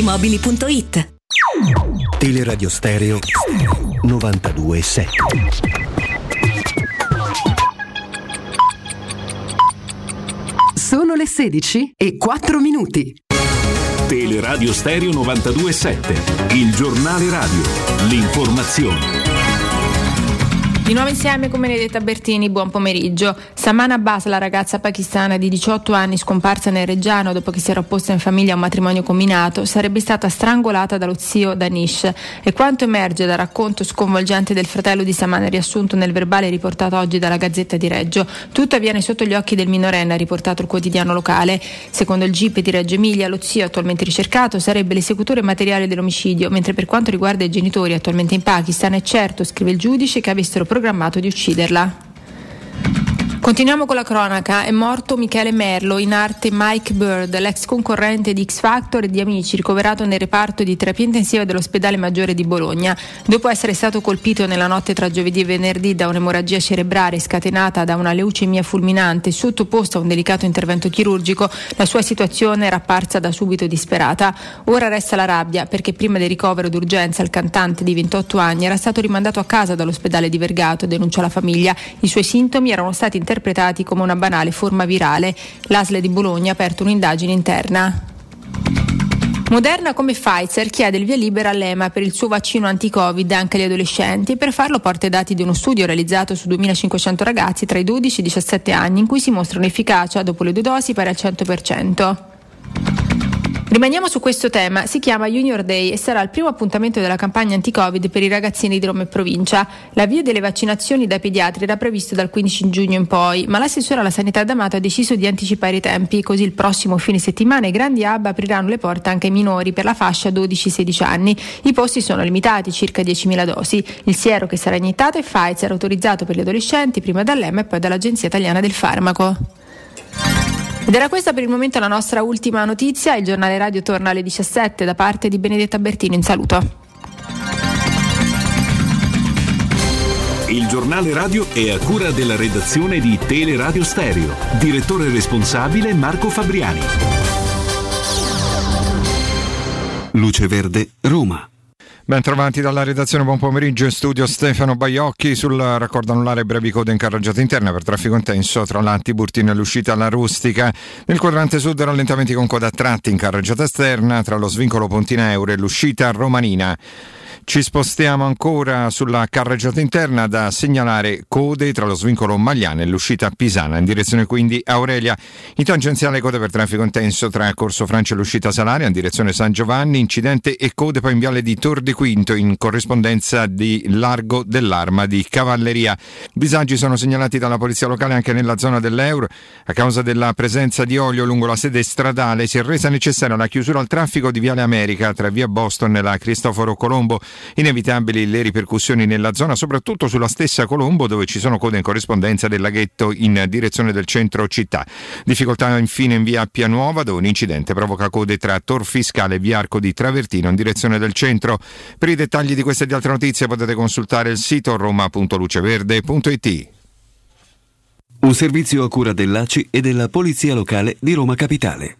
Paolettimobili.it Teleradio Stereo 927. Sono le 16 e 4 minuti. Teleradio Stereo 927, il giornale radio, l'informazione. Di nuovo insieme con Benedetta Bertini, buon pomeriggio. Samana Abbas, la ragazza pakistana di 18 anni scomparsa nel Reggiano dopo che si era opposta in famiglia a un matrimonio combinato, sarebbe stata strangolata dallo zio Danish. E quanto emerge dal racconto sconvolgente del fratello di Samana riassunto nel verbale riportato oggi dalla Gazzetta di Reggio, tutto avviene sotto gli occhi del minorenne, ha riportato il quotidiano locale. Secondo il GIP di Reggio Emilia, lo zio attualmente ricercato sarebbe l'esecutore materiale dell'omicidio, mentre per quanto riguarda i genitori attualmente in Pakistan è certo, scrive il giudice, che avessero programmato di ucciderla. Continuiamo con la cronaca. È morto Michele Merlo, in arte Mike Bird, l'ex concorrente di X Factor e di Amici, ricoverato nel reparto di terapia intensiva dell'ospedale maggiore di Bologna. Dopo essere stato colpito nella notte tra giovedì e venerdì da un'emorragia cerebrale scatenata da una leucemia fulminante sottoposta a un delicato intervento chirurgico, la sua situazione era apparsa da subito disperata. Ora resta la rabbia perché prima del ricovero d'urgenza il cantante di 28 anni era stato rimandato a casa dall'ospedale di Vergato, denuncia la famiglia. I suoi sintomi erano stati interpretati come una banale forma virale. L'ASL di Bologna ha aperto un'indagine interna. Moderna come Pfizer chiede il via libera all'EMA per il suo vaccino anti-Covid anche agli adolescenti e per farlo porta i dati di uno studio realizzato su 2500 ragazzi tra i 12 e i 17 anni in cui si mostra un'efficacia dopo le due dosi pari al 100%. Rimaniamo su questo tema, si chiama Junior Day e sarà il primo appuntamento della campagna anti-Covid per i ragazzini di Roma e provincia. L'avvio delle vaccinazioni dai pediatri era previsto dal 15 giugno in poi, ma l'assessore alla sanità D'Amato ha deciso di anticipare i tempi, così il prossimo fine settimana i grandi hub apriranno le porte anche ai minori per la fascia 12-16 anni. I posti sono limitati, circa 10.000 dosi. Il siero che sarà iniettato è Pfizer, autorizzato per gli adolescenti, prima dall'EMA e poi dall'Agenzia Italiana del Farmaco. Ed era questa per il momento la nostra ultima notizia. Il giornale radio torna alle 17 da parte di Benedetta Bertini. In saluto. Il giornale radio è a cura della redazione di Teleradio Stereo. Direttore responsabile Marco Fabriani. Luce Verde, Roma. Ben trovati dalla redazione, buon pomeriggio in studio Stefano Baiocchi sul raccordo anulare brevi code in carreggiata interna per traffico intenso tra la Tiburtina e l'uscita alla Rustica. Nel quadrante sud rallentamenti con coda a tratti in carreggiata esterna tra lo svincolo Pontina Euro e l'uscita romanina. Ci spostiamo ancora sulla carreggiata interna da segnalare code tra lo svincolo Magliana e l'uscita Pisana, in direzione quindi Aurelia. In tangenziale code per traffico intenso tra Corso Francia e l'uscita Salaria, in direzione San Giovanni, incidente e code poi in viale di Tor di Quinto, in corrispondenza di Largo dell'Arma di Cavalleria. Disagi sono segnalati dalla polizia locale anche nella zona dell'Euro. A causa della presenza di olio lungo la sede stradale si è resa necessaria la chiusura al traffico di Viale America tra via Boston e la Cristoforo Colombo. Inevitabili le ripercussioni nella zona, soprattutto sulla stessa Colombo dove ci sono code in corrispondenza del laghetto in direzione del centro città. Difficoltà infine in via Pianuova dove un incidente provoca code tra Tor Fiscale e via Arco di Travertino in direzione del centro. Per i dettagli di queste e di altre notizie potete consultare il sito roma.luceverde.it. Un servizio a cura dell'ACI e della Polizia Locale di Roma Capitale.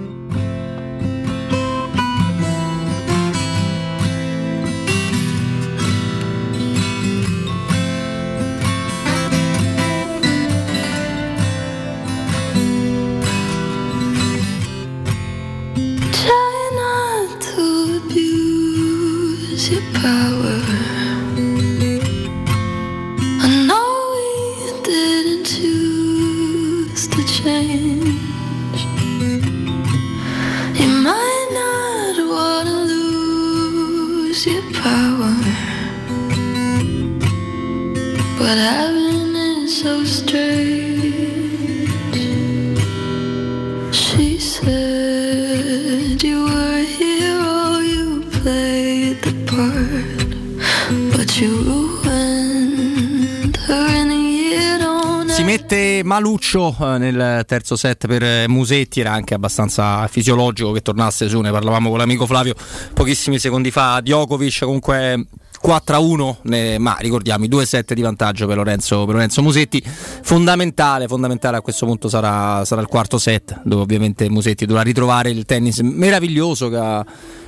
lose your power, but having it so strange. She said you were a hero, you played the part, but you mette Maluccio eh, nel terzo set per eh, Musetti, era anche abbastanza fisiologico che tornasse su, ne parlavamo con l'amico Flavio pochissimi secondi fa, Djokovic comunque 4 a 1, ne- ma ricordiamo i due set di vantaggio per Lorenzo, per Lorenzo Musetti, fondamentale, fondamentale a questo punto sarà, sarà il quarto set, dove ovviamente Musetti dovrà ritrovare il tennis meraviglioso che ha,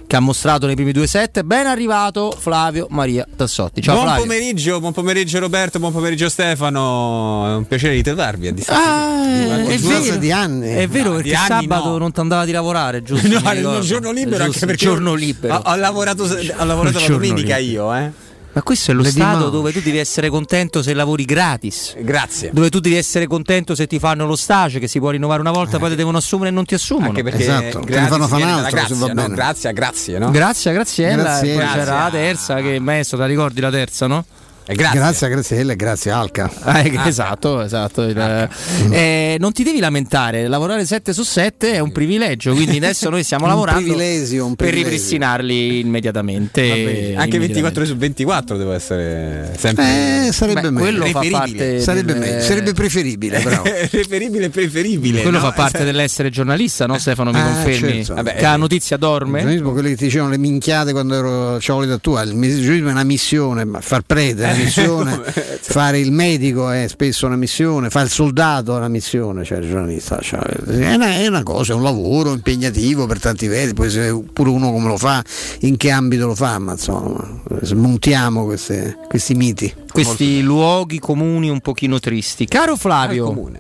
che ha mostrato nei primi due set. Ben arrivato Flavio Maria Tassotti. Ciao buon Flavio. pomeriggio, buon pomeriggio Roberto, buon pomeriggio Stefano. È un piacere ritrovarvi a distanza. Ah, di è vero, di anni. È vero No, perché di sabato no. non ti andava di lavorare, giusto? No, ricordo. un giorno libero anche Giusto, perché giorno libero. Ho, ho lavorato, ho lavorato la domenica libero. io, eh. Ma questo è lo Le stato dove tu devi essere contento se lavori gratis. Grazie. Dove tu devi essere contento se ti fanno lo stage, che si può rinnovare una volta, poi ti devono assumere e non ti assumono. Anche perché Esatto, gratis te ne fanno fa viene un dalla altro, se grazia, va no? bene. Grazie a grazie, no? Grazie Grazie. e poi Grazie. c'era la terza che maestro, te la ricordi la terza, no? Eh, grazie. Grazie a Graziella e grazie a Alca. Eh, Esatto, esatto. il- eh, non ti devi lamentare, lavorare 7 su 7 è un privilegio, quindi adesso noi stiamo Un lavorando privilegio, un per ripristinarli immediatamente. Va bene. Anche 24 immediatamente. ore su 24 devo essere sempre Eh, sarebbe Beh, meglio. quello fa Preferibile. parte Sarebbe del- meglio, sarebbe preferibile, però. reperibile e preferibile. Quello no? fa parte Eh, dell'essere giornalista, no Stefano? Mi Ah, confermi? certo. Vabbè, che la eh. notizia Il dorme? giornalismo, quelli che ti dicevano le minchiate quando ero c'avevo l'età tua, il giornalismo è una missione, ma far prete, una missione, fare il medico è spesso una missione, fare il soldato è una missione, cioè il giornalista. cioè, è, una, è una cosa, è un lavoro impegnativo per tanti versi, poi se pure uno come lo fa, in che ambito lo fa, ma insomma, smontiamo queste- questi miti. Questi luoghi comuni un pochino tristi. Caro Flavio,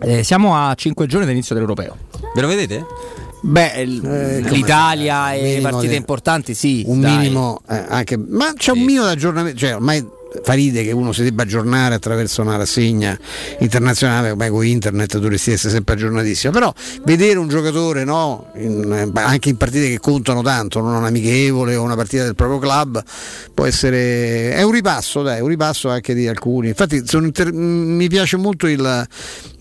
eh, siamo a 5 giorni dall'inizio dell'europeo. Ve lo vedete? Beh, il- l'Italia e le partite di- importanti, sì. un dai. minimo eh, anche ma c'è un minimo di aggiornamento cioè ormai fa ride che uno si debba aggiornare attraverso una rassegna internazionale ormai con internet dovresti essere sempre aggiornatissimo. Però vedere un giocatore no, in- anche in partite che contano tanto non un amichevole o una partita del proprio club può essere è un ripasso dai un ripasso anche di alcuni. Infatti inter- mi piace molto il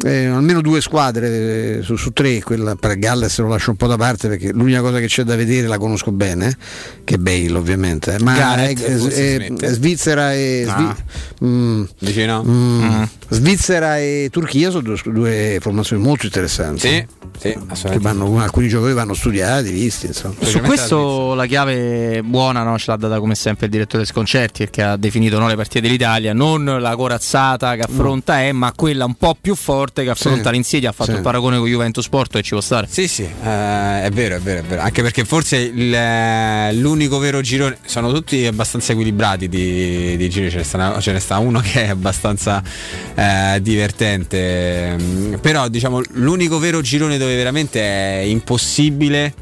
eh, almeno due squadre eh, su, su tre quella per Galles lo lascio un po' da parte perché l'unica cosa che c'è da vedere la conosco bene che è Bale ovviamente ma eh, forse eh. Svizzera e Ah. Svi- mm, no? mm, Svizzera e Turchia sono due, due formazioni molto interessanti Sì, sì, che vanno, alcuni giocatori vanno studiati visti insomma. Su questo la chiave buona no, ce l'ha data come sempre il direttore Sconcerti che ha definito no, le partite dell'Italia, non la corazzata che affronta è, ma quella un po' più forte che affronta Sì. l'Insidia. Ha fatto Sì. il paragone con Juventus Sport e ci può stare. Sì, sì, eh, è vero, è vero, è vero. Anche perché forse il- eh, l'unico vero girone. Sono tutti abbastanza equilibrati di, di giri. Ce ne, sta, ce ne sta uno che è abbastanza eh, divertente. Però, diciamo, l'unico vero girone dove veramente è impossibile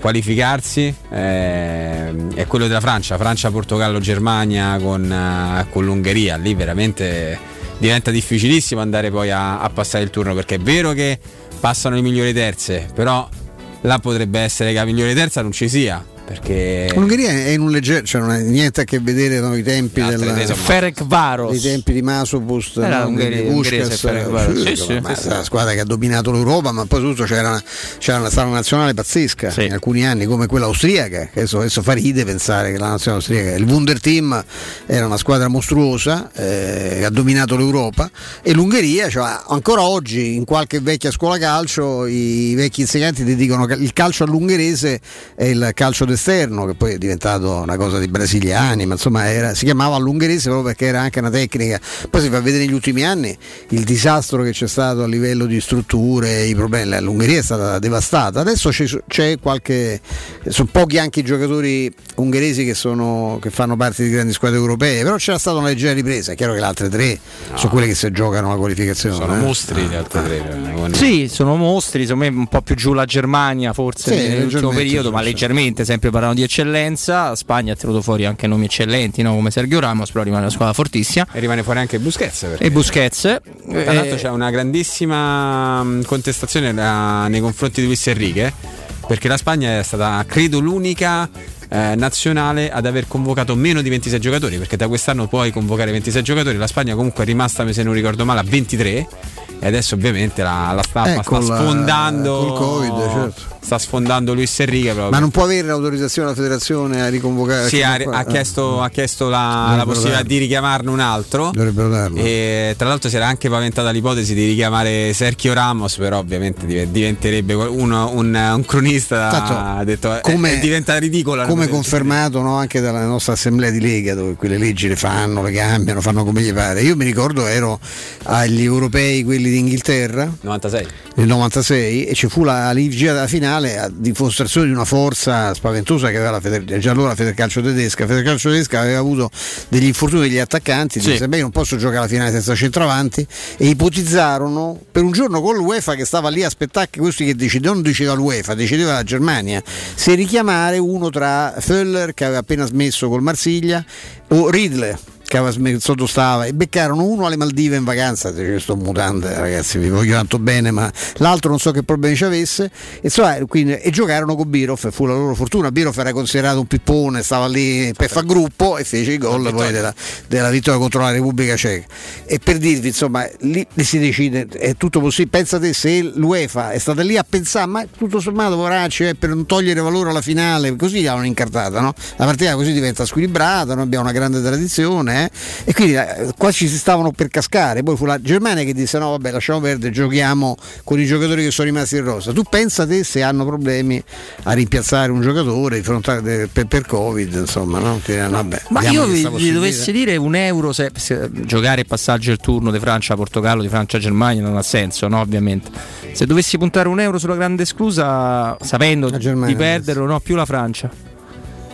qualificarsi eh, è quello della Francia, Francia, Portogallo, Germania con, eh, con l'Ungheria, lì veramente diventa difficilissimo andare poi a, a passare il turno perché è vero che passano le migliori terze, però là potrebbe essere che la migliore terza non ci sia perché L'Ungheria è in un leggero, cioè non ha niente a che vedere con i tempi del Ferek Varos. i tempi di Masopust, Era no, l'Ungheria- di Varos. sì, Sì, sì. la squadra che ha dominato l'Europa, ma poi soprattutto c'era una, c'era una sala nazionale pazzesca in alcuni anni come quella austriaca, che adesso, adesso fa ride pensare che la nazionale austriaca, il Wunder Team era una squadra mostruosa eh, che ha dominato l'Europa e l'Ungheria, cioè, ancora oggi in qualche vecchia scuola calcio i vecchi insegnanti ti dicono che il calcio all'ungherese è il calcio d'esterno, che poi è diventato una cosa di brasiliani, ma insomma era- si chiamava all'ungherese proprio perché era anche una tecnica. Poi si fa vedere negli ultimi anni il disastro che c'è stato a livello di strutture, i problemi. L'Ungheria è stata devastata. Adesso c'è, c'è qualche. sono pochi anche i giocatori ungheresi che, sono, che fanno parte di grandi squadre europee, però c'era stata una leggera ripresa. È chiaro che le altre tre sono quelle che si giocano la qualificazione. sono eh. mostri le altre tre. cioè, con- Sì, sono mostri, secondo me un po' più giù la Germania forse Sì, nell'ultimo periodo, ma leggermente, sempre parlando di eccellenza. Spagna ha tenuto fuori anche nomi eccellenti, no? come Sergio Ramos, però rimane una squadra fortissima. E rimane fuori anche Busquets. E Busquets. Tra l'altro Eh, c'è una grandissima mh, contestazione da- nei confronti di Luis Enrique perché la Spagna è stata credo l'unica eh, nazionale ad aver convocato meno di 26 giocatori perché da quest'anno puoi convocare 26 giocatori la Spagna comunque è rimasta se non ricordo male a 23 e adesso ovviamente la, la stampa Eh, sta sfondando col Covid, certo. sta sfondando Luis Enrique proprio Ma non può avere l'autorizzazione della federazione a riconvocare? sì, ha, ha chiesto, ha chiesto la, la possibilità darlo. di richiamarne un altro. Dovrebbero darlo. E tra l'altro si era anche paventata l'ipotesi di richiamare Sergio Ramos, però ovviamente div- diventerebbe uno- un, un cronista. Tanto, ha detto eh, come- eh, diventa ridicola. come non- confermato no, anche dalla nostra assemblea di Lega dove quelle leggi le fanno, le cambiano, fanno come gli pare. Io mi ricordo ero agli europei quelli d'Inghilterra 96. nel 96 e ci fu la ligia della finale a dimostrazione di una forza spaventosa che aveva la Feder- già allora la Federcalcio tedesca. La Federcalcio tedesca aveva avuto degli infortuni degli attaccanti, Sì. disse beh io non posso giocare la finale senza centravanti e ipotizzarono per un giorno con l'UEFA che stava lì a aspettare che questi che decidevano, non decideva l'UEFA, decideva la Germania, se richiamare uno tra Föller che aveva appena smesso col Marsiglia o Ridley che aveva smesso dove stava e beccarono uno alle Maldive in vacanza. Io sto in mutande ragazzi vi voglio tanto bene ma l'altro non so che problemi ci avesse. E, insomma, quindi- e giocarono con Birov fu la loro fortuna. Birov era considerato un pippone stava lì per far gruppo e fece il gol poi della, della vittoria contro la Repubblica Ceca. E per dirvi insomma lì si decide è tutto possibile. Pensa te se l'UEFA è stata lì a pensare ma tutto sommato poracci eh, per non togliere valore alla finale così l'hanno incartata no? la partita così diventa squilibrata noi abbiamo una grande tradizione eh? e quindi eh, qua ci si stavano per cascare. Poi fu la Germania che disse: No, vabbè, lasciamo perdere, giochiamo con i giocatori che sono rimasti in rosa. Tu pensa te se hanno problemi a rimpiazzare un giocatore di fronte a- per, per Covid, insomma, no? Ti diranno, vabbè, Ma io vi, vi dovessi dire un euro se, se giocare e passaggio il turno di Francia-Portogallo, di Francia-Germania non ha senso, no? Ovviamente. Se dovessi puntare un euro sulla grande esclusa, sapendo di perderlo, no, più la Francia.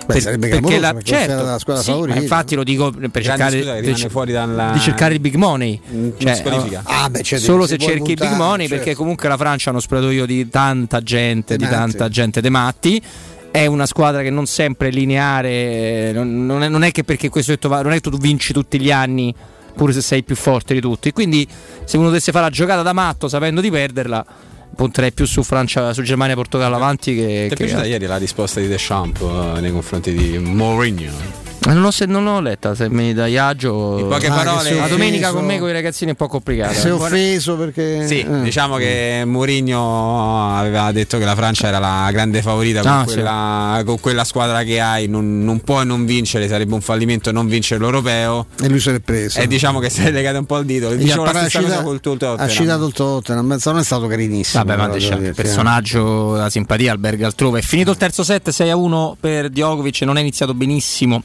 Beh, sarebbe clamoroso, perché la squadra sì, favorita. infatti lo dico per cercare scusa che di, rimane fuori dalla- di cercare il big money. Cioè, squalifica. Ah, beh, cioè, solo se cerchi il big money, certo. perché comunque la Francia ha uno spogliatoio di tanta gente, Di tanta gente de matti. È una squadra che non sempre è lineare, non, è, non è che perché questo detto va, non è che tu vinci tutti gli anni, pure se sei più forte di tutti. Quindi, se uno dovesse fare la giocata da matto sapendo di perderla, punterei più su Francia, su Germania e Portogallo avanti che. Ti è piaciuta ieri la risposta di Deschamps eh, nei confronti di Mourinho? Ma Non l'ho, se- non l'ho letta, se mi dai agio. In poche Ah, parole- La domenica offeso. con me con i ragazzini è un po' complicata. Si è offeso perché. Sì, eh. diciamo che Mourinho aveva detto che la Francia era la grande favorita con, Ah, sì. quella, con quella squadra che hai, non, non puoi non vincere, sarebbe un fallimento non vincere l'europeo. E lui se l'è preso. E diciamo che si è legato un po' il dito. Dicevo ha la stessa citato- col tuo Tottenham. Ha citato il Tottenham, non è stato carinissimo. Vabbè, ma diciamo, il eh. personaggio, la simpatia, alberga altrove. È finito il terzo set 6 a 1 per Djokovic, non è iniziato benissimo.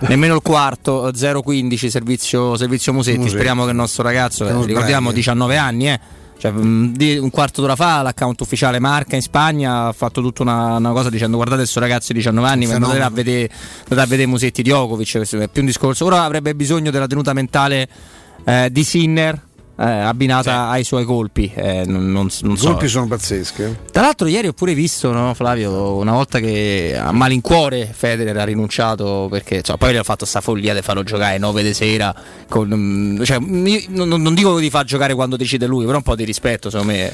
Nemmeno il quarto, 0-15, servizio, servizio Musetti. Musetti. Speriamo che il nostro ragazzo, eh, ricordiamo, sbagli. 19 anni, eh. Cioè, di- un quarto d'ora fa l'account ufficiale Marca in Spagna ha fatto tutta una, una cosa dicendo guardate questo ragazzo di 19 anni Un andate a vedere, andate a vedere Musetti Djokovic è più un discorso ora avrebbe bisogno della tenuta mentale eh, di Sinner eh, abbinata ai suoi colpi eh, non, non- non I so colpi sono pazzeschi. eh. tra l'altro ieri ho pure visto, no, Flavio, una volta che a malincuore Federer ha rinunciato perché cioè, poi gli ha fatto sta follia di farlo giocare 9 di sera. Con, mm, cioè, io non, non dico di far giocare quando decide lui, però un po' di rispetto secondo me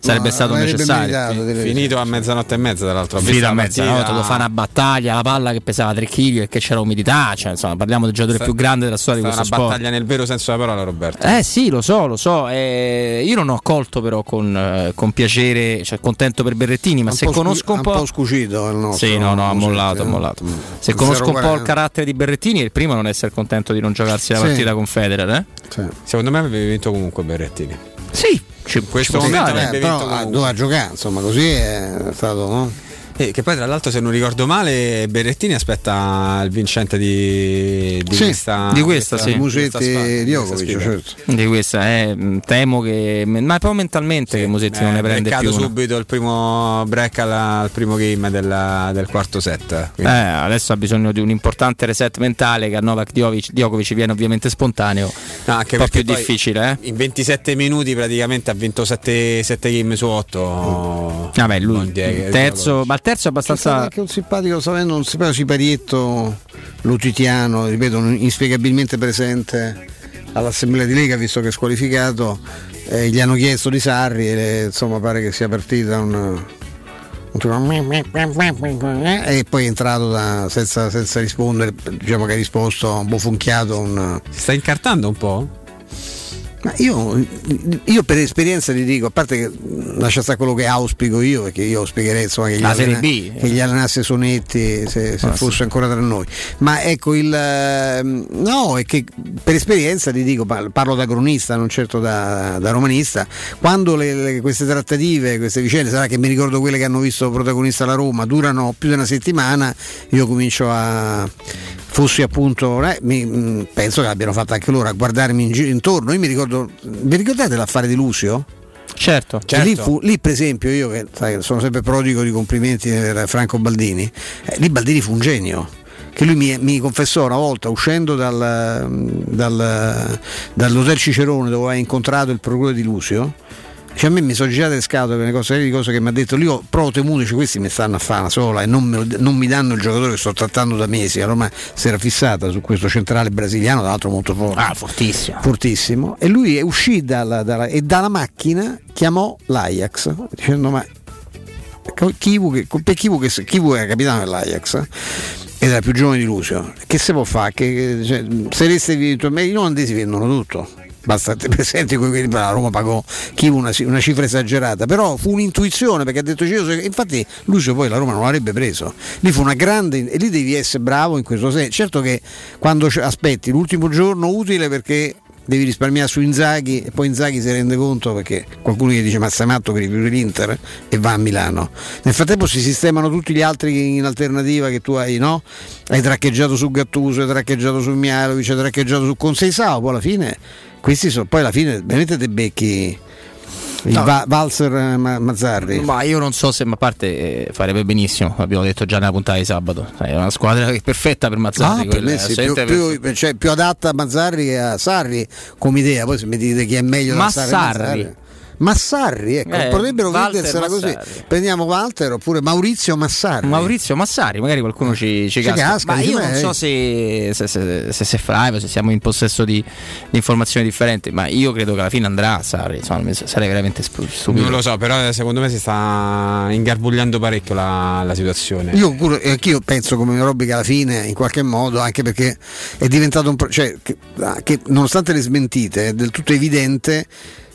sarebbe no, stato necessario. meritato, direi. Finito a mezzanotte e mezza, tra l'altro. Finito a la mezza, partita. no? dovuto fare una battaglia, la palla che pesava 3 kg perché c'era umidità, cioè, insomma, parliamo del giocatore Sta- più grande della storia di È questo una sport. battaglia nel vero senso della parola, Roberto. Eh sì, lo so, lo so. eh, io non ho accolto però con, eh, con piacere, cioè contento per Berrettini, ma Un se po' conosco un un po'... po' scucito il nostro Sì, no, no, ha mollato, ha eh. mollato. Mm. Se conosco un po' il carattere di Berrettini, è il primo a non essere contento di non giocarsi la Sì. partita con Federer, eh? Secondo me avrebbe vinto comunque Berrettini. Sì, in questo Ci momento avrebbe eh, però vinto ah, comunque. doveva giocare, insomma, così è stato. No? Eh, che poi tra l'altro se non ricordo male Berrettini aspetta il vincente di, di Sì, questa di questa, sì. questa sfida, questa Djokovic, certo. Di questa, eh, temo che. Ma proprio mentalmente che Musetti non ne Eh, prende più. subito il primo break al, al primo game della- del quarto set. Eh, adesso ha bisogno di un importante reset mentale che a Novak Djokovic, Djokovic viene ovviamente spontaneo. No, anche un po' più poi difficile, eh? In 27 minuti praticamente ha vinto 7, game su 8. Vabbè, lui il terzo, ma il terzo è C'è abbastanza. anche un simpatico, sto avendo un simpatico siparietto lutitiano, ripeto, inspiegabilmente presente all'assemblea di Lega, visto che è squalificato, eh, gli hanno chiesto di Sarri e insomma pare che sia partita un, tipo e poi è entrato da- senza, senza rispondere, diciamo che ha risposto bofonchiato un... Si sta incartando un po'? Ma io, io per esperienza ti dico, a parte che lascia stare quello che auspico io, perché io auspicherei insomma, che, gli allena- B. che gli allenasse Sonetti se, se Ah, fosse sì. ancora tra noi. Ma ecco il ehm, no, è che per esperienza ti dico, par- parlo da cronista, non certo da, da romanista, quando le- le- queste trattative, queste vicende, sarà che mi ricordo quelle che hanno visto protagonista la Roma, durano più di una settimana, io comincio a fossi appunto eh, mi- mh, penso che l'abbiano fatto anche loro a guardarmi in giro intorno io mi ricordo vi ricordate l'affare di Lucio? Certo, E Lì, fu- lì, per esempio io che sai, sono sempre prodigo di complimenti per Franco Baldini eh, lì Baldini fu un genio che lui mi, mi confessò una volta uscendo dal, dal- dall'hotel Cicerone dove aveva incontrato il procuratore di Lucio cioè, a me mi sono girate le scatole per una serie di cose che mi ha detto lì ho proprio temuto dice, questi mi stanno a fare una sola e non, me non mi danno il giocatore che sto trattando da mesi. La Roma si era fissata su questo centrale brasiliano tra l'altro molto forte. Ah, fortissimo. fortissimo. E lui uscì dalla, dalla- e dalla macchina chiamò l'Ajax dicendo ma Kivu, che, per Kivu, che, Kivu era capitano dell'Ajax eh, ed era più giovane di Lucio. Che si può fare? Che, cioè, se resti io non andesi vendono tutto basta essere presenti con quelli la Roma pagò una, una cifra esagerata, però fu un'intuizione perché ha detto Ciroso, infatti Lucio poi la Roma non l'avrebbe preso, lì fu una grande, e lì devi essere bravo in questo senso, certo che quando aspetti l'ultimo giorno utile perché devi risparmiare su Inzaghi e poi Inzaghi si rende conto perché qualcuno gli dice ma sei matto che rifiuti l'Inter e va a Milano nel frattempo si sistemano tutti gli altri in alternativa che tu hai no? hai traccheggiato su Gattuso hai traccheggiato su Mialovic hai traccheggiato su Conseisao poi alla fine questi sono poi alla fine veramente te becchi il No. Va- Valser eh, Ma- Mazzarri Ma io non so se ma a parte eh, farebbe benissimo, abbiamo detto già nella puntata di sabato. Sai, È una squadra che è perfetta per Mazzarri. Ah, per quella, me sì, più, assolutamente più- cioè, più adatta a Mazzarri che a Sarri come idea. Poi se mi dite chi è meglio da Sarri. Mazzarri. Massarri, ecco, Eh, potrebbero vendersela così. Prendiamo Walter oppure Maurizio Massarri. Maurizio Massari, magari qualcuno ci, ci Ci casca. casca, Ma io non "Beh, so se, se, se, se, se Fraivo, se siamo in possesso di, di informazioni differenti, ma io credo che alla fine andrà a Sarri. Insomma, sarei veramente stupido. Non lo so, però eh, secondo me si sta ingarbugliando parecchio la, la situazione. Io pure- e anch'io penso come Robby che alla fine, in qualche modo, anche perché è diventato un pro- cioè, che, che nonostante le smentite, è del tutto evidente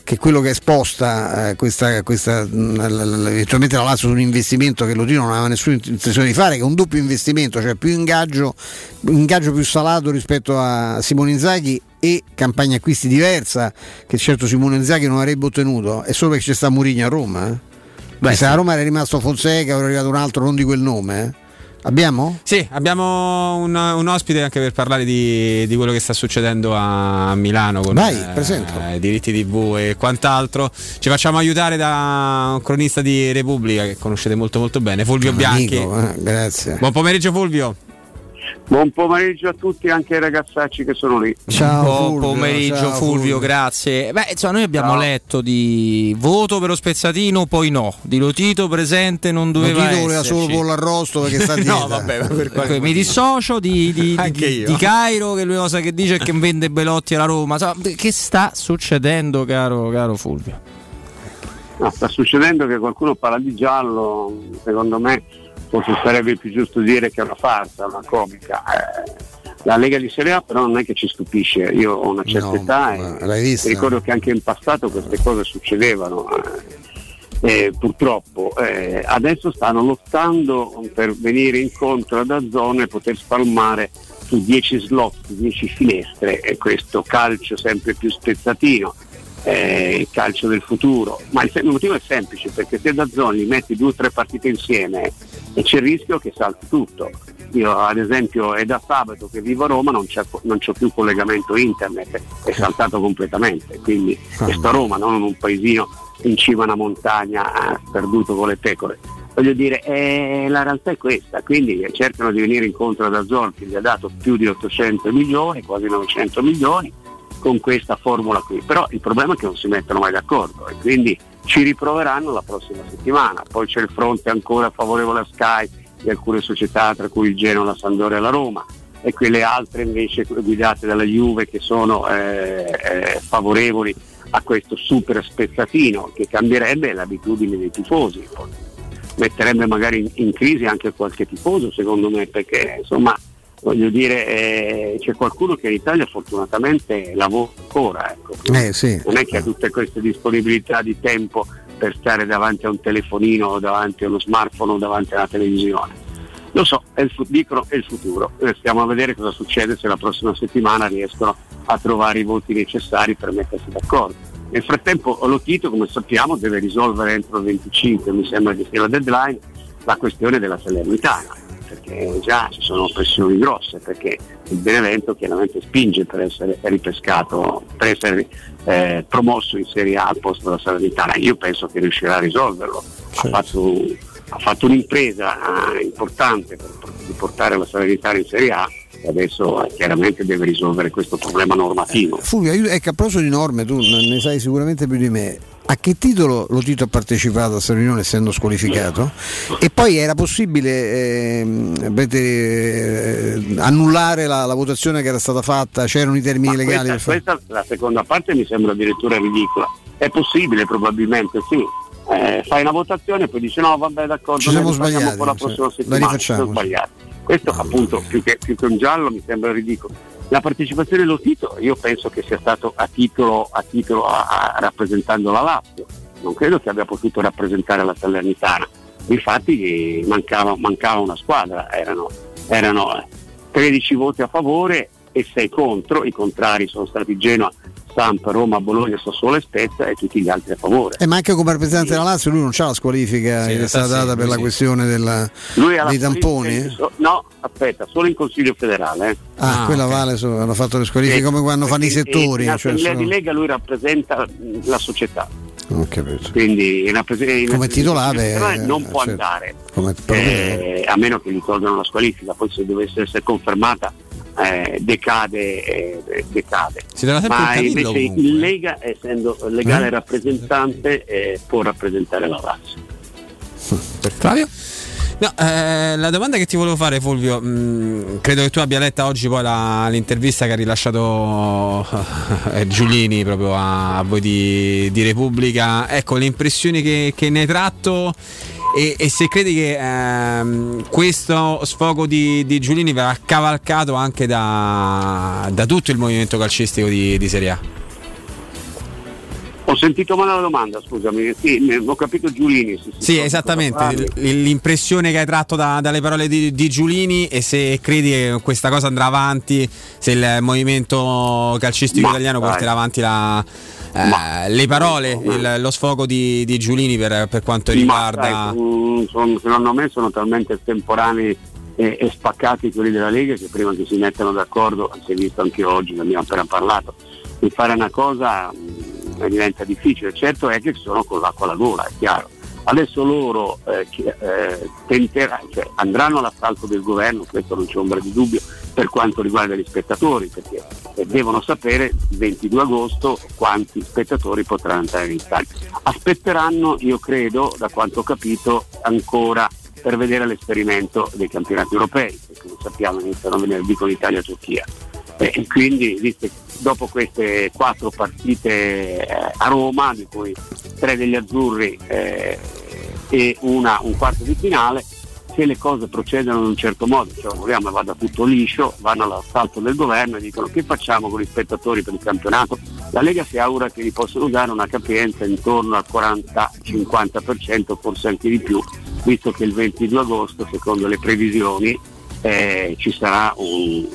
che quello che è esposta eh, questa, questa, l- eventualmente la Lazio su un investimento che Lotino non aveva nessuna intenzione di fare, che è un doppio investimento, cioè più ingaggio, ingaggio più salato rispetto a Simone Inzaghi e campagna acquisti diversa, che certo Simone Inzaghi non avrebbe ottenuto, è solo perché c'è sta Murigno a Roma. eh. Beh, se a. Roma era rimasto Fonseca, era arrivato un altro non di quel nome. eh. Abbiamo? Sì, abbiamo un, un ospite anche per parlare di, di quello che sta succedendo a Milano con Vai, eh, diritti TV e quant'altro. Ci facciamo aiutare da un cronista di Repubblica che conoscete molto molto bene, Fulvio Bianchi. Amico, eh, grazie. Buon pomeriggio Fulvio. Buon pomeriggio a tutti, anche ai ragazzacci che sono lì. Buon pomeriggio Fulvio, grazie. Beh, insomma, noi abbiamo Ciao. letto di voto per lo spezzatino, poi no. Di Lotito presente non doveva Lotito voleva esserci. solo pollo arrosto perché sta dieta. No, vabbè, ma per qualche- mi dissocio di, di, di- di Cairo, che l'unica cosa che dice è che vende Belotti alla Roma. Insomma, che sta succedendo, caro, caro Fulvio? No, sta succedendo che qualcuno parla di giallo, secondo me forse sarebbe più giusto dire che è una farsa, una comica. Eh, la Lega di Serie A però non è che ci stupisce, io ho una certa No, età e ricordo che anche in passato queste cose succedevano. eh, purtroppo eh, adesso stanno lottando per venire incontro ad Azzone e poter spalmare su 10 slot, 10 finestre e questo calcio sempre più spezzatino, eh, il calcio del futuro. Ma il, il motivo è semplice perché se da Zoni metti due o tre partite insieme e c'è il rischio che salti tutto. Io ad esempio è da sabato che vivo a Roma, non c'è, non c'ho più collegamento internet, è saltato completamente, quindi e sto a Roma, non un paesino in cima a una montagna eh, perduto con le pecore. Voglio dire, eh, la realtà è questa, quindi cercano di venire incontro ad Azor che gli ha dato più di 800 milioni, quasi 900 milioni, con questa formula qui. Però il problema è che non si mettono mai d'accordo e quindi ci riproveranno la prossima settimana. Poi c'è il fronte ancora favorevole a Sky di alcune società, tra cui il Genoa, la Sandoria e la Roma, e quelle altre invece guidate dalla Juve che sono eh, eh, favorevoli a questo super spezzatino che cambierebbe le abitudini dei tifosi. Metterebbe magari in, in crisi anche qualche tifoso, secondo me, perché insomma voglio dire, eh, c'è qualcuno che in Italia fortunatamente lavora ancora, ecco. Eh, sì. non è che ha tutte queste disponibilità di tempo per stare davanti a un telefonino o davanti a uno smartphone o davanti alla televisione. Lo so, è il, dicono è il futuro, Eh, stiamo a vedere cosa succede se la prossima settimana riescono a trovare i voti necessari per mettersi d'accordo. Nel frattempo Lotito, come sappiamo, deve risolvere entro il 25, mi sembra che sia la deadline, la questione della Salernitana, perché già ci sono pressioni grosse, perché il Benevento chiaramente spinge per essere ripescato, per essere eh, promosso in Serie A al posto della Salernitana. Io penso che riuscirà a risolverlo. Ha fatto, ha fatto un'impresa eh, importante per, per portare la Salernitana in Serie A e adesso eh, chiaramente deve risolvere questo problema normativo. Fulvio, ecco, a proposito di norme, tu ne sai sicuramente più di me. A che titolo lo Tito ha partecipato a questa riunione essendo squalificato? E poi era possibile ehm, eh, annullare la, la votazione che era stata fatta? C'erano i termini Ma legali questa, questa- la seconda parte mi sembra addirittura ridicola. È possibile probabilmente, sì. Eh, fai una votazione e poi dici no vabbè d'accordo, Ci siamo sbagliati, poi la cioè, prossima la settimana. rifacciamo, Siamo sbagliati. Questo appunto più che, più che un giallo mi sembra ridicolo. La partecipazione dello Tito io penso che sia stato a titolo, a titolo a, a, rappresentando la Lazio, non credo che abbia potuto rappresentare la Salernitana. Infatti mancava, mancava una squadra, erano, erano 13 voti a favore e 6 contro, i contrari sono stati Genoa, Samp, Roma, Bologna, Sassuolo e Spezia e tutti gli altri a favore. E ma anche come rappresentante della Lazio lui non c'ha la squalifica Sì, che è stata sì, data per sì. la questione della- dei tamponi? so- no, aspetta, solo in Consiglio federale. eh. Ah, quella vale, so- hanno fatto le squalifiche E- come quando fanno i settori. In cioè sono- di Lega lui rappresenta la società, Ho capito. quindi in rappres- in Come titolare, federale eh, non può certo. andare, Come- eh, a meno che gli tolgano la squalifica, poi se dovesse essere confermata eh, decade, eh, decade. Si deve sempre Ma invece comunque. il Lega, essendo legale Eh? rappresentante, eh, può rappresentare la Lazio. Flavio? No, eh, la domanda che ti volevo fare Fulvio, mh, credo che tu abbia letta oggi poi la- l'intervista che ha rilasciato eh, Giulini proprio a, a voi di, di Repubblica, ecco le impressioni che, che ne hai tratto e, e se credi che ehm, questo sfogo di, di Giulini verrà cavalcato anche da, da tutto il movimento calcistico di, di Serie A. Ho sentito male la domanda, scusami. Sì, ho capito Giulini. Sì, esattamente, l'impressione che hai tratto da- dalle parole di, di Giulini e se credi che questa cosa andrà avanti, se il movimento calcistico Ma italiano dai. porterà avanti la- eh, le parole, il- lo sfogo di, di Giulini per, per quanto Ma riguarda... sai, mm, sono- secondo me sono talmente estemporanei e, e spaccati quelli della Lega che prima che si mettano d'accordo, si è visto anche oggi, ne abbiamo appena parlato, di fare una cosa mm, diventa difficile. Certo è che sono con l'acqua alla gola, è chiaro. Adesso loro eh, che, eh, tenterà- cioè, andranno all'assalto del governo, questo non c'è ombra di dubbio, per quanto riguarda gli spettatori, perché devono sapere il 22 agosto quanti spettatori potranno entrare in stadio. Aspetteranno, io credo, da quanto ho capito, ancora per vedere l'esperimento dei campionati europei, perché lo sappiamo iniziano venerdì con Italia e Turchia. Eh, E quindi visto che dopo queste quattro partite eh, a Roma, di cui tre degli azzurri eh, e una, un quarto di finale, se le cose procedono in un certo modo, cioè vogliamo vada tutto liscio, vanno all'assalto del governo e dicono che facciamo con gli spettatori per il campionato. La Lega si augura che gli possano dare una capienza intorno al 40-50%, forse anche di più, visto che il 22 agosto, secondo le previsioni, eh, ci sarà un,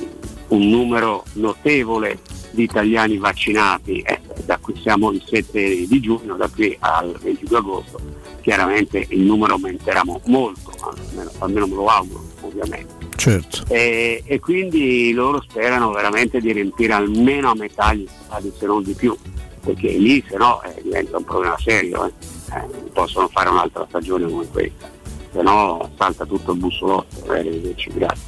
un numero notevole di italiani vaccinati, eh, da qui siamo il 7 di giugno, da qui al 22 agosto, chiaramente il numero aumenterà mo- molto, almeno, almeno me lo auguro ovviamente. Certo. E, e quindi loro sperano veramente di riempire almeno a metà gli stadi, se non di più, perché lì se no eh, diventa un problema serio, eh. Eh, possono fare un'altra stagione come questa, se no salta tutto il bussolotto, eh, grazie.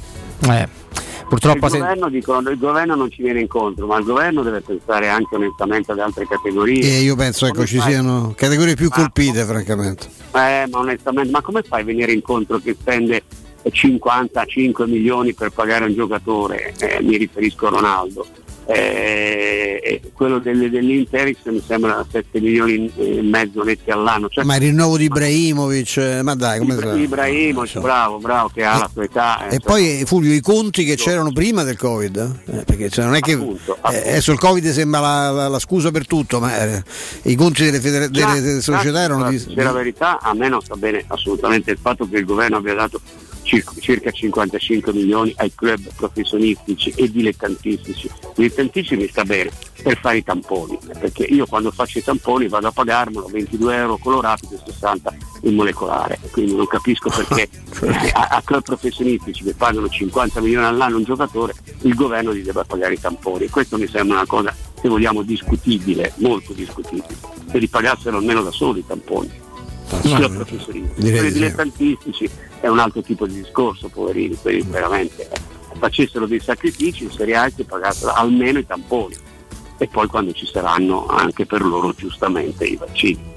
Eh, purtroppo il, se- governo, dicono, il governo non ci viene incontro, ma il governo deve pensare anche onestamente ad altre categorie. E io penso ecco, Come ci fai? siano categorie più Ma- colpite, francamente. Eh, ma onestamente, ma come fai a venire incontro che spende 55 milioni per pagare un giocatore? Eh, mi riferisco a Ronaldo. Eh, e quello delle, dell'Interix mi sembra 7 milioni e mezzo netti all'anno. Cioè, Ma il rinnovo di Ibrahimovic, eh, ma dai, come Ibra-? Ibrahimovic, bravo, bravo, che ha la sua età. eh, E poi eh, Fulvio, i conti che c'erano prima del Covid, eh, perché cioè, non è che Appunto, eh, adesso il Covid sembra la, la- la scusa per tutto, ma eh, i conti delle, federa- delle- delle società erano di, la verità, a me non sta bene assolutamente il fatto che il governo abbia dato circa, circa 55 milioni ai club professionistici e dilettantistici. Dilettantistici mi sta bene per fare i tamponi, perché io quando faccio i tamponi vado a pagarmelo 22 euro colorati e 60 in molecolare, quindi non capisco perché a, a club professionistici che pagano 50 milioni all'anno un giocatore, il governo gli debba pagare i tamponi. Questo mi sembra una cosa, se vogliamo, discutibile, molto discutibile. Se li pagassero almeno da soli i tamponi. I club professionistici. Quelli dilettantistici è un altro tipo di discorso, poverini, quelli veramente eh, facessero dei sacrifici in Serie A e si pagassero almeno i tamponi. E poi quando ci saranno anche per loro giustamente i vaccini.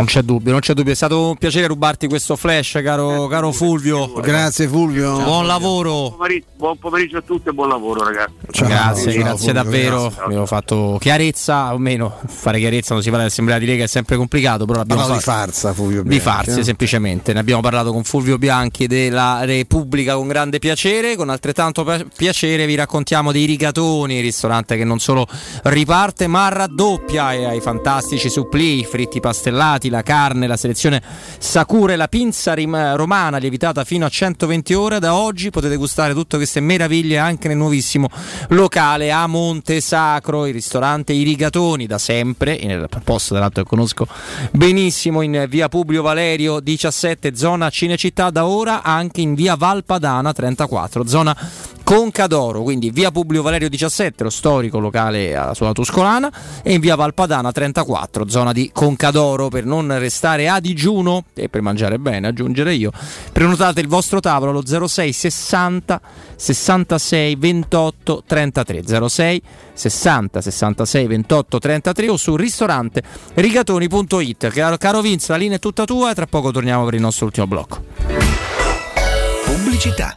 Non c'è dubbio, non c'è dubbio. È stato un piacere rubarti questo flash, caro, caro Fulvio. Grazie Fulvio. Buon lavoro. Buon pomeriggio, buon pomeriggio a tutti e buon lavoro ragazzi. grazie, ciao, grazie Fulvio, davvero. grazie. Abbiamo fatto chiarezza, o meno fare chiarezza quando si parla dell'assemblea di Lega è sempre complicato, però l'abbiamo Parlavo di farsa Fulvio Di Bianchi, farsi eh. semplicemente. Ne abbiamo parlato con Fulvio Bianchi della Repubblica con grande piacere. Con altrettanto pi- piacere vi raccontiamo dei Rigatoni, il ristorante che non solo riparte ma raddoppia e ai fantastici supplì, i fritti pastellati, la carne, la selezione Sakura e la pinza rim- romana lievitata fino a 120 ore. Da oggi potete gustare tutte queste meraviglie anche nel nuovissimo locale a Monte Sacro, il ristorante I Rigatoni da sempre, nel posto tra l'altro che conosco benissimo in via Publio Valerio 17 zona Cinecittà da ora anche in via Valpadana 34 zona Concadoro quindi via Publio Valerio 17 lo storico locale sulla Tuscolana e in via Valpadana 34 zona di Concadoro. Per non restare a digiuno e per mangiare bene aggiungere io prenotate il vostro tavolo allo 06 60 66 28 33 06 60 66 28 33 o su ristorante rigatoni.it caro Vince la linea è tutta tua e tra poco torniamo per il nostro ultimo blocco. Pubblicità.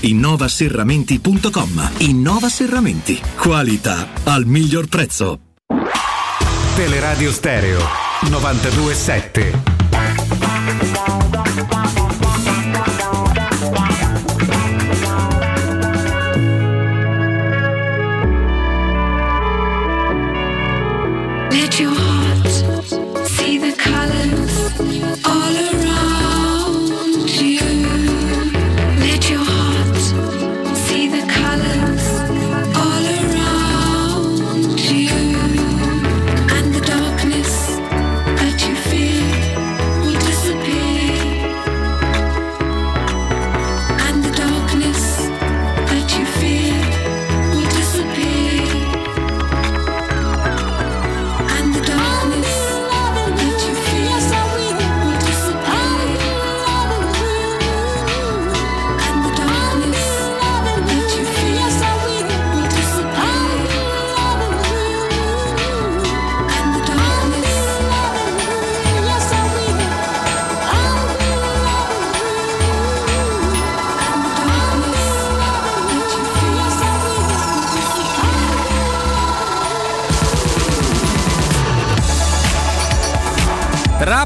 innovaserramenti.com. Innova Serramenti. Qualità al miglior prezzo. Teleradio Stereo 927.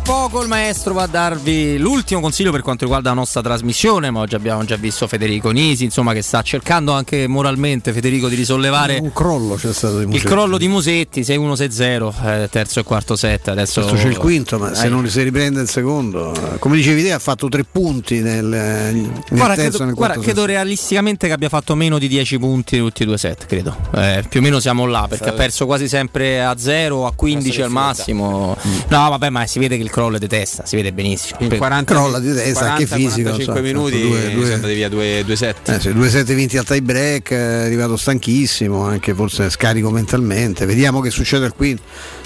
Tra poco il maestro va a darvi l'ultimo consiglio per quanto riguarda la nostra trasmissione, ma oggi abbiamo già visto Federico Nisi, insomma, che sta cercando anche moralmente Federico di risollevare Un crollo c'è stato di il crollo di Musetti, 6-1-6-0, eh, terzo e quarto set. Adesso Adesso c'è il quinto, ma se non si riprende il secondo, come dicevi te, ha fatto tre punti nel, nel Guarda, terzo credo, nel guarda, credo realisticamente che abbia fatto meno di 10 punti in tutti e due set, credo. Eh, più o meno siamo là, perché ha perso quasi sempre a 0, a 15 al massimo. No, vabbè, ma si vede che il crollo è di testa, si vede benissimo. In Per- 40 Crolla di testa, anche fisico, 45 insomma, minuti due- due- sono andati via 2-7. Eh, sì, due set vinti al tie break, è arrivato stanchissimo, anche forse scarico mentalmente. Vediamo che succede al quinto.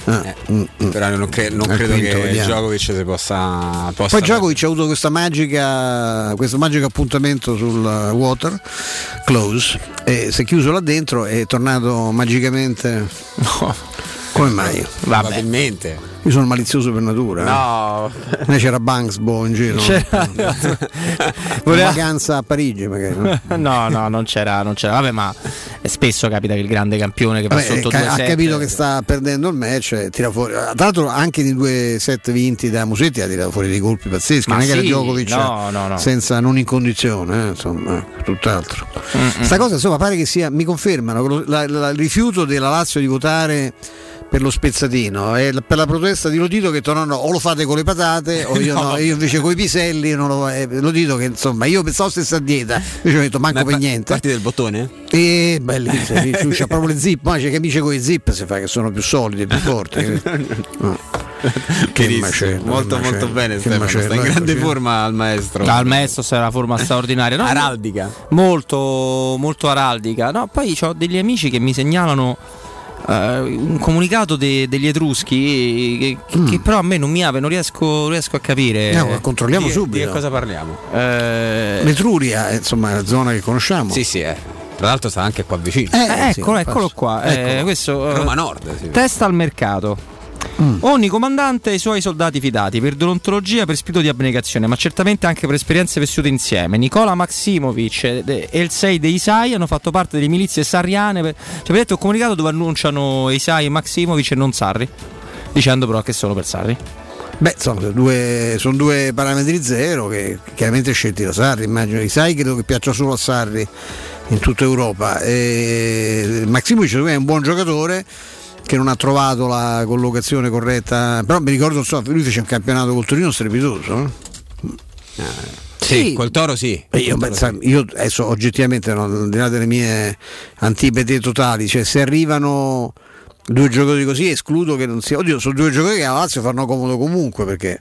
Ah, mm, mm. Però non, cre- non credo quinto, che vediamo. Djokovic si possa, possa Poi Djokovic ha avuto questa magica, questo magico appuntamento sul water close e si è chiuso là dentro e è tornato magicamente. Come mai? Probabilmente. Io sono malizioso per natura. eh. No. A me c'era Banksbo in giro. C'era- Una vacanza a Parigi magari. no? no, no, non c'era, non c'era. Vabbè, ma spesso capita che il grande campione che va Vabbè, sotto ca- 2 ha set capito che sta perdendo il match e tira fuori. Tra l'altro anche nei due set vinti da Musetti ha tirato fuori dei colpi pazzeschi. Ma non è che era sì, Djokovic no, no, no. senza non in condizione, eh, insomma, eh, tutt'altro. Sta cosa insomma pare che sia, mi confermano, il rifiuto della Lazio di votare per lo spezzatino e per la protesta di Lodito che tornano o lo fate con le patate o io, No. no, io invece con i piselli non lo, eh, Lodito che insomma io pensavo stessa a dieta invece ho detto manco Ma per pa- niente Parti del bottone? e bellissimo, c'ha proprio le zip, ma c'è che amici con i zip si fa che sono più solidi, più forti. No. Che macello, molto che molto macello, bene Stefano, sta in macello, grande eccoci. forma al maestro. Al maestro sarà una forma straordinaria, no? Araldica. Molto, molto araldica. No, poi ho degli amici che mi segnalano eh, un comunicato de- degli Etruschi che, che però a me non mi apre, non riesco, riesco a capire. Mm. No, controlliamo Di- subito. Di che cosa parliamo? Eh, L'Etruria, eh, insomma, è la zona che conosciamo. Sì, sì, eh. Tra l'altro sta anche qua vicino. eh, sì, eccolo, infatti. eccolo qua. eh, Eccolo. questo, eh, Roma Nord. sì. Testa al mercato. Mm. Ogni comandante e i suoi soldati fidati per deontologia, per spirito di abnegazione, ma certamente anche per esperienze vissute insieme. Nicola Maximovic e il 6 dei Isai hanno fatto parte delle milizie sarriane. Per... Cioè, letto un comunicato dove annunciano Isai e Maximovic e non Sarri, dicendo però che sono per Sarri. Beh, insomma, sono due, sono due parametri zero che chiaramente scelti da Sarri, immagino. I sai credo che piaccia solo a Sarri in tutta Europa. E me è un buon giocatore che non ha trovato la collocazione corretta, però mi ricordo, so, lui fece un campionato col Torino strepitoso. eh? Sì, col Toro sì. Io, pensa- io adesso oggettivamente, no, al di là delle mie antipete totali, cioè se arrivano due giocatori così escludo che non sia. Oddio, sono due giocatori che a Lazio fanno comodo comunque perché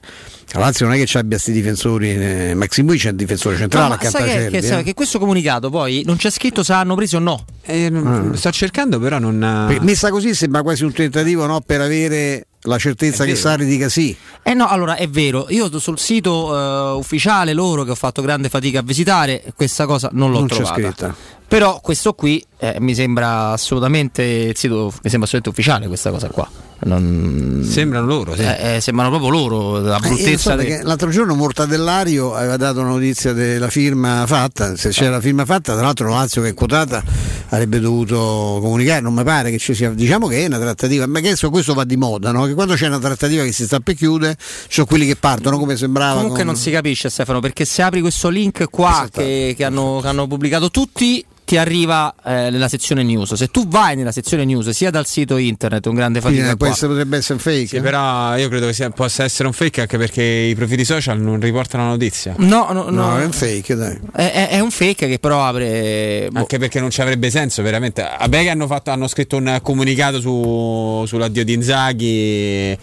la Lazio non è che ci abbia questi difensori. Eh, Maximui è il difensore centrale No, a sai che, che, eh. che questo comunicato poi non c'è scritto se hanno preso o no. Ah. Sto cercando, però non. Perché Messa così sembra quasi un tentativo no, per avere la certezza È che vero. Sarri dica sì. Eh no, allora è vero, io sul sito eh, ufficiale loro che ho fatto grande fatica a visitare, questa cosa non l'ho Non c'è trovata. Però questo qui eh, mi sembra assolutamente il sito mi sembra assolutamente ufficiale questa cosa qua. Non- Sembrano loro, sì. Eh, eh, sembrano proprio loro, la Eh, io so bruttezza de- l'altro giorno Mortadellario aveva dato una notizia della firma fatta, se c'era la firma fatta, tra l'altro la Lazio che è quotata avrebbe dovuto comunicare, non mi pare che ci sia, diciamo che è una trattativa, ma che adesso questo va di moda, no? che quando c'è una trattativa che si sta per chiudere, ci sono quelli che partono come sembrava. Comunque con- non si capisce Stefano perché se apri questo link qua che, che hanno, che hanno pubblicato tutti ti arriva eh, nella sezione news. Se tu vai nella sezione news sia dal sito internet, un grande Quindi fatica può qua, essere- potrebbe essere un fake. Sì, però io credo che sia- possa essere un fake anche perché i profili social non riportano la notizia. No, no, no. No, è un fake, dai. È, è- è un fake che però apre. boh. Anche perché non ci avrebbe senso, veramente. Vabbè che hanno, fatto, hanno scritto un comunicato su, sull'addio di Inzaghi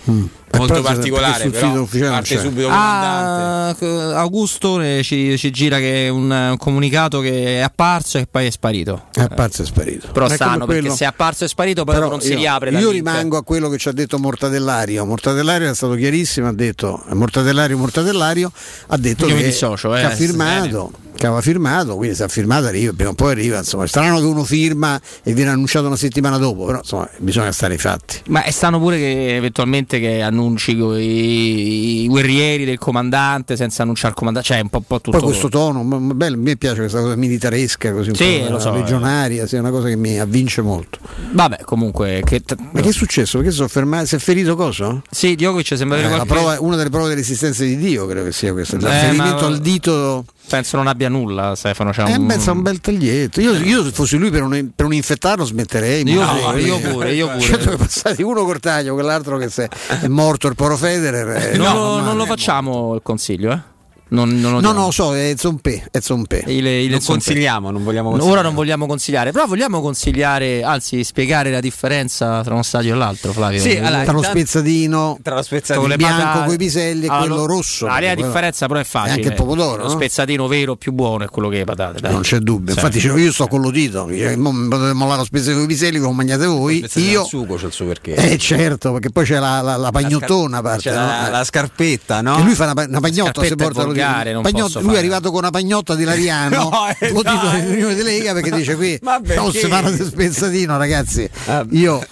molto però particolare, sul però sito ufficiale non parte subito. Ah, c- Augusto eh, ci, ci gira che è un, un comunicato che è apparso e poi è sparito. È apparso e sparito. Però È stanno perché quello- se è apparso e sparito poi Però dopo non si io- riapre. la Io rimango a quello che ci ha detto Mortadellario. Mortadellario è stato chiarissimo, ha detto Mortadellario, Mortadellario ha detto Io che, dissocio, eh, che ha firmato. Che aveva firmato, quindi se ha firmato arriva, prima o poi arriva. Insomma, è strano che uno firma e viene annunciato una settimana dopo, però insomma bisogna stare ai fatti. Ma è strano pure che eventualmente che annunci i, i guerrieri del comandante senza annunciare il comandante, cioè un po', po' tutto. Poi questo tono, bello, mi piace questa cosa militaresca, così un Sì, po' so, legionaria, sì, è una cosa che mi avvince molto. Vabbè, comunque. Che Ma che è successo? Perché sono fermati? Si è ferito cosa? Sì, Djokovic sembra Eh, qualche- prova- una delle prove dell'esistenza di Dio, credo che sia questo. Il Eh, ferimento ma- al dito. Penso non abbia nulla, Stefano. C'ha Eh, un... beh, sa un bel taglietto. Io, io se fossi lui per un, per un infettarlo smetterei. Io ma- pure, io pure, io pure. Certo che passati uno col taglio, quell'altro che se è morto il poro Federer. eh, non, no, lo, ma- non lo facciamo il consiglio, eh? Non, non lo No, no, lo so, è Zompe. È Zompe. Il- il Non consigliamo, non vogliamo Ora consigliare. non vogliamo consigliare, però vogliamo consigliare, anzi spiegare la differenza tra uno stadio e l'altro, Flavio. Sì, allora, Tra lo spezzatino tra lo spezzatino Con le bianco patate- coi piselli e Allora, quello lo- rosso. La Quello- differenza però è facile. E anche il pomodoro, Lo no? spezzatino vero più buono è quello che è patate. dai. Non c'è dubbio, Sì. infatti dicevo, io sto con l'udito, mi potete mollare lo spezzatino con i piselli come mangiate voi, io... il sugo c'è il suo perché. Eh certo, perché poi c'è la, la, la pagnottona a parte, C'è la, no? la scarpetta, no? E lui fa una, pa- una pagnotta se è porta l'udito. Volgare, non Pagnotta- lui è fare. arrivato con una pagnotta di Lariano, No, eh, lo dico in riunione di Lega perché dice qui Ma non si parla di spezzatino ragazzi, Ah. io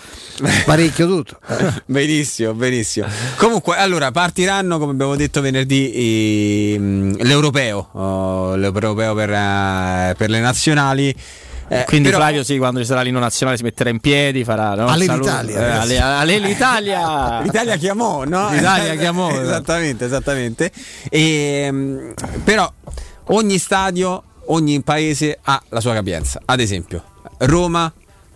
parecchio tutto. benissimo, benissimo. Comunque, allora partiranno, come abbiamo detto venerdì, mh, l'europeo, oh, l'europeo per, eh, per le nazionali. Eh, Quindi però- Flavio sì, quando ci sarà l'inno nazionale si metterà in piedi, farà no? Alle Saluto- l'Italia, eh, alle, l'Italia. L'Italia chiamò, no? L'Italia chiamò, esattamente, esattamente. E, mh, però ogni stadio, ogni paese ha la sua capienza. Ad esempio, Roma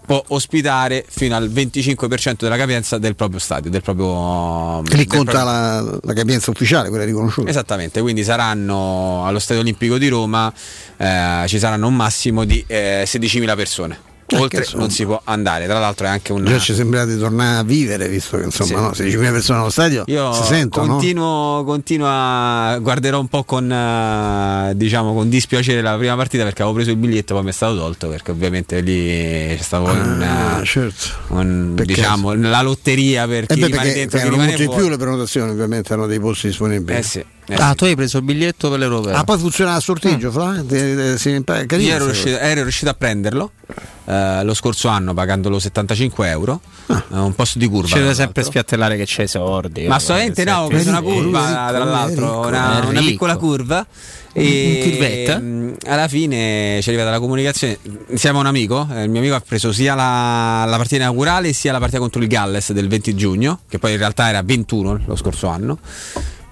può ospitare fino al 25% della capienza del proprio stadio, del proprio Che lì conta proprio- la, la capienza ufficiale, quella riconosciuta. Esattamente, quindi saranno allo Stadio Olimpico di Roma eh, ci saranno un massimo di eh, 16.000 persone. Oltre insomma. non si può andare, tra l'altro è anche un Già ci sembra di tornare a vivere, visto che insomma Sì. no, 16.000 persone allo stadio Io si sentono. no? continuo, continuo a guarderò un po' con eh, diciamo con dispiacere la prima partita perché avevo preso il biglietto poi mi è stato tolto perché ovviamente lì c'è stato Ah, certo. un, diciamo la lotteria per Eh chi beh, rimane perché dentro chi erano rimane fuori. più le prenotazioni, ovviamente hanno dei posti disponibili. Eh sì, eh Ah, sì. tu hai preso il biglietto per l'europeo. Ah, poi funziona a sorteggio, Fra? Te- te- si- carino, Io ero riuscito, ero riuscito a prenderlo eh, lo scorso anno pagandolo 75 euro, Ah. eh, un posto di curva. Ci tra deve l'altro. sempre spiattellare che c'è i sordi. Ma assolutamente no, ho preso una curva tra l'altro, una, una piccola curva. Un E mh, alla fine ci è arrivata la comunicazione a un amico. eh, il mio amico ha preso sia la, la partita inaugurale sia la partita contro il Galles del 20 giugno, che poi in realtà era 21 lo scorso anno.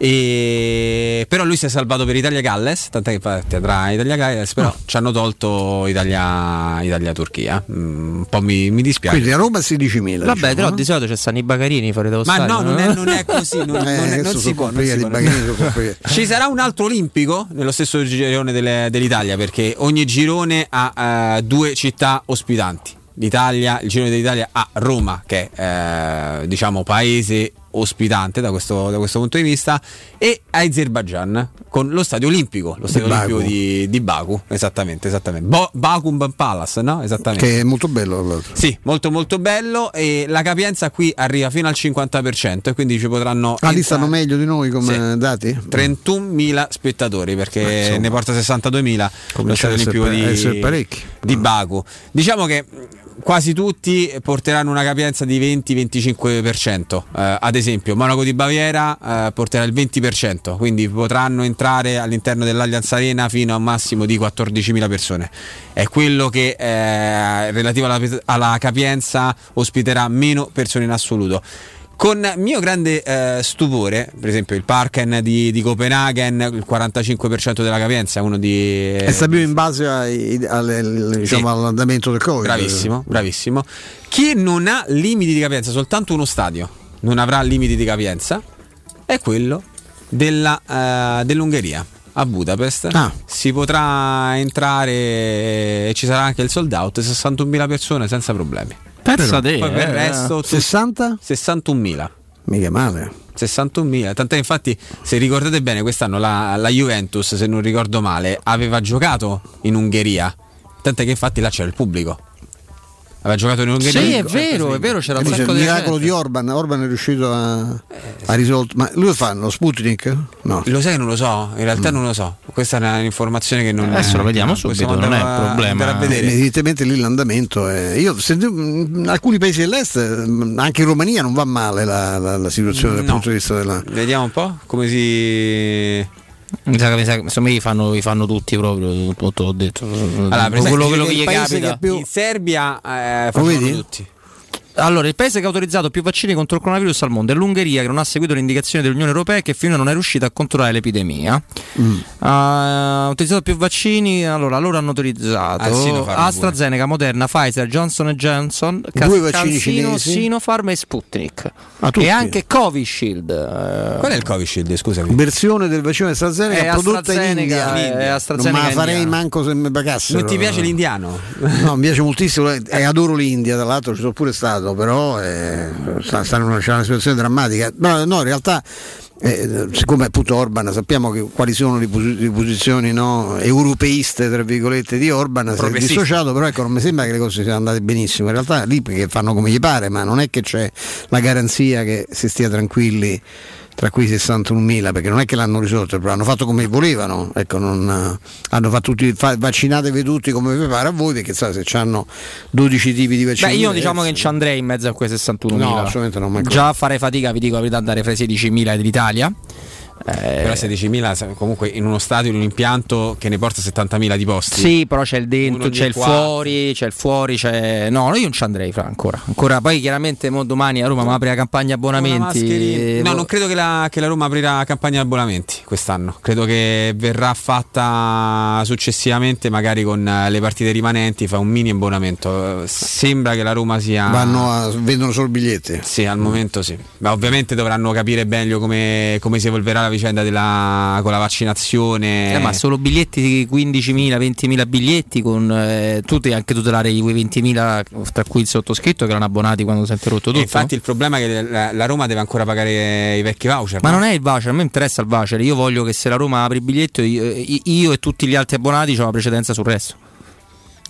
E però lui si è salvato per Italia-Galles, tant'è che andrà Italia-Galles, però ci hanno tolto Italia- Italia-Turchia. Mm, un po' mi, mi dispiace. Quindi a Roma 16.000. Vabbè, diciamo, però no? di solito c'è stanno i bagarini fuori dallo Ma stadio. no, non è, non è così, non, non Eh, è- non adesso si può. Non si può. Ci sarà un altro olimpico nello stesso girone delle- dell'Italia perché ogni girone ha eh, due città ospitanti. d'Italia, il Girone d'Italia a Roma, che è eh, diciamo paese ospitante da questo, da questo punto di vista, e Azerbaijan con lo stadio olimpico, lo stadio Di olimpico Baku. di, di Baku, esattamente, esattamente. Bo- Bakum Palace, no? Esattamente. Che è molto bello. Sì, molto molto bello e la capienza qui arriva fino al 50% e quindi ci potranno Ah, lì stanno meglio di noi come dati? 31.000 spettatori perché insomma. ne porta 62.000 lo stadio olimpico di, di Baku. Diciamo che quasi tutti porteranno una capienza di 20-25%. Eh, ad esempio, Monaco di Baviera eh, porterà il 20%, quindi potranno entrare all'interno dell'Allianz Arena fino a un massimo di 14.000 persone. È quello che eh, relativo alla, alla capienza ospiterà meno persone in assoluto. Con mio grande eh, stupore, per esempio il Parken di, di Copenaghen, il 45% della capienza è uno di... E più in base ai- alle- diciamo, Sì. all'andamento del Covid. Bravissimo, bravissimo. Chi non ha limiti di capienza, soltanto uno stadio non avrà limiti di capienza, è quello della, eh, dell'Ungheria. A Budapest Ah. si potrà entrare e ci sarà anche il sold out 61.000 persone senza problemi. Pensa te, Poi per il eh. resto tu- 60? 61.000. Mica male. 61.000, tant'è infatti se ricordate bene quest'anno la, la Juventus se non ricordo male aveva giocato in Ungheria, tant'è che infatti là c'era il pubblico. Aveva giocato in Ungheria. Sì, è vero, è vero, c'era un sacco il di miracolo di Orban. Orban è riuscito a, a risolvere. Ma lui lo fa lo Sputnik? No. Lo sai che non lo so, in realtà non lo so. Questa è un'informazione che non Adesso lo vediamo subito, non è un problema. Eh, Evidentemente lì l'andamento è. Io sentivo, in alcuni paesi dell'est, mh, anche in Romania, non va male la, la- la situazione dal No. punto di vista della. Vediamo un po' come si. Mi sa che, mi sa che- insomma, li fanno, li fanno tutti proprio, tutto ho detto. Allora, quello, quello che gli capita. che più- In Serbia eh, vedi? tutti. Allora, il paese che ha autorizzato più vaccini contro il coronavirus al mondo è l'Ungheria, che non ha seguito le indicazioni dell'Unione Europea e che finora non è riuscita a controllare l'epidemia. Mm. Ha utilizzato più vaccini, allora loro hanno autorizzato Sinopharm AstraZeneca, Moderna, Pfizer, Johnson Johnson, Due vaccini CanSino. Sinopharm e Sputnik. Ah, e anche Covishield. eh, Qual è il Covishield? Scusami. Versione del vaccino AstraZeneca È prodotta in AstraZeneca, India. è AstraZeneca non me la farei indiana. manco se mi pagassero. Non ti piace l'indiano? No, mi piace moltissimo e adoro l'India, tra l'altro ci sono pure stato, però eh, sta, sta in una, c'è una situazione drammatica. No, no, in realtà, eh, siccome appunto Orban sappiamo che, quali sono le, posi- le posizioni no, europeiste, tra virgolette, di Orban, si è dissociato, però ecco, non mi sembra che le cose siano andate benissimo. In realtà lì perché fanno come gli pare, ma non è che c'è la garanzia che si stia tranquilli tra quei 61.000 perché non è che l'hanno risolto, però hanno fatto come volevano, ecco, non, eh, hanno fatto tutti, fa- vaccinatevi tutti come vi pare a voi perché sai, se hanno 12 tipi di vaccini Beh, io diversi- diciamo che non ci andrei in mezzo a quei 61.000. No, assolutamente no, manco- Già farei fatica, vi dico la verità, andare fra i 16.000 dell'Italia. Eh, Però 16.000 sa- comunque in uno stadio, in un impianto che ne porta 70.000 di posti. Sì, però c'è il dentro, c'è il quattro. fuori, c'è il fuori, c'è. No, io non ci andrei fra ancora. Ancora poi chiaramente mo domani a Roma mi apre la campagna abbonamenti. No, Eh, non credo che la, che la Roma aprirà campagna abbonamenti quest'anno. Credo che verrà fatta successivamente, magari con eh, le partite rimanenti, fa un mini abbonamento. Sembra che la Roma sia. vanno a, vendono solo biglietti. Sì, al momento sì. Ma ovviamente dovranno capire meglio come, come si evolverà la vicenda della, con la vaccinazione. Eh, ma solo biglietti di 15.000, 20.000 biglietti con eh, tu devi anche tutelare i quei 20.000 tra cui il sottoscritto che erano abbonati quando si è interrotto E tutto. infatti il problema è che la, la Roma deve ancora pagare i vecchi voucher. Ma no? non è il voucher, a me interessa il voucher, io voglio che se la Roma apre il biglietto io, io e tutti gli altri abbonati c'ho la precedenza sul resto.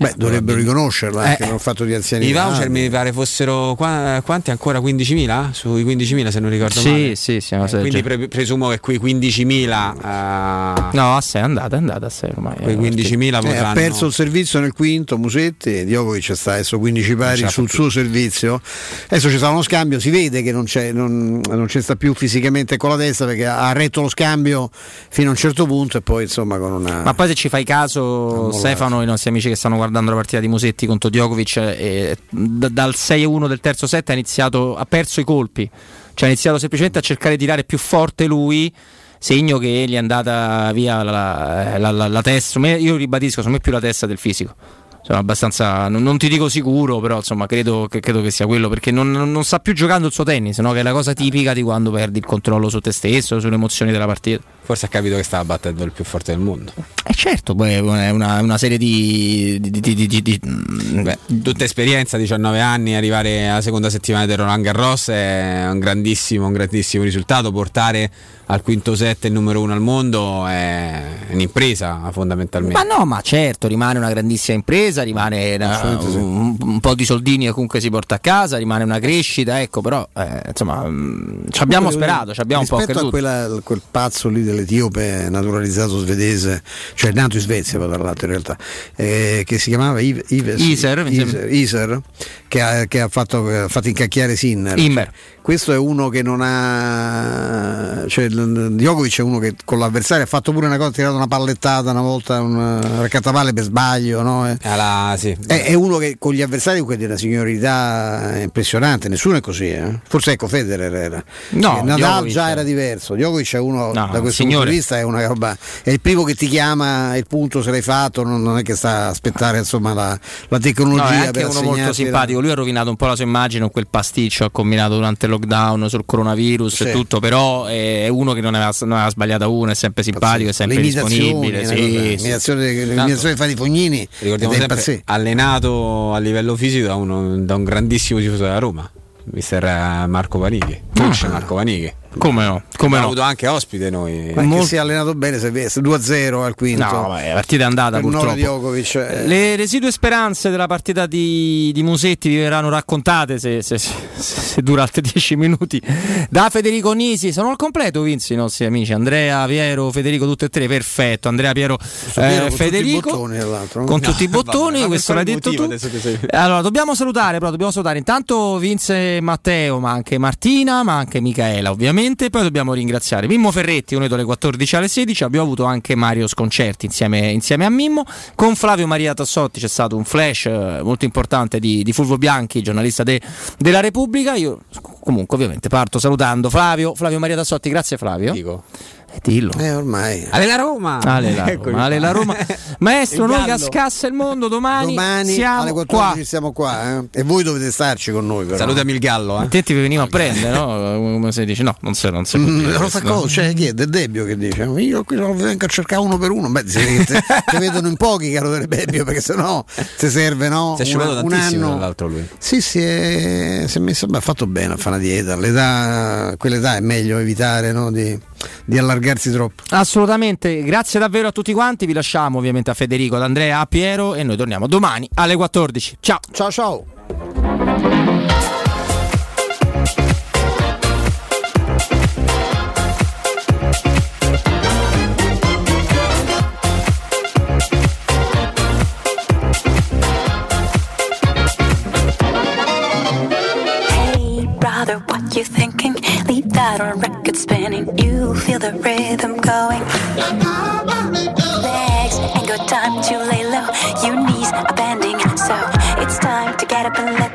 Beh, dovrebbero riconoscerlo anche Eh, per un fatto di anzianità. I voucher mi pare fossero qua- quanti ancora 15.000? Sui 15.000 se non ricordo Sì, male. sì, sì, Eh, quindi pre- presumo che quei 15.000 eh, No, a 6 è andata, è andata a 6 ormai. quei eh, 15.000 Eh, potranno ha perso il servizio nel quinto Musetti, Djokovic sta adesso 15 pari sul più. suo servizio. Adesso c'è stato uno scambio, si vede che non c'è, non, non c'è sta più fisicamente con la testa perché ha retto lo scambio fino a un certo punto e poi insomma con una. Ma poi se ci fai caso, Stefano, i nostri amici che stanno guardando la partita di Musetti contro Djokovic, eh, d- dal 6-1 del terzo set ha iniziato, ha perso i colpi, cioè ha iniziato semplicemente a cercare di tirare più forte lui. Segno che gli è andata via la, la- la- la testa. Io ribadisco, secondo me più la testa del fisico. Abbastanza, non, non ti dico sicuro, però insomma credo che, credo che sia quello perché non, non- sta più giocando il suo tennis, no? che è la cosa tipica di quando perdi il controllo su te stesso, sulle emozioni della partita. forse ha capito che stava battendo il più forte del mondo. Eh certo, poi è una, una serie di... di, di, di- di- di- mm, Beh, tutta esperienza, 19 anni, arrivare alla seconda settimana del Roland Garros è un grandissimo, un grandissimo risultato. Portare al quinto set il numero uno al mondo è un'impresa fondamentalmente. Ma no, ma certo, rimane una grandissima impresa, rimane una- sì. un, un po' di soldini che comunque si porta a casa, rimane una crescita, ecco, però eh, insomma mm, ci abbiamo Comunque, sperato, ci abbiamo un po' rispetto a creduto. quella- quel pazzo lì dell'Etiope naturalizzato svedese, cioè nato in Svezia tra l'altro in realtà, eh, che si chiamava Ive- Ives- Iser, Iser, Iser, che ha, che ha fatto, ha fatto incacchiare Sinner. Immer. Questo è uno che non ha. Cioè, Djokovic è uno che con l'avversario ha fatto pure una cosa, ha tirato una pallettata una volta, un raccattapalle per sbaglio. No? Eh, Alla- sì. È, è uno che con gli avversari comunque di una signorità impressionante, nessuno è così. eh. Forse ecco Federer era. No, Eh, Nadal Djokovic- già era diverso. Djokovic è uno No, da questo punto signore. di vista è una roba. È il primo che ti chiama il punto se l'hai fatto, non, non è che sta a aspettare insomma la, la tecnologia. No, è anche uno molto la- simpatico. Lui ha rovinato un po' la sua immagine con quel pasticcio ha combinato durante lockdown sul coronavirus Sì. e tutto. Però è uno che non aveva, non aveva sbagliato uno, è sempre simpatico, è sempre disponibile. eh, Sì, vabbè, sì. l'imitazione, l'imitazione fa di Fognini Ricordiamo sempre impazzito. allenato a livello fisico da, uno- da un grandissimo tifoso della Roma, mister Marco Vanighi. Coach Marco Vanighi. Come no? Come Abbiamo no? avuto anche ospite noi. Ma che si è allenato bene, se vede, 2-0 al quinto. No, vabbè, la partita è andata Per purtroppo. Djokovic, eh. Le residue speranze della partita di, di Musetti vi verranno raccontate se, se- se- se dura altri 10 minuti da Federico Nisi. Sono al completo, Vinci, i nostri amici Andrea, Piero, Federico, tutte e tre. Perfetto. Andrea, Piero, eh, con tutti Federico. bottoni, tra l'altro. con No, tutti i bottoni, questo l'hai detto tu. sei- Allora, dobbiamo salutare, però dobbiamo salutare intanto Vince e Matteo, ma anche Martina, ma anche Michaela, ovviamente. Poi dobbiamo ringraziare Mimmo Ferretti, unito alle 14 alle 16. Abbiamo avuto anche Mario Sconcerti insieme, insieme a Mimmo. Con Flavio Maria Tassotti c'è stato un flash eh, molto importante di, di Fulvio Bianchi, giornalista de- della Repubblica. Io comunque ovviamente parto salutando Flavio, Flavio Maria Tassotti, grazie Flavio. Dico. Eh, dillo. Eh, ormai. Ale la Roma! Ale la Eccomi Roma, Ale qua. la Roma. Maestro, noi scassa il mondo domani, Domani siamo alle qua. 14 siamo qua eh? e voi dovete starci con noi. Però. Salutami il gallo, eh. Te ti veniva a prendere, no? Come si dice? No, non si, non si può Mm, lo fa cosa? Cioè, chi è? Del Debbio che dice? Io qui lo vengo a cercare uno per uno. Beh, si che te, te vedono in pochi, caro del Debbio, perché sennò ti serve, no? Si è Un- un tantissimo anno. dall'altro lui. Sì, sì, è, si è messo, beh, ha fatto bene a fare una dieta. L'età, quell'età è meglio evitare no, di, di allargarsi troppo. Assolutamente, grazie davvero a tutti quanti. Vi lasciamo ovviamente a Federico, ad Andrea, a Piero e noi torniamo domani alle 14. Ciao. Ciao ciao. That on record spinning. You feel the rhythm going. Legs ain't got time to lay low. Your knees are bending, so it's time to get up and let